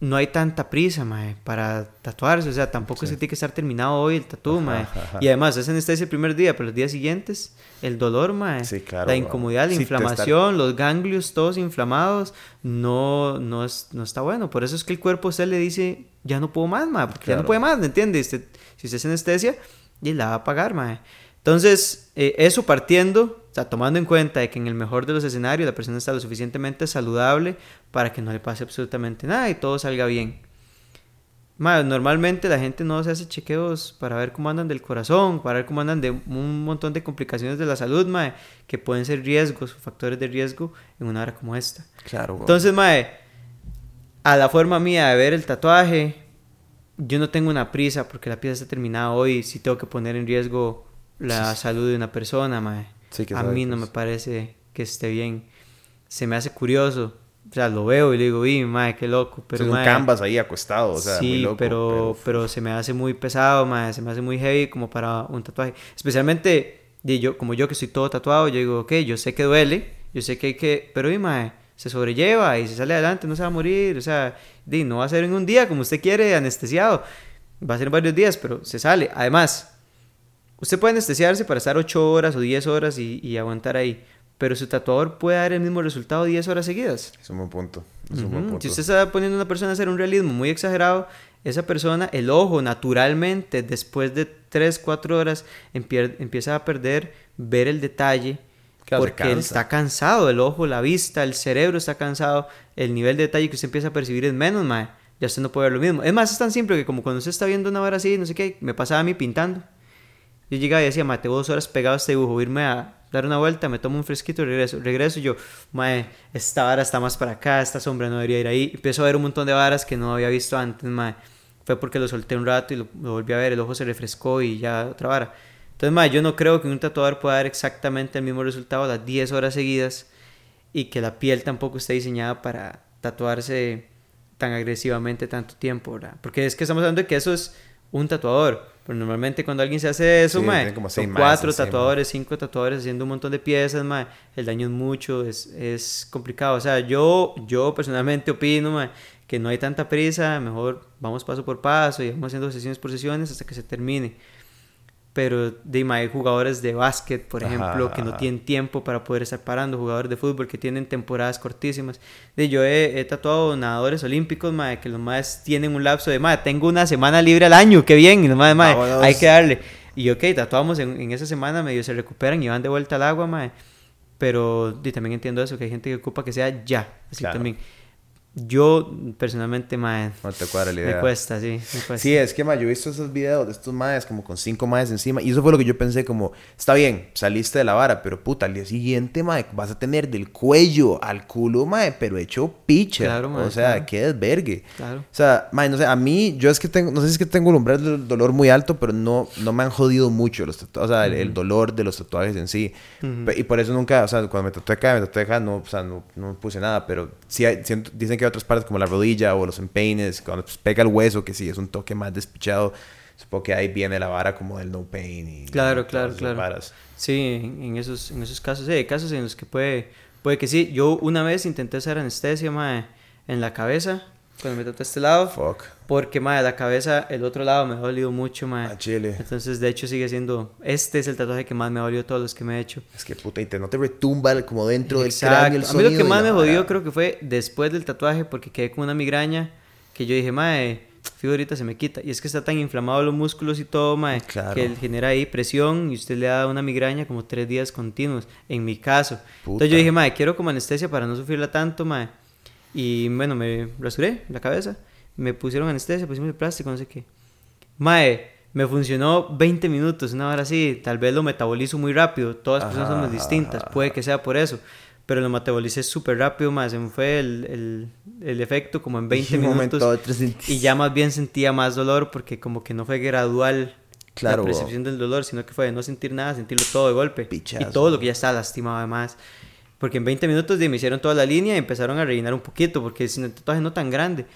S1: no hay tanta prisa, mae, para tatuarse. O sea, tampoco se tiene que estar terminado hoy el tatu, mae. Y además, es anestesia el primer día, pero los días siguientes, el dolor, mae.
S2: Sí, claro,
S1: La incomodidad, la
S2: Sí, está-
S1: inflamación, los ganglios todos inflamados, no, no, es, no está bueno. Por eso es que el cuerpo a usted le dice, ya no puedo más, mae, porque ya no puede más, ¿me entiende? Usted- si usted es anestesia, y la va a pagar, mae. Entonces, eh, eso partiendo, o sea, tomando en cuenta de que en el mejor de los escenarios la persona está lo suficientemente saludable para que no le pase absolutamente nada y todo salga bien. Mae, normalmente la gente no se hace chequeos para ver cómo andan del corazón, para ver cómo andan de un montón de complicaciones de la salud, mae, que pueden ser riesgos factores de riesgo en una hora como esta.
S2: Claro, weón.
S1: Entonces, mae, a la forma mía de ver el tatuaje, yo no tengo una prisa porque la pieza está terminada hoy. Si tengo que poner en riesgo la salud de una persona, mae.
S2: Sí, que
S1: a mí no me parece que esté bien. Se me hace curioso o sea, lo veo y le digo, y madre, qué loco. Pero,
S2: es un
S1: mae,
S2: canvas ahí acostado, o sea,
S1: sí,
S2: muy loco.
S1: pero, pero se me hace muy pesado, mae, se me hace muy heavy como para un tatuaje. Especialmente, yo, como yo que estoy todo tatuado, yo digo, ok, yo sé que duele, yo sé que hay que, pero y mae, se sobrelleva y se sale adelante, no se va a morir, o sea, di, no va a ser en un día como usted quiere, anestesiado, va a ser en varios días, pero se sale. Además, usted puede anestesiarse para estar 8 horas o 10 horas y, y aguantar ahí, pero su tatuador puede dar el mismo resultado 10 horas seguidas.
S2: Es un buen punto. Es un buen punto.
S1: Si usted está poniendo a una persona a hacer un realismo muy exagerado, esa persona, el ojo naturalmente, después de 3, 4 horas, empieza a perder ver el detalle.
S2: Claro,
S1: porque está cansado, el ojo, la vista, el cerebro está cansado, el nivel de detalle que usted empieza a percibir es menos, mae. Ya usted no puede ver lo mismo. Es más, es tan simple que como cuando usted está viendo una vara así, no sé qué, me pasaba a mí pintando. Yo llegaba y decía, mae, tengo dos horas pegado a este dibujo, irme a dar una vuelta, me tomo un fresquito y regreso. Regreso y yo, mae, esta vara está más para acá, esta sombra no debería ir ahí. Empiezo a ver un montón de varas que no había visto antes, mae. Fue porque lo solté un rato y lo, lo volví a ver, el ojo se refrescó y ya otra vara. Entonces, mae, yo no creo que un tatuador pueda dar exactamente el mismo resultado las 10 horas seguidas y que la piel tampoco esté diseñada para tatuarse tan agresivamente tanto tiempo, ¿verdad? Porque es que estamos hablando de que eso es un tatuador. Pero normalmente cuando alguien se hace eso,
S2: Sí,
S1: mae,
S2: como
S1: son cuatro tatuadores, cinco tatuadores haciendo un montón de piezas, mae. El daño es mucho, es, es complicado. O sea, yo, yo personalmente opino, mae, que no hay tanta prisa, mejor vamos paso por paso y vamos haciendo sesiones por sesiones hasta que se termine. Pero de mae, hay jugadores de básquet, por
S2: Ajá,
S1: ejemplo, que no
S2: ajá.
S1: tienen tiempo para poder estar parando, jugadores de fútbol que tienen temporadas cortísimas. De, yo he, he tatuado nadadores olímpicos, mae, que los más tienen un lapso de, mae, tengo una semana libre al año, qué bien, y los más, mae,
S2: Vámonos.
S1: hay que darle. Y ok, tatuamos en, en esa semana, medio se recuperan y van de vuelta al agua, mae. Pero di, también entiendo eso, que hay gente que ocupa que sea ya. Así
S2: Claro.
S1: también. Yo, personalmente, mae,
S2: No te cuadra la
S1: me
S2: idea.
S1: cuesta, sí, me cuesta.
S2: Sí, es que ma, yo he visto esos videos de estos maes como con cinco maes encima y eso fue lo que yo pensé como, está bien, saliste de la vara, pero puta, al día siguiente, mae, vas a tener del cuello al culo, mae, pero hecho picha.
S1: Claro, mae,
S2: o sea,
S1: claro.
S2: qué desvergue.
S1: Claro.
S2: O sea, mae, no sé, a mí, yo es que tengo, no sé si es que tengo el umbral del dolor muy alto, pero no, no me han jodido mucho los tatuajes, o sea, el, el dolor de los tatuajes en sí. Pe- Y por eso nunca, o sea, cuando me tatué acá, me tatué acá, no, o sea, no, no me puse nada, pero sí hay- siento- dicen que otras partes como la rodilla o los empeines, cuando pues, pega el hueso, que sí, es un toque más despichado. Supongo que ahí viene la vara como del no pain y
S1: Claro, claro, claro.
S2: varas.
S1: Sí, en, en esos, en esos casos, sí, hay casos en los que puede, puede que sí. Yo una vez intenté hacer anestesia, mae, en la cabeza, cuando me tatué este lado,
S2: Fuck.
S1: porque, mae, la cabeza, el otro lado me ha dolido mucho, mae.
S2: A Chile.
S1: Entonces, de hecho, sigue siendo, este es el tatuaje que más me ha dolido todos los que me he hecho.
S2: Es que puta, y te, no te retumba como dentro del
S1: Exacto.
S2: cráneo el
S1: A mí lo que
S2: sonido
S1: más me jodió creo que fue después del tatuaje, porque quedé con una migraña que yo dije, mae, fijo ahorita se me quita. Y es que está tan inflamado los músculos y todo, mae,
S2: Claro.
S1: que genera ahí presión y usted le da una migraña como tres días continuos, en mi caso.
S2: Puta.
S1: Entonces yo dije, mae, quiero como anestesia para no sufrirla tanto, mae. Y bueno, me rasuré la cabeza, me pusieron anestesia, pusimos el plástico, no sé qué. Mae, me funcionó 20 minutos, una hora así. Tal vez lo metabolizo muy rápido. Todas las personas son muy
S2: Ajá,
S1: distintas. Puede que sea por eso. Pero lo metabolicé súper rápido, más. Se me fue el, el, el efecto como en 20 [LAUGHS]
S2: un momento
S1: minutos.
S2: otro
S1: Y ya más bien sentía más dolor porque como que no fue gradual
S2: Claro,
S1: la percepción del dolor, sino que fue de no sentir nada, sentirlo todo de golpe.
S2: Pichazo.
S1: Y todo lo que ya estaba lastimado además. Porque en 20 minutos de, me hicieron toda la línea y empezaron a rellenar un poquito porque es un tatuaje no tan grande.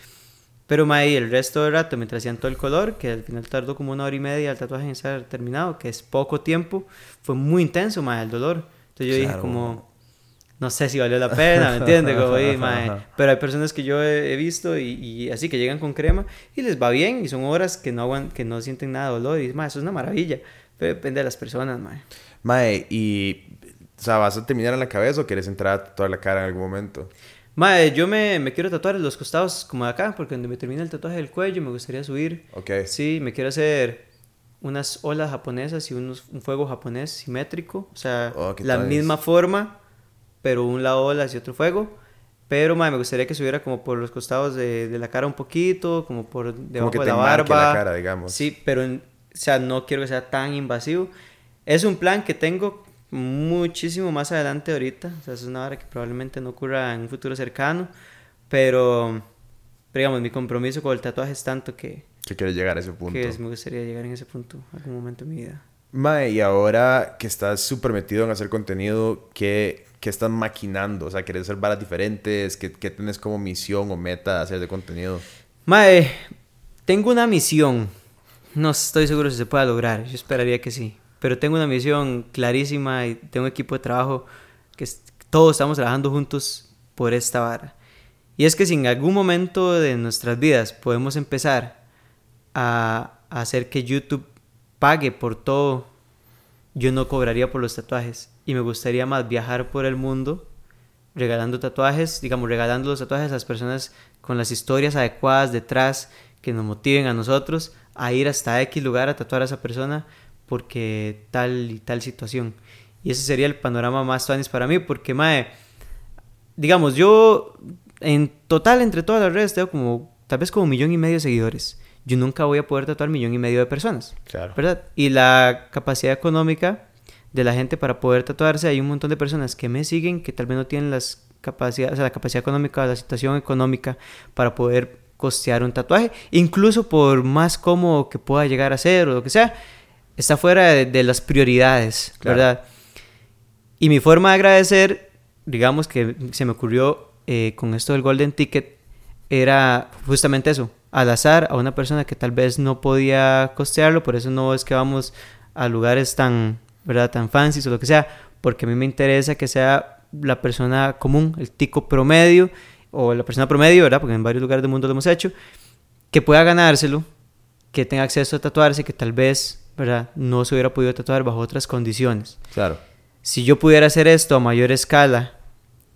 S1: Pero mae, el resto del rato, mientras hacían todo el color, que al final tardó como una hora y media el tatuaje en estar terminado, que es poco tiempo, fue muy intenso, mae, el dolor. Entonces yo dije
S2: Claro.
S1: como, no sé si valió la pena, ¿me entiendes? [LAUGHS] Pero hay personas que yo he, he visto y, y así que llegan con crema y les va bien y son horas que no, que no sienten nada de dolor y mae, eso es una maravilla. Pero depende de las personas, mae.
S2: Mae, y... O sea, ¿vas a terminar en la cabeza o quieres entrar a tatuar la cara en algún momento?
S1: Mae, yo me, me quiero tatuar los costados como de acá, porque donde me termina el tatuaje del cuello me gustaría subir.
S2: Ok.
S1: Sí, me quiero hacer unas olas japonesas y unos, un fuego japonés simétrico. O sea,
S2: Oh,
S1: la misma forma, pero un lado olas y otro fuego. Pero, mae, me gustaría que subiera como por los costados de, de la cara un poquito, como por debajo
S2: que
S1: de
S2: te
S1: la barba.
S2: la cara, digamos.
S1: Sí, pero, en- o sea, no quiero que sea tan invasivo. Es un plan que tengo muchísimo más adelante ahorita. O sea, es una hora que probablemente no ocurra en un futuro cercano. Pero, pero digamos, mi compromiso con el tatuaje es tanto que,
S2: Que quieres llegar a ese punto.
S1: que es- me gustaría llegar en ese punto algún momento de mi vida.
S2: Mae, y ahora que estás súper metido en hacer contenido, ¿qué, ¿qué estás maquinando? O sea, ¿quieres hacer varas diferentes? ¿Qué, ¿Qué tienes como misión o meta de hacer de contenido?
S1: Mae, tengo una misión. No estoy seguro si se pueda lograr. Yo esperaría que sí. Pero tengo una misión clarísima y tengo un equipo de trabajo que todos estamos trabajando juntos por esta vara. Y es que si en algún momento de nuestras vidas podemos empezar a hacer que YouTube pague por todo, yo no cobraría por los tatuajes. Y me gustaría más viajar por el mundo regalando tatuajes, digamos, regalando los tatuajes a las personas con las historias adecuadas detrás que nos motiven a nosotros a ir hasta X lugar a tatuar a esa persona porque tal y tal situación. Y ese sería el panorama más tuanis para mí porque, mae, digamos, yo en total entre todas las redes tengo como, tal vez como un millón y medio de seguidores. Yo nunca voy a poder tatuar millón y medio de personas.
S2: Claro.
S1: ¿verdad? Y la capacidad económica de la gente para poder tatuarse, hay un montón de personas que me siguen que tal vez no tienen las capacidades, o sea, la capacidad económica, la situación económica para poder costear un tatuaje, incluso por más cómodo que pueda llegar a ser o lo que sea, está fuera de, de las prioridades,
S2: Claro.
S1: ¿verdad? Y mi forma de agradecer, digamos que se me ocurrió eh, con esto del Golden Ticket, era justamente eso, al azar a una persona que tal vez no podía costearlo, por eso no es que vamos a lugares tan, ¿verdad? Tan fancies o lo que sea, porque a mí me interesa que sea la persona común, el tico promedio, o la persona promedio, ¿verdad? Porque en varios lugares del mundo lo hemos hecho, que pueda ganárselo, que tenga acceso a tatuarse, que tal vez, ¿verdad? No se hubiera podido tatuar bajo otras condiciones.
S2: Claro.
S1: Si yo pudiera hacer esto a mayor escala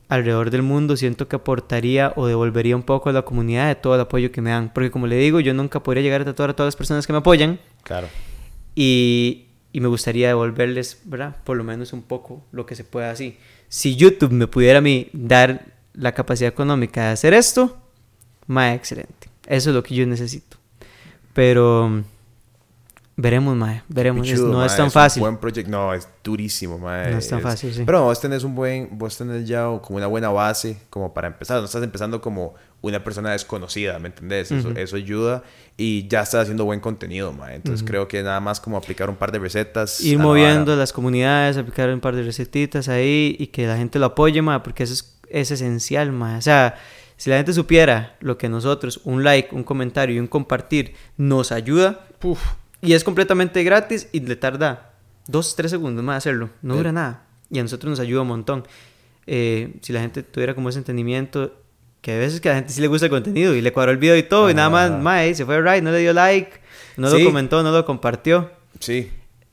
S1: alrededor del mundo, siento que aportaría o devolvería un poco a la comunidad de todo el apoyo que me dan. Porque como le digo, yo nunca podría llegar a tatuar a todas las personas que me apoyan
S2: Claro.
S1: y, y me gustaría devolverles, ¿verdad? Por lo menos un poco lo que se pueda así. Si YouTube me pudiera a mí dar la capacidad económica de hacer esto, más excelente. Eso es lo que yo necesito. Pero veremos, mae, veremos. Es-
S2: Pichudo,
S1: no es
S2: mae,
S1: tan
S2: un
S1: fácil.
S2: buen proyecto. No, es durísimo, mae.
S1: No es tan fácil, sí.
S2: Pero vos tenés un buen, vos tenés ya como una buena base como para empezar. No estás empezando como una persona desconocida, ¿me entendés? Eso,
S1: Ujú.
S2: eso ayuda y ya estás haciendo buen contenido, mae. Entonces creo que nada más como aplicar un par de recetas.
S1: ir
S2: la
S1: moviendo
S2: vara.
S1: las comunidades, aplicar un par de recetitas ahí y que la gente lo apoye, ma, porque eso es, es esencial, ma. O sea, si la gente supiera lo que nosotros, un like, un comentario y un compartir nos ayuda, puf, y es completamente gratis y le tarda dos, tres segundos más hacerlo, no dura nada. Y a nosotros nos ayuda un montón. Eh, si la gente tuviera como ese entendimiento, que a veces que a la gente sí le gusta el contenido y le cuadró el video y todo, y nada más,
S2: Ajá.
S1: ma, eh, se fue right, no le dio like, no
S2: Sí.
S1: lo comentó, no lo compartió.
S2: Sí,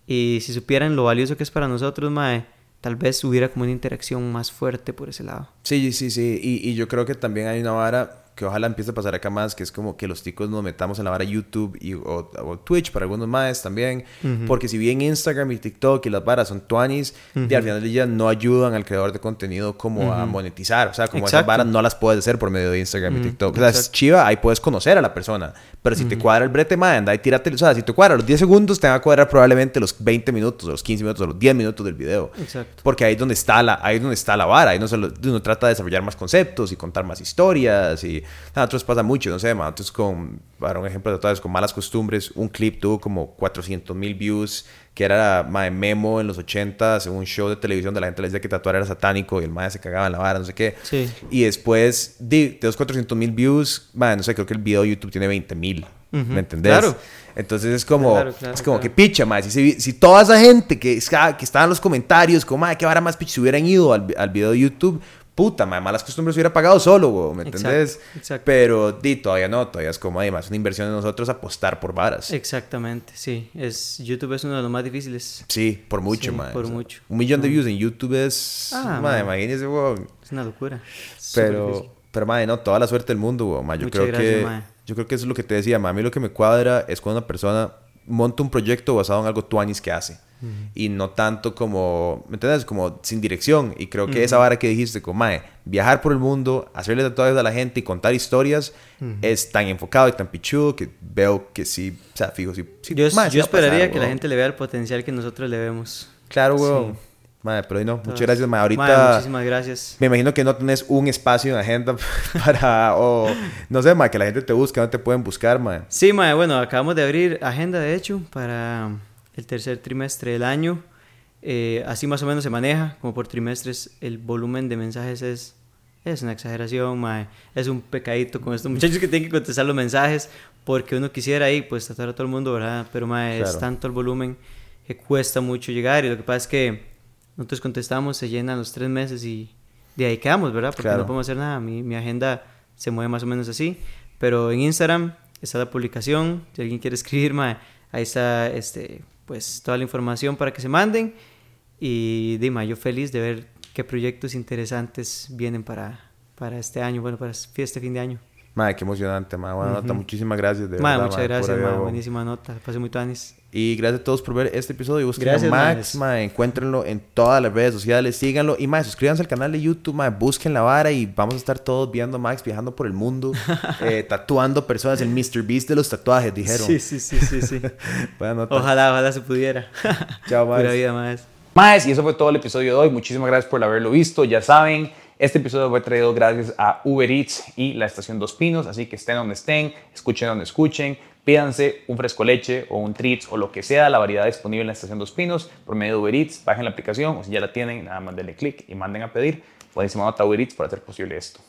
S1: Y si supieran lo valioso que es para nosotros, mae, tal vez hubiera como una interacción más fuerte por ese lado.
S2: Sí, sí, sí. Y, y yo creo que también hay una vara que ojalá empiece a pasar acá más, que es como que los ticos nos metamos en la vara YouTube y, o, o Twitch para algunos más también. Porque si bien Instagram y TikTok y las varas son tuanis, de al final del día no ayudan al creador de contenido como a monetizar. O sea, como esas varas no las puedes hacer por medio de Instagram y TikTok. O sea, es chiva, ahí puedes conocer a la persona. Pero si te cuadra el brete, man, anda y tírate. O sea, si te cuadra los 10 segundos, te va a cuadrar probablemente los 20 minutos, o los 15 minutos, o los 10 minutos del video.
S1: Exacto.
S2: Porque ahí es donde está la, ahí es donde está la vara. Ahí no se lo- uno trata de desarrollar más conceptos y contar más historias. Y a nosotros pasa mucho, no sé, man. Entonces, con, para un ejemplo de todas, con malas costumbres, un clip tuvo como 400 mil views, que era mae, Memo en los 80 en un show de televisión de la gente le decía que tatuar era satánico y el mae se cagaba en la vara, no sé qué.
S1: Sí.
S2: Y después de, los 400 mil views, mae, no sé, creo que el video de YouTube tiene 20 mil. ¿Me entendés?
S1: claro.
S2: Entonces es como,
S1: Claro, claro,
S2: es como que picha, mae. Si, si toda esa gente que, que estaba en los comentarios, como, mae, qué vara más picha, se hubieran ido al, al video de YouTube, puta, mae, malas costumbres hubiera pagado solo, güey, ¿me entendés?
S1: exacto.
S2: Pero, di, todavía no, todavía es como, además, una inversión de nosotros apostar por varas.
S1: Exactamente, sí. Es, YouTube es uno de los más difíciles.
S2: Sí, por mucho,
S1: Sí,
S2: mae.
S1: por
S2: o sea,
S1: mucho.
S2: Un millón de views en YouTube es,
S1: Ah,
S2: mae. imagínese, güey.
S1: Es una locura.
S2: Pero, pero, madre, no, toda la suerte del mundo, güey. Yo
S1: Muchas
S2: creo
S1: gracias,
S2: que, yo creo que eso es lo que te decía, mí lo que me cuadra es cuando una persona monta un proyecto basado en algo tuanis que hace. Y no tanto como, ¿me entiendes? Como sin dirección. Y creo que esa vara que dijiste, como, mae, viajar por el mundo, hacerle tatuajes a la gente y contar historias, es tan enfocado y tan pichudo que veo que sí, o sea, fijo, sí. sí
S1: Yo,
S2: mae,
S1: yo
S2: va a pasar,
S1: esperaría que la
S2: weón.
S1: gente le vea el potencial que nosotros le vemos.
S2: Claro, weón.
S1: Sí.
S2: Mae, pero no, muchas
S1: Entonces,
S2: gracias, mae. Ahorita.
S1: muchísimas gracias.
S2: Me imagino que no tenés un espacio en agenda [LAUGHS] para, o no sé, ma, que la gente te busque, no te pueden buscar, ma.
S1: Sí, mae, bueno, acabamos de abrir agenda, de hecho, para el tercer trimestre del año. Eh, así más o menos se maneja, como por trimestres el volumen de mensajes es, es una exageración, mae. es un pecadito con estos [LAUGHS] muchachos que tienen que contestar los mensajes porque uno quisiera ahí pues tratar a todo el mundo, ¿verdad? Pero mae, es tanto el volumen que cuesta mucho llegar y lo que pasa es que nosotros contestamos, se llenan los tres meses y de ahí quedamos, ¿verdad? Porque no podemos hacer nada, mi, mi agenda se mueve más o menos así, pero en Instagram está la publicación, si alguien quiere escribir, mae, ahí está este, pues, toda la información para que se manden. Y Dima, yo feliz de ver qué proyectos interesantes vienen para, para este año, bueno, para este fin de año.
S2: Madre, qué emocionante, madre. Buena nota. Muchísimas gracias. De madre,
S1: muchas gracias, madre. Buenísima nota. Pasé muy tanis.
S2: Y gracias a todos por ver este episodio. Busquen a Max, madre. Encuéntrenlo en todas las redes sociales. Síganlo. Y, madre, suscríbanse al canal de YouTube, madre. Busquen la vara y vamos a estar todos viendo a Max viajando por el mundo. [LAUGHS] eh, tatuando personas. El Mr. Beast de los tatuajes, dijeron.
S1: Sí, sí, sí, sí. sí. [LAUGHS] Ojalá, ojalá se pudiera.
S2: Chao, Max. [LAUGHS]
S1: Pura vida, Max.
S3: Más, y eso fue todo el episodio de hoy. Muchísimas gracias por haberlo visto. Ya saben, este episodio fue traído gracias a Uber Eats y la estación Dos Pinos, así que estén donde estén, escuchen donde escuchen, pídanse un fresco leche o un treats o lo que sea, la variedad disponible en la estación Dos Pinos por medio de Uber Eats, bajen la aplicación o si ya la tienen, nada más denle clic y manden a pedir. Buenísima nota Uber Eats para hacer posible esto.